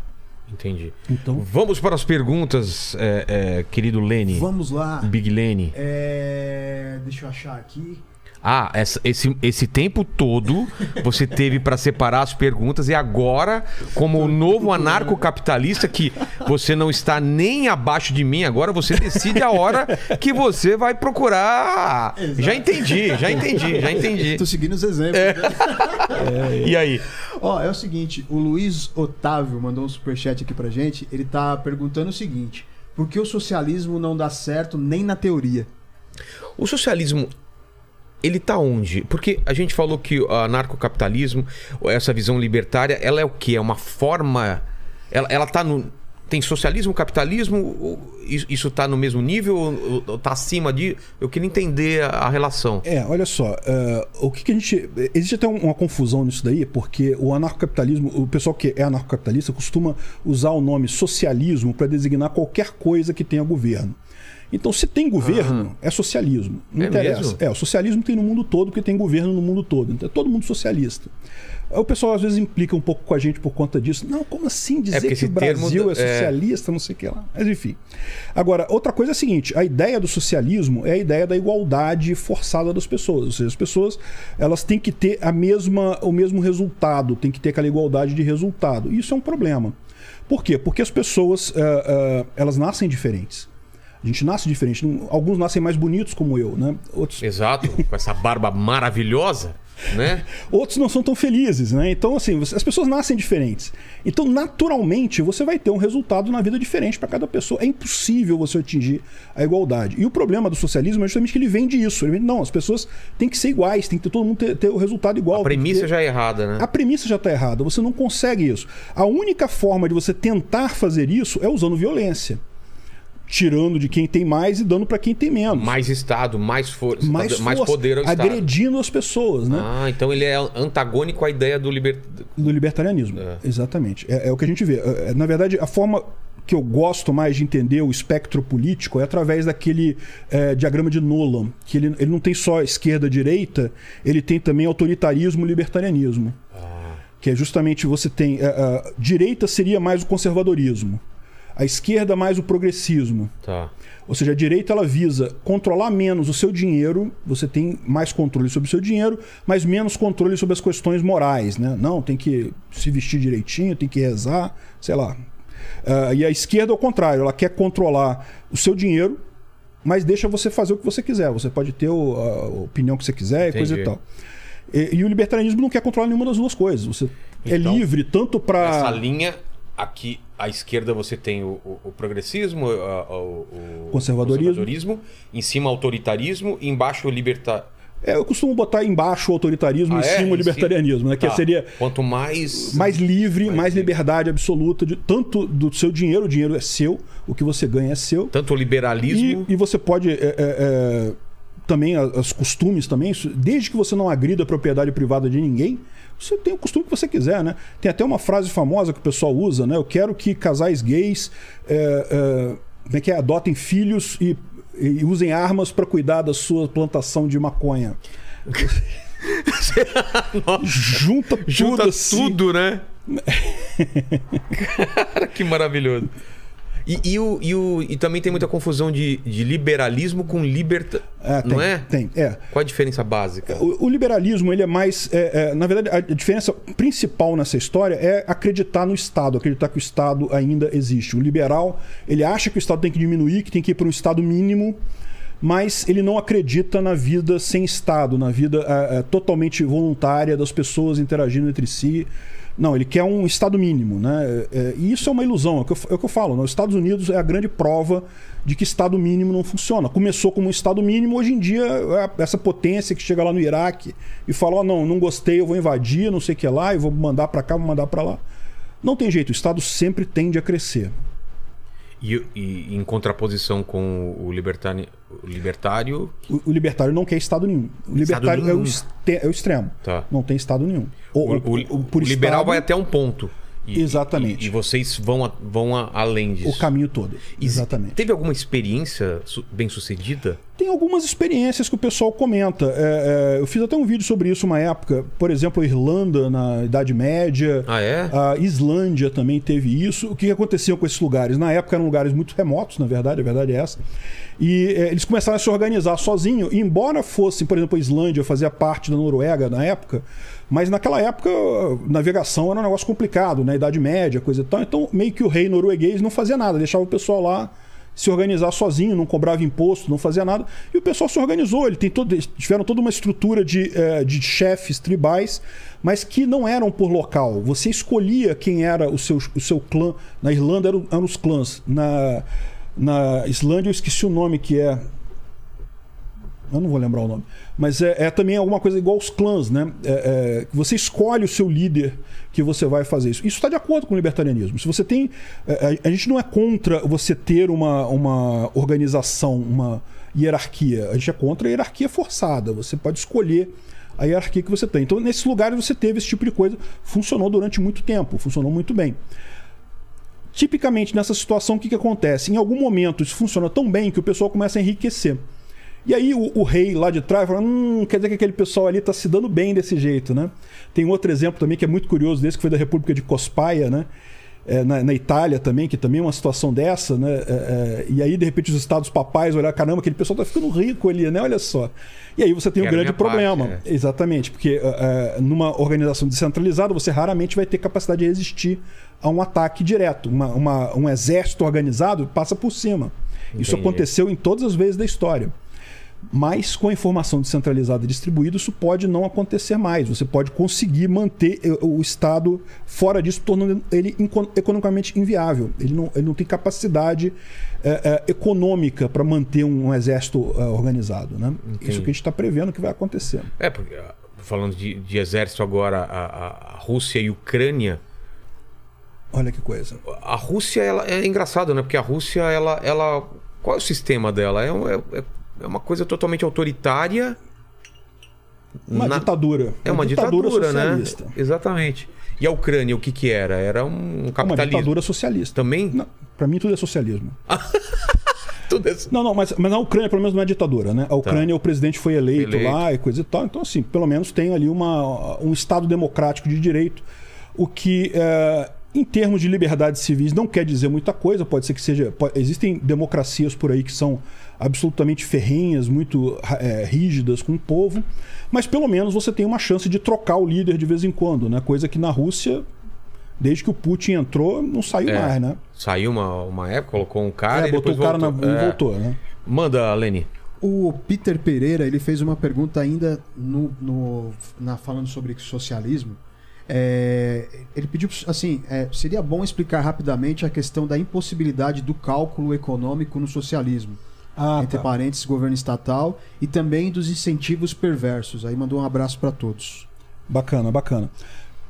Entendi. Então. Vamos para as perguntas, é, é, querido Lene. Vamos lá. Big Lene. É, Deixa eu achar aqui. Ah, essa- esse, esse tempo todo você teve para separar as perguntas e agora, como o novo anarcocapitalista que você não está nem abaixo de mim agora, você decide a hora que você vai procurar. Já entendi, já entendi, já entendi. Tô seguindo os exemplos. É. né? E aí? Ó, é o seguinte, o Luiz Otávio mandou um superchat aqui pra gente. Ele tá perguntando o seguinte: por que o socialismo não dá certo nem na teoria? O socialismo ele tá onde? Porque a gente falou que o anarcocapitalismo, essa visão libertária, ela é o quê? É uma forma. Ela, ela tá no. Tem socialismo, capitalismo? Isso isso tá no mesmo nível ou ou tá acima de. Eu queria entender a, relação. É, olha só, eh, o que, que a gente. Existe até um- uma confusão nisso daí, porque o anarcocapitalismo, o pessoal que é anarcocapitalista costuma usar o nome socialismo para designar qualquer coisa que tenha governo. Então, se tem governo, é socialismo. Não É interessa. mesmo? É, o socialismo tem no mundo todo, porque tem governo no mundo todo. Então, é todo mundo socialista. O pessoal às vezes implica um pouco com a gente por conta disso. Não, como assim dizer porque que o Brasil é é- socialista, não sei o que lá. Mas enfim. Agora, outra coisa é a seguinte: a ideia do socialismo é a ideia da igualdade forçada das pessoas. Ou seja, as pessoas elas têm que ter a mesma, o mesmo resultado, tem que ter aquela igualdade de resultado. Isso é um problema. Por quê? Porque as pessoas eh, eh, elas nascem diferentes. A gente nasce diferente. Alguns nascem mais bonitos, como eu, né? Outros Exato, com essa barba maravilhosa, né? outros não são tão felizes, né? Então, assim, as pessoas nascem diferentes. Então, naturalmente, você vai ter um resultado na vida diferente para cada pessoa. É impossível você atingir a igualdade. E o problema do socialismo é justamente que ele vem disso. Ele vem, não, as pessoas têm que ser iguais, tem que ter todo mundo ter, ter o resultado igual. A premissa ter- já é errada, né? a premissa já está errada, você não consegue isso. A única forma de você tentar fazer isso é usando violência. Tirando de quem tem mais e dando para quem tem menos. Mais Estado, mais força, mais, mais força, poder ao Estado. agredindo as pessoas, né? Ah, então ele é antagônico à ideia do liber... Do libertarianismo. Exatamente. É, é o que a gente vê. É, é, Na verdade, a forma que eu gosto mais de entender o espectro político é através daquele é, diagrama de Nolan, que ele, ele não tem só esquerda e direita, ele tem também autoritarismo e libertarianismo. Que é justamente você tem. é, a direita seria mais o conservadorismo, a esquerda mais o progressismo. Tá. Ou seja, a direita ela visa controlar menos o seu dinheiro, você tem mais controle sobre o seu dinheiro, mas menos controle sobre as questões morais, né? Não, tem que se vestir direitinho, tem que rezar, sei lá. Ah, e a esquerda, ao contrário, ela quer controlar o seu dinheiro, mas deixa você fazer o que você quiser. Você pode ter o- a opinião que você quiser e coisa e Entendi. tal. E, e o libertarianismo não quer controlar nenhuma das duas coisas. Você é Então, livre tanto Essa para linha, aqui à esquerda você tem o, o- o progressismo, o, o Conservadorismo. conservadorismo, em cima o autoritarismo, e embaixo o libertar. É, eu costumo botar embaixo o autoritarismo Ah, e é? em cima o Em libertarianismo, né? Que Tá. seria Quanto mais. mais livre, Mais mais liberdade absoluta, de, tanto do seu dinheiro, o dinheiro é seu, o que você ganha é seu. Tanto o liberalismo. E, e você pode. é, é, é, também os costumes também, desde que você não agrida a propriedade privada de ninguém, você tem o costume que você quiser, né? Tem até uma frase famosa que o pessoal usa, né? Eu quero que casais gays é, é, é que é? adotem filhos e, e usem armas para cuidar da sua plantação de maconha. Junta tudo Junta assim. tudo, né? Cara, que maravilhoso. E, e, o, e, o, e também tem muita confusão de, de liberalismo com liberta. É, tem, não é? Tem, é. Qual a diferença básica? O, o liberalismo, ele é mais. é, é, na verdade, a diferença principal nessa história é acreditar no Estado, acreditar que o Estado ainda existe. O liberal, ele acha que o Estado tem que diminuir, que tem que ir para um Estado mínimo, mas ele não acredita na vida sem Estado, na vida é, é, totalmente voluntária das pessoas interagindo entre si. Não, ele quer um Estado mínimo, né? É, é, e isso é uma ilusão, é o que eu, é o que eu falo. Né? Os Estados Unidos é a grande prova de que Estado mínimo não funciona. Começou como um Estado mínimo, hoje em dia, é essa potência que chega lá no Iraque e fala: oh, não, não gostei, eu vou invadir, não sei o que lá, e vou mandar para cá, vou mandar para lá. Não tem jeito, o Estado sempre tende a crescer. E, e em contraposição com o libertário, o libertário O, o libertário não quer Estado nenhum. O libertário é o, é o extremo. Tá. Não tem Estado nenhum. o, o- o liberal vai até um ponto. E- Exatamente. E, e vocês vão, a- vão a- além disso. o caminho todo. E Exatamente. Teve alguma experiência bem sucedida? Tem algumas experiências que o pessoal comenta. É, é, eu fiz até um vídeo sobre isso uma época. Por exemplo, a Irlanda na Idade Média. Ah, é? A Islândia também teve isso. O que aconteceu com esses lugares? Na época eram lugares muito remotos, na verdade, a verdade é essa. E é, eles começaram a se organizar sozinho. E embora fosse, por exemplo, a Islândia fazia parte da Noruega na época, mas naquela época navegação era um negócio complicado, na Idade Média, coisa e tal. Então, meio que o rei norueguês não fazia nada, deixava o pessoal lá se organizar sozinho, não cobrava imposto, não fazia nada. E o pessoal se organizou. Ele tem todo, eles tiveram toda uma estrutura de, eh, de chefes tribais, mas que não eram por local. Você escolhia quem era o seu, o seu clã. Na Irlanda eram, eram os clãs. Na, na Islândia eu esqueci o nome que é. Eu não vou lembrar o nome. Mas é, é também alguma coisa igual aos clãs, né? É, é, você escolhe o seu líder que você vai fazer isso. Isso está de acordo com o libertarianismo. Se você tem. é, a, a gente não é contra você ter uma, uma organização, uma hierarquia. A gente é contra a hierarquia forçada. Você pode escolher a hierarquia que você tem. Então, nesses lugares você teve esse tipo de coisa. Funcionou durante muito tempo, funcionou muito bem. Tipicamente nessa situação, o que, que acontece? Em algum momento isso funciona tão bem que o pessoal começa a enriquecer. E aí o, o rei lá de trás fala: hum, quer dizer que aquele pessoal ali está se dando bem desse jeito, né? Tem outro exemplo também que é muito curioso desse, que foi da República de Cospaia, né? É, na, na Itália também, que também é uma situação dessa, né? É, é, e aí, de repente, os estados papais olhar, caramba, aquele pessoal tá ficando rico ali, né? Olha só. E aí você tem um grande minha parte, problema. é. Exatamente, porque é, é, numa organização descentralizada, você raramente vai ter capacidade de resistir a um ataque direto. Uma- uma- um exército organizado passa por cima. Isso Entendi. aconteceu em todas as vezes da história. Mas com a informação descentralizada e distribuída, isso pode não acontecer mais. Você pode conseguir manter eh, o Estado fora disso, tornando ele economicamente inviável. Ele não, ele não tem capacidade eh, eh, econômica para manter um, um exército eh, organizado. Né? Isso que a gente está prevendo que vai acontecer. É, porque ah, falando de, de exército agora, a, a- a Rússia e Ucrânia. Olha que coisa. A Rússia ela, é engraçado, né? Porque a Rússia, ela. ela qual é o sistema dela? É, um- é, é- é uma coisa totalmente autoritária. Uma na- ditadura. É uma ditadura, né? socialista. Exatamente. E a Ucrânia, o que que era? Era um É uma capitalismo. ditadura socialista. Também? Para mim tudo é socialismo. Tudo isso. Não, não, mas, mas a Ucrânia pelo menos não é ditadura, né? A Ucrânia, o presidente foi eleito, Eleito. lá e coisa e tal. Então, assim, pelo menos tem ali uma, um Estado democrático de direito, o que, é, em termos de liberdades civis, não quer dizer muita coisa. Pode ser que seja. existem democracias por aí que são absolutamente ferrenhas, muito é, rígidas com o povo, mas pelo menos você tem uma chance de trocar o líder de vez em quando, né? Coisa que na Rússia. Desde que o Putin entrou, não saiu É. mais, né? Saiu uma, uma época, colocou um cara É, e botou o cara voltou. na, e É. voltou, né? Manda, Leni. O Peter Pereira ele fez uma pergunta ainda no, no- na, falando sobre socialismo. É, ele pediu assim: é, seria bom explicar rapidamente a questão da impossibilidade do cálculo econômico no socialismo, Ah, entre tá. parênteses, governo estatal, e também dos incentivos perversos. Aí mandou um abraço para todos. Bacana, bacana.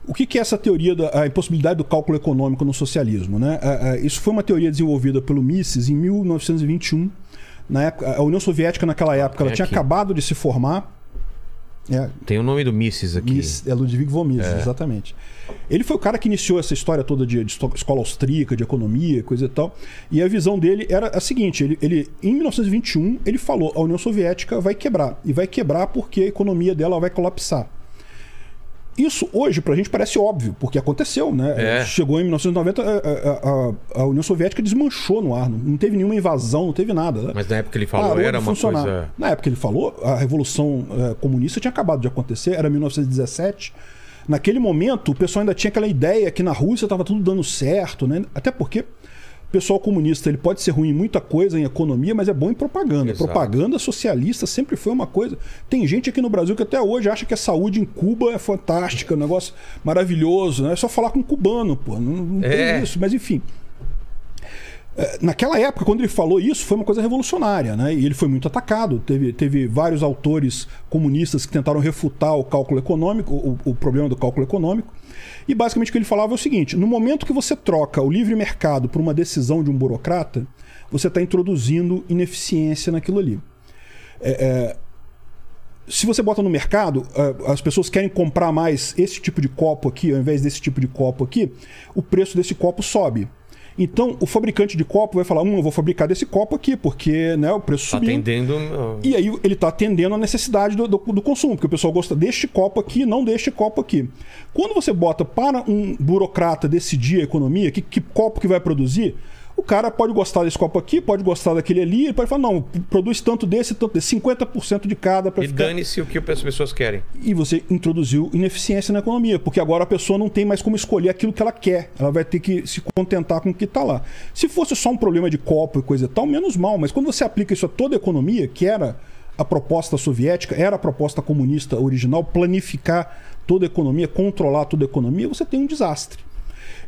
O que que é essa teoria da impossibilidade do cálculo econômico no socialismo? Né? É, é, Isso foi uma teoria desenvolvida pelo Mises em 1921. Na época, a União Soviética, naquela época, ela tem tinha aqui. acabado de se formar. É, Tem o nome do Mises aqui. Miss- é Ludwig von Mises, exatamente. Ele foi o cara que iniciou essa história toda de, de escola austríaca, de economia, coisa e tal. E a visão dele era a seguinte: ele, ele, em 1921, ele falou a União Soviética vai quebrar. E vai quebrar porque a economia dela vai colapsar. Isso hoje pra gente parece óbvio, porque aconteceu, né? É. Chegou em 1990, a, a- a- a União Soviética desmanchou no ar, não, teve nenhuma invasão, não teve nada. né? Mas na época que ele falou, Parou era uma coisa. Na época que ele falou, a Revolução Comunista tinha acabado de acontecer, era 1917. Naquele momento, o pessoal ainda tinha aquela ideia que na Rússia estava tudo dando certo, né? Até porque o pessoal comunista ele pode ser ruim em muita coisa, em economia, mas é bom em propaganda. Exato. Propaganda socialista sempre foi uma coisa. Tem gente aqui no Brasil que até hoje acha que a saúde em Cuba é fantástica, um negócio maravilhoso, né? É só falar com um cubano, pô. Não, não É. tem isso, mas enfim. É, Naquela época, quando ele falou isso, foi uma coisa revolucionária, né? E ele foi muito atacado. Teve, teve vários autores comunistas que tentaram refutar o cálculo econômico, o, o problema do cálculo econômico. E basicamente o que ele falava é o seguinte: no momento que você troca o livre mercado por uma decisão de um burocrata, você está introduzindo ineficiência naquilo ali. É, é, se você bota no mercado, eh, as pessoas querem comprar mais esse tipo de copo aqui, ao invés desse tipo de copo aqui, o preço desse copo sobe. Então, o fabricante de copo vai falar: hum, eu vou fabricar desse copo aqui, porque né, o preço Tá subiu. atendendo. E aí ele está atendendo a necessidade do, do, do consumo, porque o pessoal gosta deste copo aqui, não deste copo aqui. Quando você bota para um burocrata decidir a economia, que, que copo que vai produzir, o cara pode gostar desse copo aqui, pode gostar daquele ali, ele pode falar, não, produz tanto desse, tanto desse, 50% de cada para E ficar... dane-se o que as pessoas querem. E você introduziu ineficiência na economia, porque agora a pessoa não tem mais como escolher aquilo que ela quer. Ela vai ter que se contentar com o que está lá. Se fosse só um problema de copo e coisa e tal, menos mal. Mas quando você aplica isso a toda a economia, que era a proposta soviética, era a proposta comunista original, planificar toda a economia, controlar toda a economia, você tem um desastre.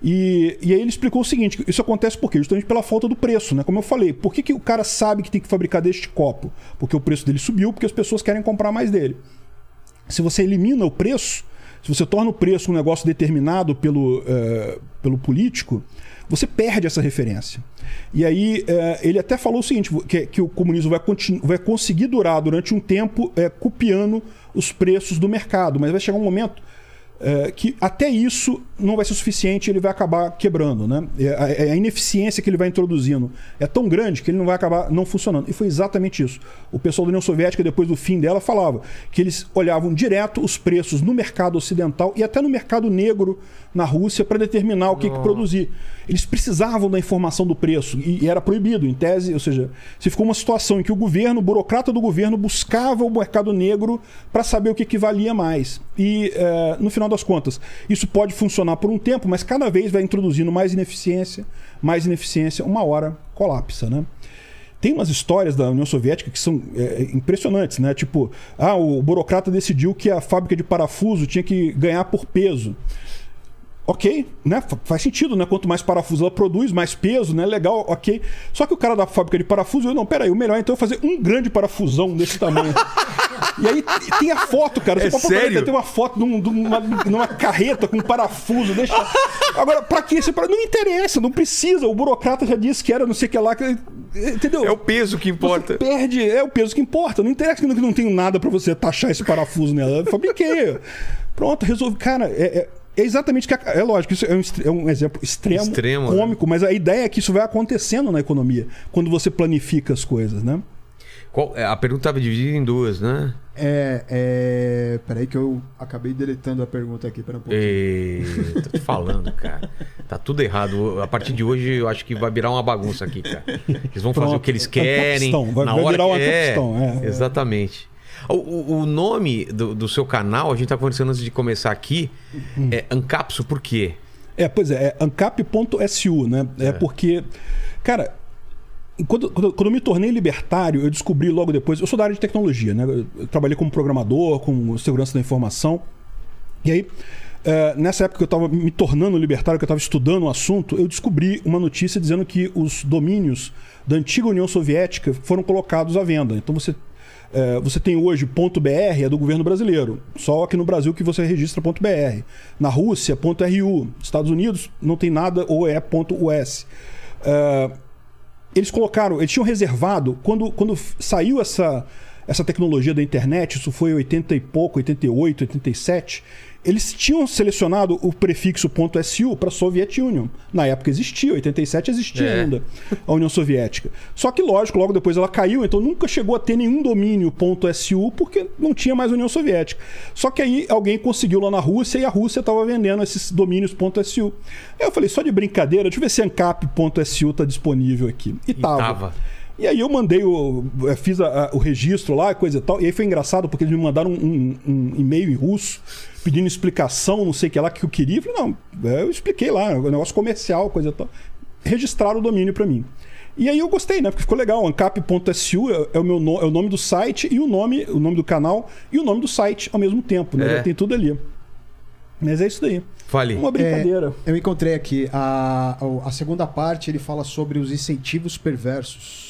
E, e aí ele explicou o seguinte: isso acontece por quê? Justamente pela falta do preço, né? Como eu falei, por que, que o cara sabe que tem que fabricar deste copo? Porque o preço dele subiu, porque as pessoas querem comprar mais dele. Se você elimina o preço, se você torna o preço um negócio determinado pelo, eh, pelo político, você perde essa referência. E aí eh, ele até falou o seguinte: que, que o comunismo vai, vai conseguir durar durante um tempo eh, copiando os preços do mercado, mas vai chegar um momento é, que até isso não vai ser suficiente ele vai acabar quebrando. Né? E A, a ineficiência que ele vai introduzindo é tão grande que ele não vai acabar não funcionando. E foi exatamente isso. O pessoal da União Soviética, depois do fim dela, falava que eles olhavam direto os preços no mercado ocidental e até no mercado negro na Rússia para determinar o que, que produzir. Eles precisavam da informação do preço e, e era proibido, em tese. Ou seja, se ficou uma situação em que o governo, o burocrata do governo, buscava o mercado negro para saber o que, que valia mais. E no final das contas, isso pode funcionar por um tempo, mas cada vez vai introduzindo mais ineficiência, mais ineficiência, uma hora colapsa, né? Tem umas histórias da União Soviética que são é, impressionantes, né? Tipo, ah, o burocrata decidiu que a fábrica de parafuso tinha que ganhar por peso. Ok, né? Fa- Faz sentido, né? Quanto mais parafuso ela produz, mais peso, né? Legal, ok. Só que o cara da fábrica de parafuso, eu, não, peraí, o melhor então é fazer um grande parafusão desse tamanho. e aí tem a foto, cara. Você É procurar, sério? Tem uma foto num- numa, numa carreta com parafuso. Deixa... Agora, pra que esse para Não interessa, não precisa. O burocrata já disse que era não sei o que lá. que- Entendeu? É o peso que importa. Você perde, é o peso que importa. Não interessa que não, que não tenho nada pra você taxar esse parafuso nela. Eu fabriquei. Pronto, resolvi. Cara, é, é- é exatamente o que. a- É lógico, isso é um, é um exemplo extremo, Extremo, né? cômico, mas a ideia é que isso vai acontecendo na economia quando você planifica as coisas, né? Qual- é, a pergunta estava dividida em duas, né? É, é. Peraí que eu acabei deletando a pergunta aqui. Pera um pouquinho. E... Tô te falando, cara. Tá tudo errado. A partir de hoje eu acho que vai virar uma bagunça aqui, cara. Eles vão fazer Pronto. o que eles querem. Vai- na vai hora virar que... um é, ancapistão, é. Exatamente. O, o- nome do, do seu canal, a gente tá conversando antes de começar aqui, Hum. é Ancapso, por quê? É, pois é, é ancap.su, né? É, porque, cara, quando, quando, quando eu me tornei libertário, eu descobri logo depois. Eu sou da área de tecnologia, né? Eu, eu trabalhei como programador, com segurança da informação. E aí, é, nessa época que eu estava me tornando libertário, que eu estava estudando o assunto, eu descobri uma notícia dizendo que os domínios da antiga União Soviética foram colocados à venda. Então você é, você tem hoje .br, é do governo brasileiro. Só aqui no Brasil que você registra .br. Na Rússia, .ru. Estados Unidos não tem nada ou é .us. É, eles colocaram, eles tinham reservado, quando, quando saiu essa, essa tecnologia da internet, isso foi em 80 e pouco, 88, 87, eles tinham selecionado o prefixo .su para Soviet Union. Na época existia, 87 existia É. ainda a União Soviética. Só que, lógico, logo depois ela caiu, então nunca chegou a ter nenhum domínio .su porque não tinha mais União Soviética. Só que aí alguém conseguiu lá na Rússia e a Rússia estava vendendo esses domínios .su. Aí eu falei, só de brincadeira, deixa eu ver se ancap.su está disponível aqui. E, tava. tava. E aí eu mandei o. eu fiz a- a- o registro lá, coisa e tal. E aí foi engraçado porque eles me mandaram um, um e-mail em russo pedindo explicação, não sei o que lá que eu queria. Eu falei, não, é, eu expliquei lá, o negócio comercial, coisa e tal. Registraram o domínio para mim. E aí eu gostei, né? Porque ficou legal. Ancap.su é, é o meu no- é o nome do site e o nome, o nome do canal e o nome do site ao mesmo tempo, né? É. Já tem tudo ali. Mas é isso daí. Fale. Uma brincadeira. Eu encontrei aqui a, a segunda parte, ele fala sobre os incentivos perversos.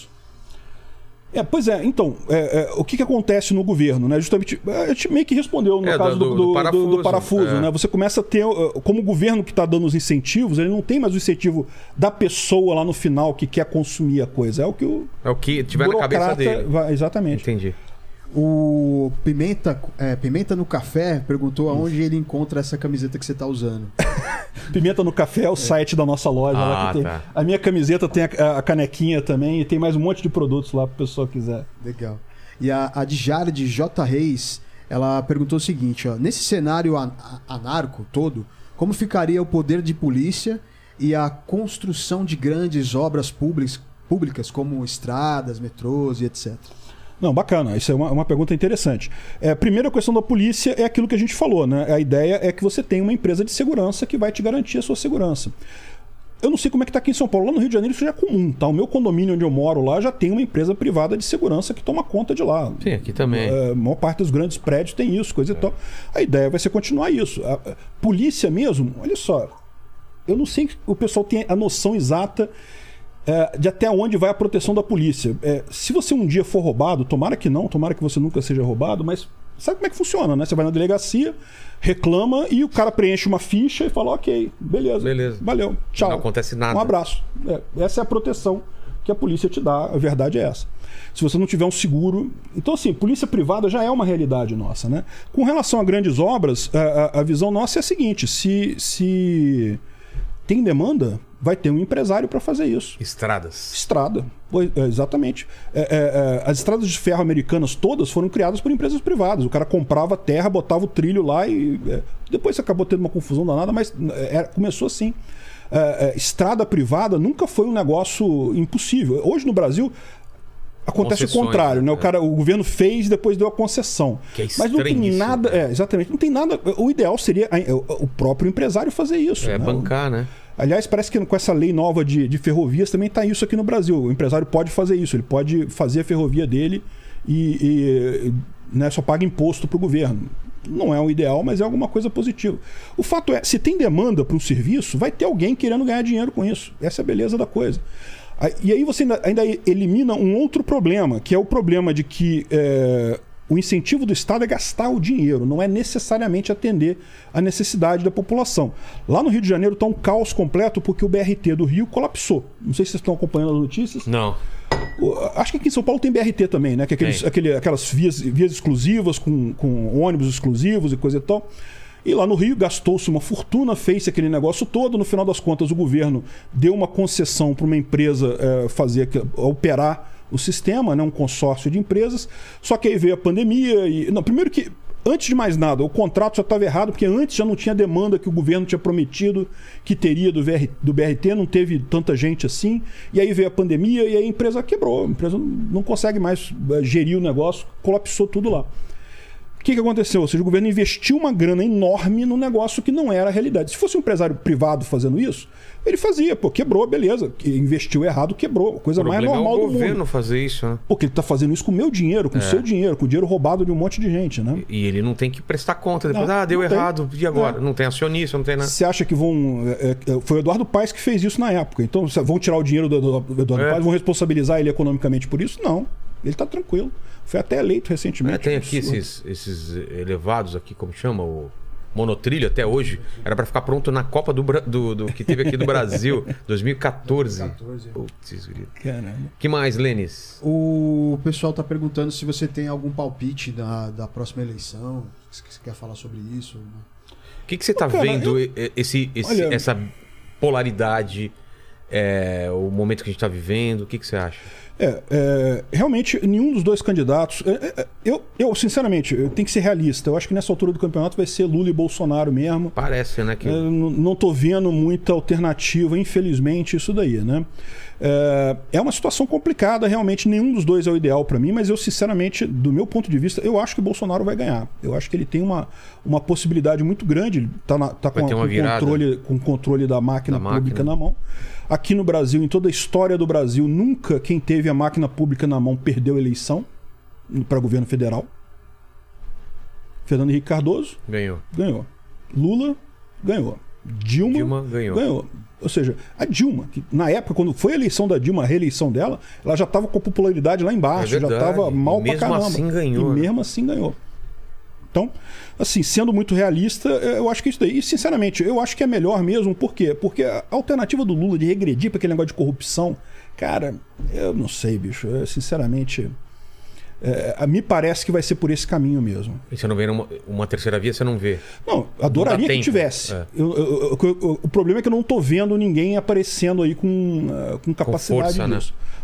É, pois é, então, é, é, o que, que acontece no governo, né? Justamente, a gente meio que respondeu no É, caso do- do, do parafuso, do parafuso, é. né? Você começa a ter, uh, como o governo que está dando os incentivos, ele não tem mais o incentivo da pessoa lá no final que quer consumir a coisa. É o que o É o que tiver na cabeça dele. vai- exatamente. Entendi. O Pimenta, é, Pimenta no Café perguntou aonde ele encontra essa camiseta que você tá usando. Pimenta no Café é o site da nossa loja. lá Ah, que tem- tá. A minha camiseta tem a, a canequinha também e tem mais um monte de produtos lá para o pessoal quiser. Legal. E a, a de J. Reis, ela perguntou o seguinte, ó. Nesse cenário an- anarco todo, como ficaria o poder de polícia e a construção de grandes obras públicas, públicas como estradas, metrôs e etc? Não, bacana. Isso é uma, uma pergunta interessante. É, primeiro, a questão da polícia é aquilo que a gente falou, né? A ideia é que você tenha uma empresa de segurança que vai te garantir a sua segurança. Eu não sei como é que tá aqui em São Paulo. Lá no Rio de Janeiro isso já é comum, tá? O meu condomínio onde eu moro lá já tem uma empresa privada de segurança que toma conta de lá. Sim, aqui também. É, a maior parte dos grandes prédios tem isso, coisa e tal. A ideia vai ser continuar isso. A, a polícia mesmo, olha só. Eu não sei se o pessoal tem a noção exata é, de até onde vai a proteção da polícia. É, se você um dia for roubado, tomara que não, tomara que você nunca seja roubado, mas sabe como é que funciona, né? Você vai na delegacia, reclama e o cara preenche uma ficha e fala: ok, beleza. Beleza. Valeu, tchau. Não acontece nada. Um abraço. É, essa é a proteção que a polícia te dá, a verdade é essa. Se você não tiver um seguro. Então, assim, polícia privada já é uma realidade nossa, né? Com relação a grandes obras, a, a- a visão nossa é a seguinte: se, se tem demanda, vai ter um empresário para fazer isso. Estradas. Estrada. Pois, é, exatamente. É, é, é, as estradas de ferro americanas todas foram criadas por empresas privadas. O cara comprava terra, botava o trilho lá e. é, depois acabou tendo uma confusão danada, mas é, começou assim. Estrada privada nunca foi um negócio impossível. Hoje no Brasil. Acontece o contrário, né? O, cara, o governo fez e depois deu a concessão. Que é Mas não tem nada. É, exatamente. Não tem nada. O ideal seria o próprio empresário fazer isso. É né? bancar, né? Aliás, parece que com essa lei nova de, de ferrovias também está isso aqui no Brasil. O empresário pode fazer isso, ele pode fazer a ferrovia dele e, e, né, só paga imposto para o governo. Não é o ideal, mas é alguma coisa positiva. O fato é, se tem demanda para um serviço, vai ter alguém querendo ganhar dinheiro com isso. Essa é a beleza da coisa. E aí você ainda, elimina um outro problema, que é o problema de que é, o incentivo do Estado é gastar o dinheiro, não é necessariamente atender a necessidade da população. Lá no Rio de Janeiro está um caos completo porque o BRT do Rio colapsou. Não sei se vocês estão acompanhando as notícias. Não. Acho que aqui em São Paulo tem BRT também, né? Que é aqueles, aquele, aquelas vias, vias exclusivas com, com ônibus exclusivos e coisa e tal. E lá no Rio gastou-se uma fortuna, fez aquele negócio todo. No final das contas, o governo deu uma concessão para uma empresa eh, fazer operar o sistema, né? um consórcio de empresas. Só que aí veio a pandemia e. Não, primeiro que. Antes de mais nada, o contrato já estava errado, porque antes já não tinha demanda que o governo tinha prometido que teria do, VR do BRT, não teve tanta gente assim. E aí veio a pandemia e a empresa quebrou. A empresa não- não consegue mais eh, gerir o negócio, colapsou tudo lá. O que, que aconteceu? Ou seja, o governo investiu uma grana enorme num negócio que não era a realidade. Se fosse um empresário privado fazendo isso, ele fazia, pô, quebrou, beleza. Investiu errado, quebrou. Coisa mais problema é normal o do governo mundo. fazer isso, né? Porque ele tá fazendo isso com o meu dinheiro, com o seu dinheiro, com o dinheiro roubado de um monte de gente, né? E ele não tem que prestar conta depois. Não, ah, deu não tem. errado. E agora? É. Não tem acionista, não tem nada. Você acha que vão. é, é, Foi o Eduardo Paes que fez isso na época. Então, vão tirar o dinheiro do Eduardo É. Paes, vão responsabilizar ele economicamente por isso? Não. Ele tá tranquilo. Foi até eleito recentemente. É, tem aqui esses, esses elevados aqui, como chama? O monotrilho até hoje. Era pra ficar pronto na Copa do, do, do- que teve aqui do Brasil, 2014. 2014. Putz. Caramba. que mais, Lênis? O pessoal tá perguntando se você tem algum palpite da, da próxima eleição, se você quer falar sobre isso. O que, que você tá Cara, vendo e- esse, esse- Olha- essa polaridade, é, o momento que a gente tá vivendo? O que, que você acha? É, é, realmente, nenhum dos dois candidatos. é, é, é, eu, eu, sinceramente, eu tenho que ser realista. Eu acho que nessa altura do campeonato vai ser Lula e Bolsonaro mesmo. Parece, né? Que... Eu não tô vendo muita alternativa, infelizmente, isso daí, né? É, é uma situação complicada, realmente, nenhum dos dois é o ideal para mim, mas eu, sinceramente, do meu ponto de vista, eu acho que o Bolsonaro vai ganhar. Eu acho que ele tem uma, uma possibilidade muito grande, ele tá, na- tá com, com virada. controle, com controle da máquina Da pública máquina. na mão. Aqui no Brasil, em toda a história do Brasil, nunca quem teve a máquina pública na mão perdeu a eleição para governo federal. Fernando Henrique Cardoso Ganhou. ganhou. Lula ganhou. Dilma, Dilma ganhou. ganhou. Ou seja, a Dilma, que na época, quando foi a eleição da Dilma, a reeleição dela, ela já estava com a popularidade lá embaixo, É já estava mal E pra mesmo caramba. assim ganhou, E né? mesmo assim ganhou. Então, assim, sendo muito realista, eh, eu acho que é isso daí. E, sinceramente, eu acho que é melhor mesmo. Por quê? Porque a alternativa do Lula de regredir para aquele negócio de corrupção, cara, eu não sei, bicho. Eu, sinceramente, eh, me parece que vai ser por esse caminho mesmo. E você não vê uma, uma terceira via, você não vê. Não, adoraria que tempo. tivesse. É. Eu- eu- eu- o problema é que eu não tô vendo ninguém aparecendo aí com, ah, com capacidade força, né?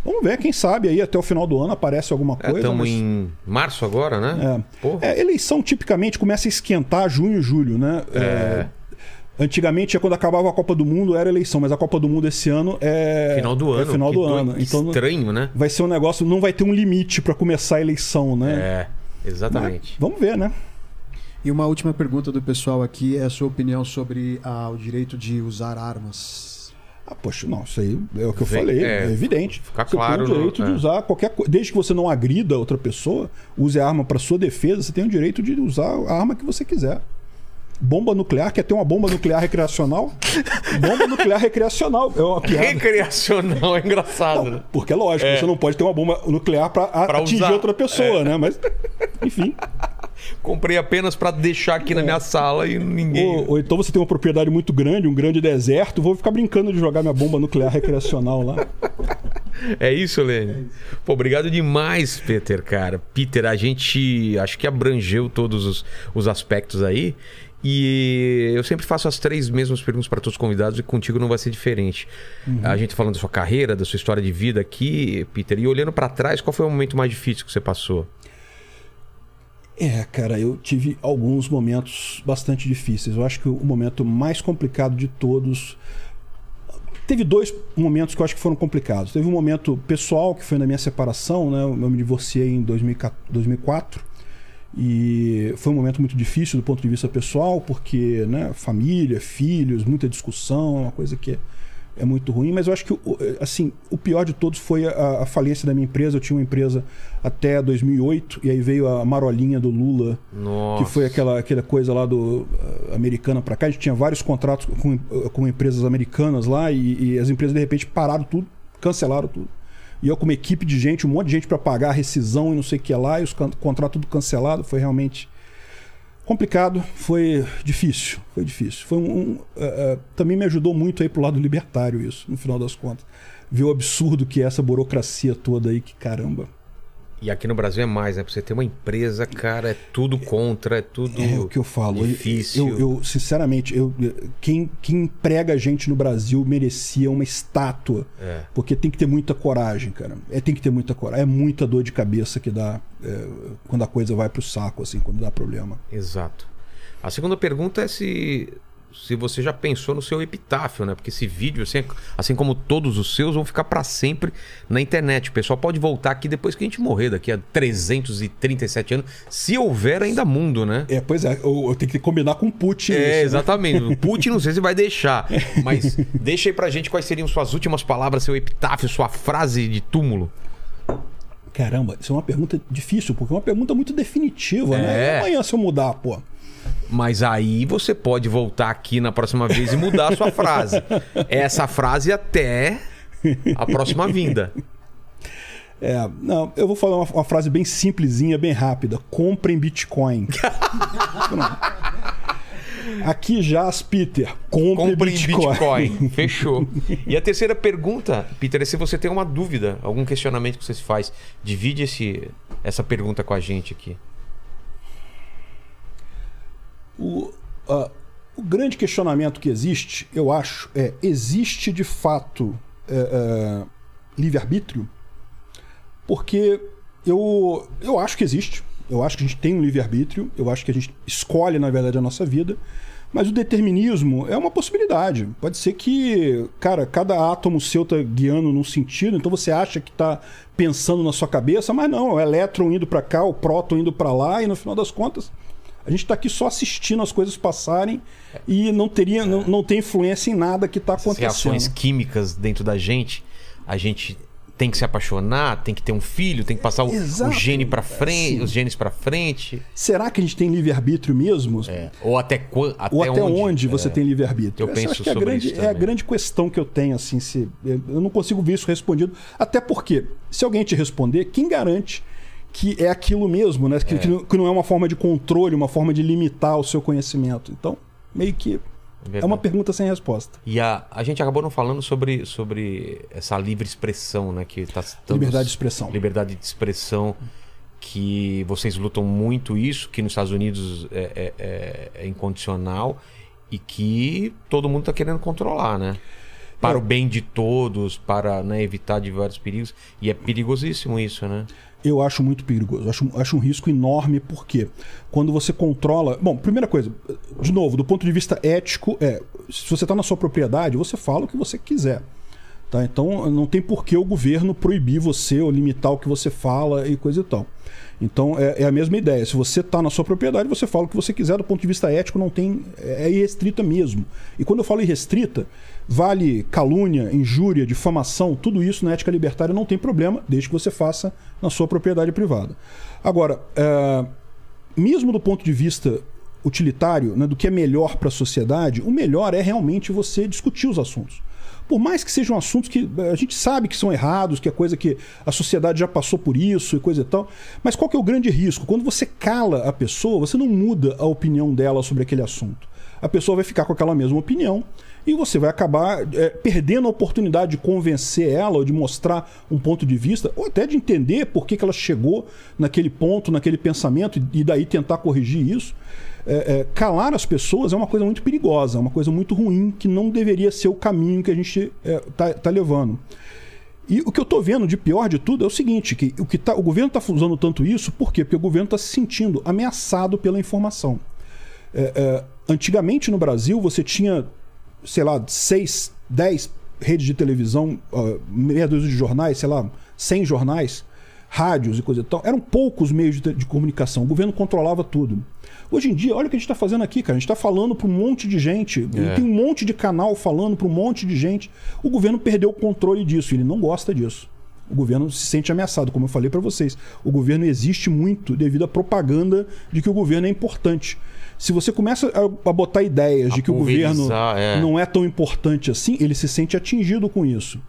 Vamos ver, quem sabe aí até o final do ano aparece alguma É, coisa. Estamos mas- em março agora, né? Pô, É, eleição tipicamente começa a esquentar junho e julho, né? É, Antigamente, é quando acabava a Copa do Mundo, era eleição, mas a Copa do Mundo esse ano é. final do é ano. final que do ano. que Então estranho, né? vai ser um negócio, não vai ter um limite para começar a eleição, né? É, exatamente. Vamos ver, né? E uma última pergunta do pessoal aqui é a sua opinião sobre ah, o direito de usar armas. Ah, poxa, não, isso aí é o que eu Vem- falei, é, é, evidente. ficar você claro tem o direito de é. usar qualquer coisa. Desde que você não agrida outra pessoa, use a arma para sua defesa, você tem o direito de usar a arma que você quiser. Bomba nuclear, quer ter uma bomba nuclear recreacional? bomba nuclear recreacional. É uma piada. Recreacional é engraçado, né? Porque é lógico, você não pode ter uma bomba nuclear para atingir usar. outra pessoa, né? Mas, enfim. Comprei apenas pra deixar aqui na minha sala e ninguém. Ou, ou então você tem uma propriedade muito grande, um grande deserto, vou ficar brincando de jogar minha bomba nuclear recreacional lá. É isso, Lene? Pô, obrigado demais, Peter, cara. Peter, a gente acho que abrangeu todos os, os aspectos aí. E eu sempre faço as três mesmas perguntas para todos os convidados e contigo não vai ser diferente. A gente falando da sua carreira, da sua história de vida aqui, Peter, e olhando para trás, qual foi o momento mais difícil que você passou? É, cara, eu tive alguns momentos bastante difíceis. Eu acho que o momento mais complicado de todos. Teve dois momentos que eu acho que foram complicados. Teve um momento pessoal, que foi na minha separação, né? Eu me divorciei em 2004. 2004 e foi um momento muito difícil do ponto de vista pessoal, porque, né, família, filhos, muita discussão, é uma coisa que é, muito ruim. Mas eu acho que, o- assim, o pior de todos foi a, a falência da minha empresa. Eu tinha uma empresa até 2008, e aí veio a marolinha do Lula, Nossa. que foi aquela, aquela coisa lá do uh, americana para cá. A gente tinha vários contratos com, com empresas americanas lá e, e as empresas de repente pararam tudo, cancelaram tudo. E eu com uma equipe de gente, um monte de gente para pagar a rescisão e não sei o que lá, e os contratos tudo cancelado, foi realmente complicado, foi difícil, foi difícil. Foi um, uh, uh, também me ajudou muito aí pro lado libertário isso, no final das contas. Ver o absurdo que é essa burocracia toda aí, que caramba. E aqui no Brasil é mais, né? Pra você ter uma empresa, cara, é tudo contra, é tudo É o que eu falo. difícil. Eu, eu, sinceramente, eu, quem, quem emprega a gente no Brasil merecia uma estátua. É. Porque tem que ter muita coragem, cara. É, tem que ter muita coragem. É muita dor de cabeça que dá é, quando a coisa vai pro saco, assim, quando dá problema. Exato. A segunda pergunta é se, se você já pensou no seu epitáfio, né? Porque esse vídeo, assim, assim como todos os seus, vão ficar para sempre na internet. O pessoal pode voltar aqui depois que a gente morrer, daqui a 337 anos, se houver ainda mundo, né? É, pois é, eu, eu tenho que combinar com o Putin. É, isso, né? exatamente. O Putin não sei se vai deixar. Mas deixa aí pra gente quais seriam suas últimas palavras, seu epitáfio, sua frase de túmulo. Caramba, isso é uma pergunta difícil, porque é uma pergunta muito definitiva, É. né? E amanhã se eu mudar, pô. Mas aí você pode voltar aqui na próxima vez e mudar a sua frase. Essa frase até a próxima vinda. É, não, eu vou falar uma, uma frase bem simplesinha, bem rápida. Comprem Bitcoin. Aqui jaz, Peter. Compre, Compre em Bitcoin. Bitcoin. Fechou. E a terceira pergunta, Peter, é se você tem uma dúvida, algum questionamento que você se faz. Divide esse, essa pergunta com a gente aqui. O, ah, o grande questionamento que existe, eu acho, é: existe de fato é, é, livre-arbítrio? Porque eu, eu acho que existe. Eu acho que a gente tem um livre-arbítrio. Eu acho que a gente escolhe, na verdade, a nossa vida. Mas o determinismo é uma possibilidade. Pode ser que, cara, cada átomo seu tá guiando num sentido, então você acha que tá pensando na sua cabeça, mas não, é o elétron indo para cá, o próton indo para lá, e no final das contas, a gente tá aqui só assistindo as coisas passarem e não teria, não, não tem influência em nada que tá Essas reações acontecendo. químicas dentro da gente, a gente tem que se apaixonar, tem que ter um filho, tem que passar o, o gene para frente, Sim. os genes para frente. Será que a gente tem livre-arbítrio mesmo? É. Ou até, quan- até, Ou até onde, onde, você É. tem livre-arbítrio? Eu Essa penso acho que é a grande, isso é a também. grande questão que eu tenho, assim, se eu não consigo ver isso respondido. Até porque, se alguém te responder, quem garante que é aquilo mesmo, né? Que, não- que não é uma forma de controle, uma forma de limitar o seu conhecimento. Então, meio que é Verdade. uma pergunta sem resposta. E a, a gente acabou não falando sobre, sobre essa livre expressão, né? Que tá Liberdade de expressão. Liberdade de expressão, que vocês lutam muito isso, que nos Estados Unidos é, é- é- é incondicional e que todo mundo está querendo controlar, né? Para É. o bem de todos, para né, evitar de vários perigos. E é perigosíssimo isso, né? Eu acho muito perigoso. Acho, acho um risco enorme, porque quando você controla. Bom, primeira coisa, de novo, do ponto de vista ético, é. Se você está na sua propriedade, você fala o que você quiser. Tá? Então não tem por que o governo proibir você ou limitar o que você fala e coisa e tal. Então é, é a mesma ideia. Se você está na sua propriedade, você fala o que você quiser. Do ponto de vista ético, não tem. É irrestrita mesmo. E quando eu falo irrestrita, vale calúnia, injúria, difamação, tudo isso na ética libertária não tem problema, desde que você faça na sua propriedade privada. Agora, é, mesmo do ponto de vista utilitário, né, do que é melhor para a sociedade, o melhor é realmente você discutir os assuntos. Por mais que sejam assuntos que eh, a gente sabe que são errados, que é coisa que a sociedade já passou por isso e coisa e tal, mas qual que é o grande risco? Quando você cala a pessoa, você não muda a opinião dela sobre aquele assunto. A pessoa vai ficar com aquela mesma opinião e você vai acabar eh, perdendo a oportunidade de convencer ela ou de mostrar um ponto de vista, ou até de entender por que, que ela chegou naquele ponto, naquele pensamento, e- daí tentar corrigir isso. É, é, calar as pessoas é uma coisa muito perigosa, é uma coisa muito ruim, que não deveria ser o caminho que a gente está tá levando. E o que eu estou vendo de pior de tudo é o seguinte: que o, que tá, o governo está usando tanto isso, por quê? Porque o governo está se sentindo ameaçado pela informação. É, é, antigamente no Brasil você tinha, sei lá, seis, dez redes de televisão, ó, meia dúzia de jornais, sei lá, 100 jornais, rádios e coisa e tal. Eram poucos meios de, de comunicação. O governo controlava tudo. Hoje em dia, olha o que a gente está fazendo aqui, cara. A gente está falando para um monte de gente. É. Tem um monte de canal falando para um monte de gente. O governo perdeu o controle disso. Ele não gosta disso. O governo se sente ameaçado, como eu falei para vocês. O governo existe muito devido à propaganda de que o governo é importante. Se você começa a, a botar ideias A de que o governo é. não é tão importante assim, ele se sente atingido com isso.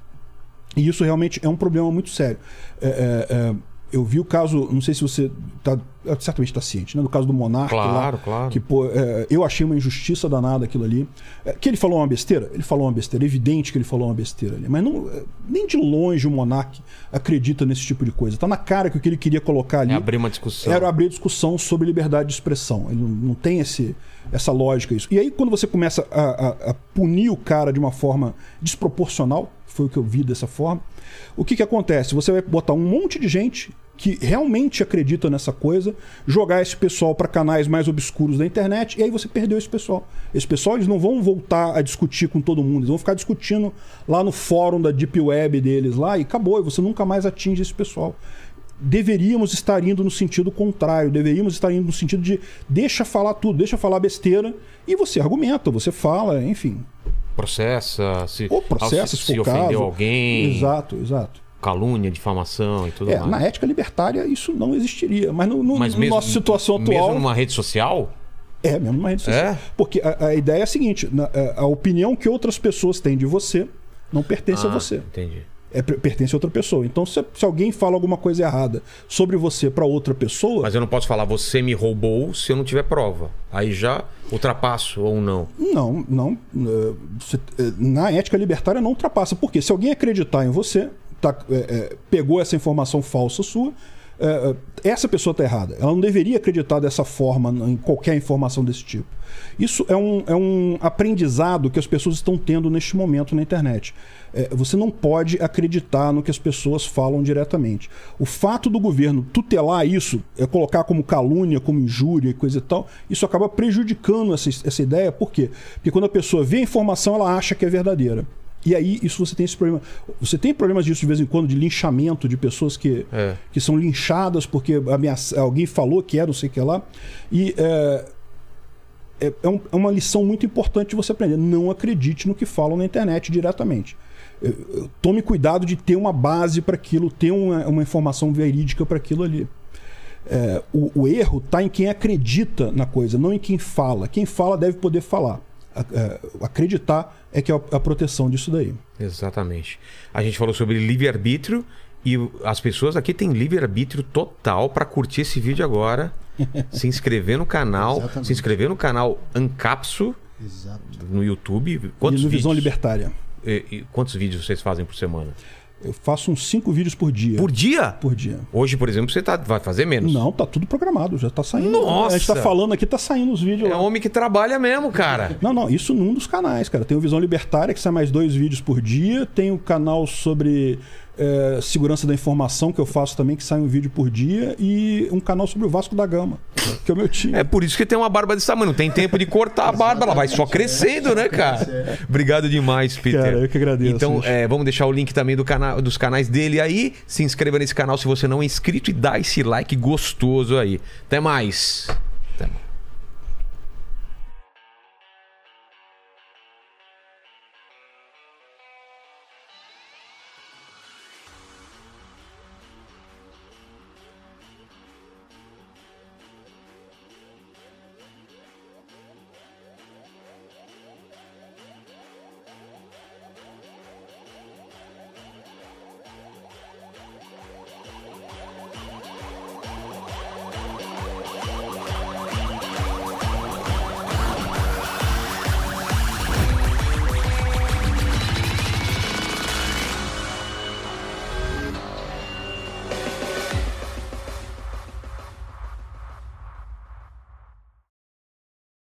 E isso realmente é um problema muito sério. É, é, é, eu vi o caso, não sei se você tá, certamente está ciente, né? Do caso do Monarca. Claro, lá, claro. Que, pô, é, eu achei uma injustiça danada aquilo ali. É, que ele falou uma besteira? Ele falou uma besteira. É evidente que ele falou uma besteira ali. Mas não, é, nem de longe o Monarca acredita nesse tipo de coisa. Tá na cara que o que ele queria colocar ali É abrir uma discussão. era abrir discussão sobre liberdade de expressão. Ele não, não tem esse, essa lógica isso. E aí, quando você começa a, a- a punir o cara de uma forma desproporcional, foi o que eu vi dessa forma, o que, que acontece? Você vai botar um monte de gente que realmente acredita nessa coisa, jogar esse pessoal para canais mais obscuros da internet, e aí você perdeu esse pessoal. Esse pessoal eles não vão voltar a discutir com todo mundo, eles vão ficar discutindo lá no fórum da Deep Web deles lá, e acabou, e você nunca mais atinge esse pessoal deveríamos estar indo no sentido contrário, deveríamos estar indo no sentido de deixa falar tudo, deixa falar besteira e você argumenta, você fala, enfim. Processa, se, Ou processa, se, se ofendeu alguém, Exato, exato. calúnia, difamação e tudo É, mais. na ética libertária isso não existiria, mas no, no, Mas na mesmo, nossa situação atual Mesmo numa rede social? é mesmo uma rede social. É? Porque a, a ideia é a seguinte, na- a, a opinião que outras pessoas têm de você não pertence a Ah, você. Entendi. É, per- pertence a outra pessoa. Então, se, se alguém fala alguma coisa errada sobre você para outra pessoa, Mas eu não posso falar você me roubou se eu não tiver prova. Aí já ultrapasso ou não. Não, não. você- eh, Na ética libertária não ultrapassa. Porque se alguém acreditar em você, tá, eh, eh, pegou essa informação falsa sua, essa pessoa está errada. Ela não deveria acreditar dessa forma em qualquer informação desse tipo. Isso é um, é um aprendizado que as pessoas estão tendo neste momento na internet. Eh, você não pode acreditar no que as pessoas falam diretamente. O fato do governo tutelar isso, é colocar como calúnia, como injúria e coisa e tal, isso acaba prejudicando essa, essa ideia. Por quê? Porque quando a pessoa vê a informação, ela acha que é verdadeira. E aí, isso você tem esse problema. Você tem problemas disso de vez em quando, de linchamento de pessoas que, É. que são linchadas porque ameaça- alguém falou que é, não sei o que lá. E é, é, é um- é uma lição muito importante de você aprender. Não acredite no que falam na internet diretamente. Tome cuidado de ter uma base para aquilo, ter uma, uma informação verídica para aquilo ali. É, o, o erro está em quem acredita na coisa, não em quem fala. Quem fala deve poder falar. É, acreditar é que é a, proteção disso daí. Exatamente. A gente falou sobre livre-arbítrio e as pessoas aqui têm livre-arbítrio total para curtir esse vídeo agora. se inscrever no canal, Exatamente. se inscrever no canal Ancapso Exato. no YouTube. e Quantos no Visão vídeos? Libertária. E- e quantos vídeos vocês fazem por semana? Eu faço uns cinco vídeos por dia. Por dia? Por dia. Hoje, por exemplo, você tá, vai fazer menos. Não, tá tudo programado, já tá saindo. Nossa! A gente tá falando aqui, tá saindo os vídeos É lá. homem que trabalha mesmo, cara. Não, não, isso num dos canais, cara. Tem o Visão Libertária, que sai mais dois vídeos por dia. Tem o canal sobre é, segurança da informação, que eu faço também, que sai um vídeo por dia. E um canal sobre o Vasco da Gama, que é o meu time. É por isso que tem uma barba desse tamanho. Não tem tempo de cortar a barba, ela vai só crescendo, né, cara? Obrigado demais, Peter. Cara, eu que agradeço, Então, é, vamos deixar o link também do canal, dos canais dele aí. Se inscreva nesse canal se você não é inscrito e dá esse like gostoso aí. Até mais.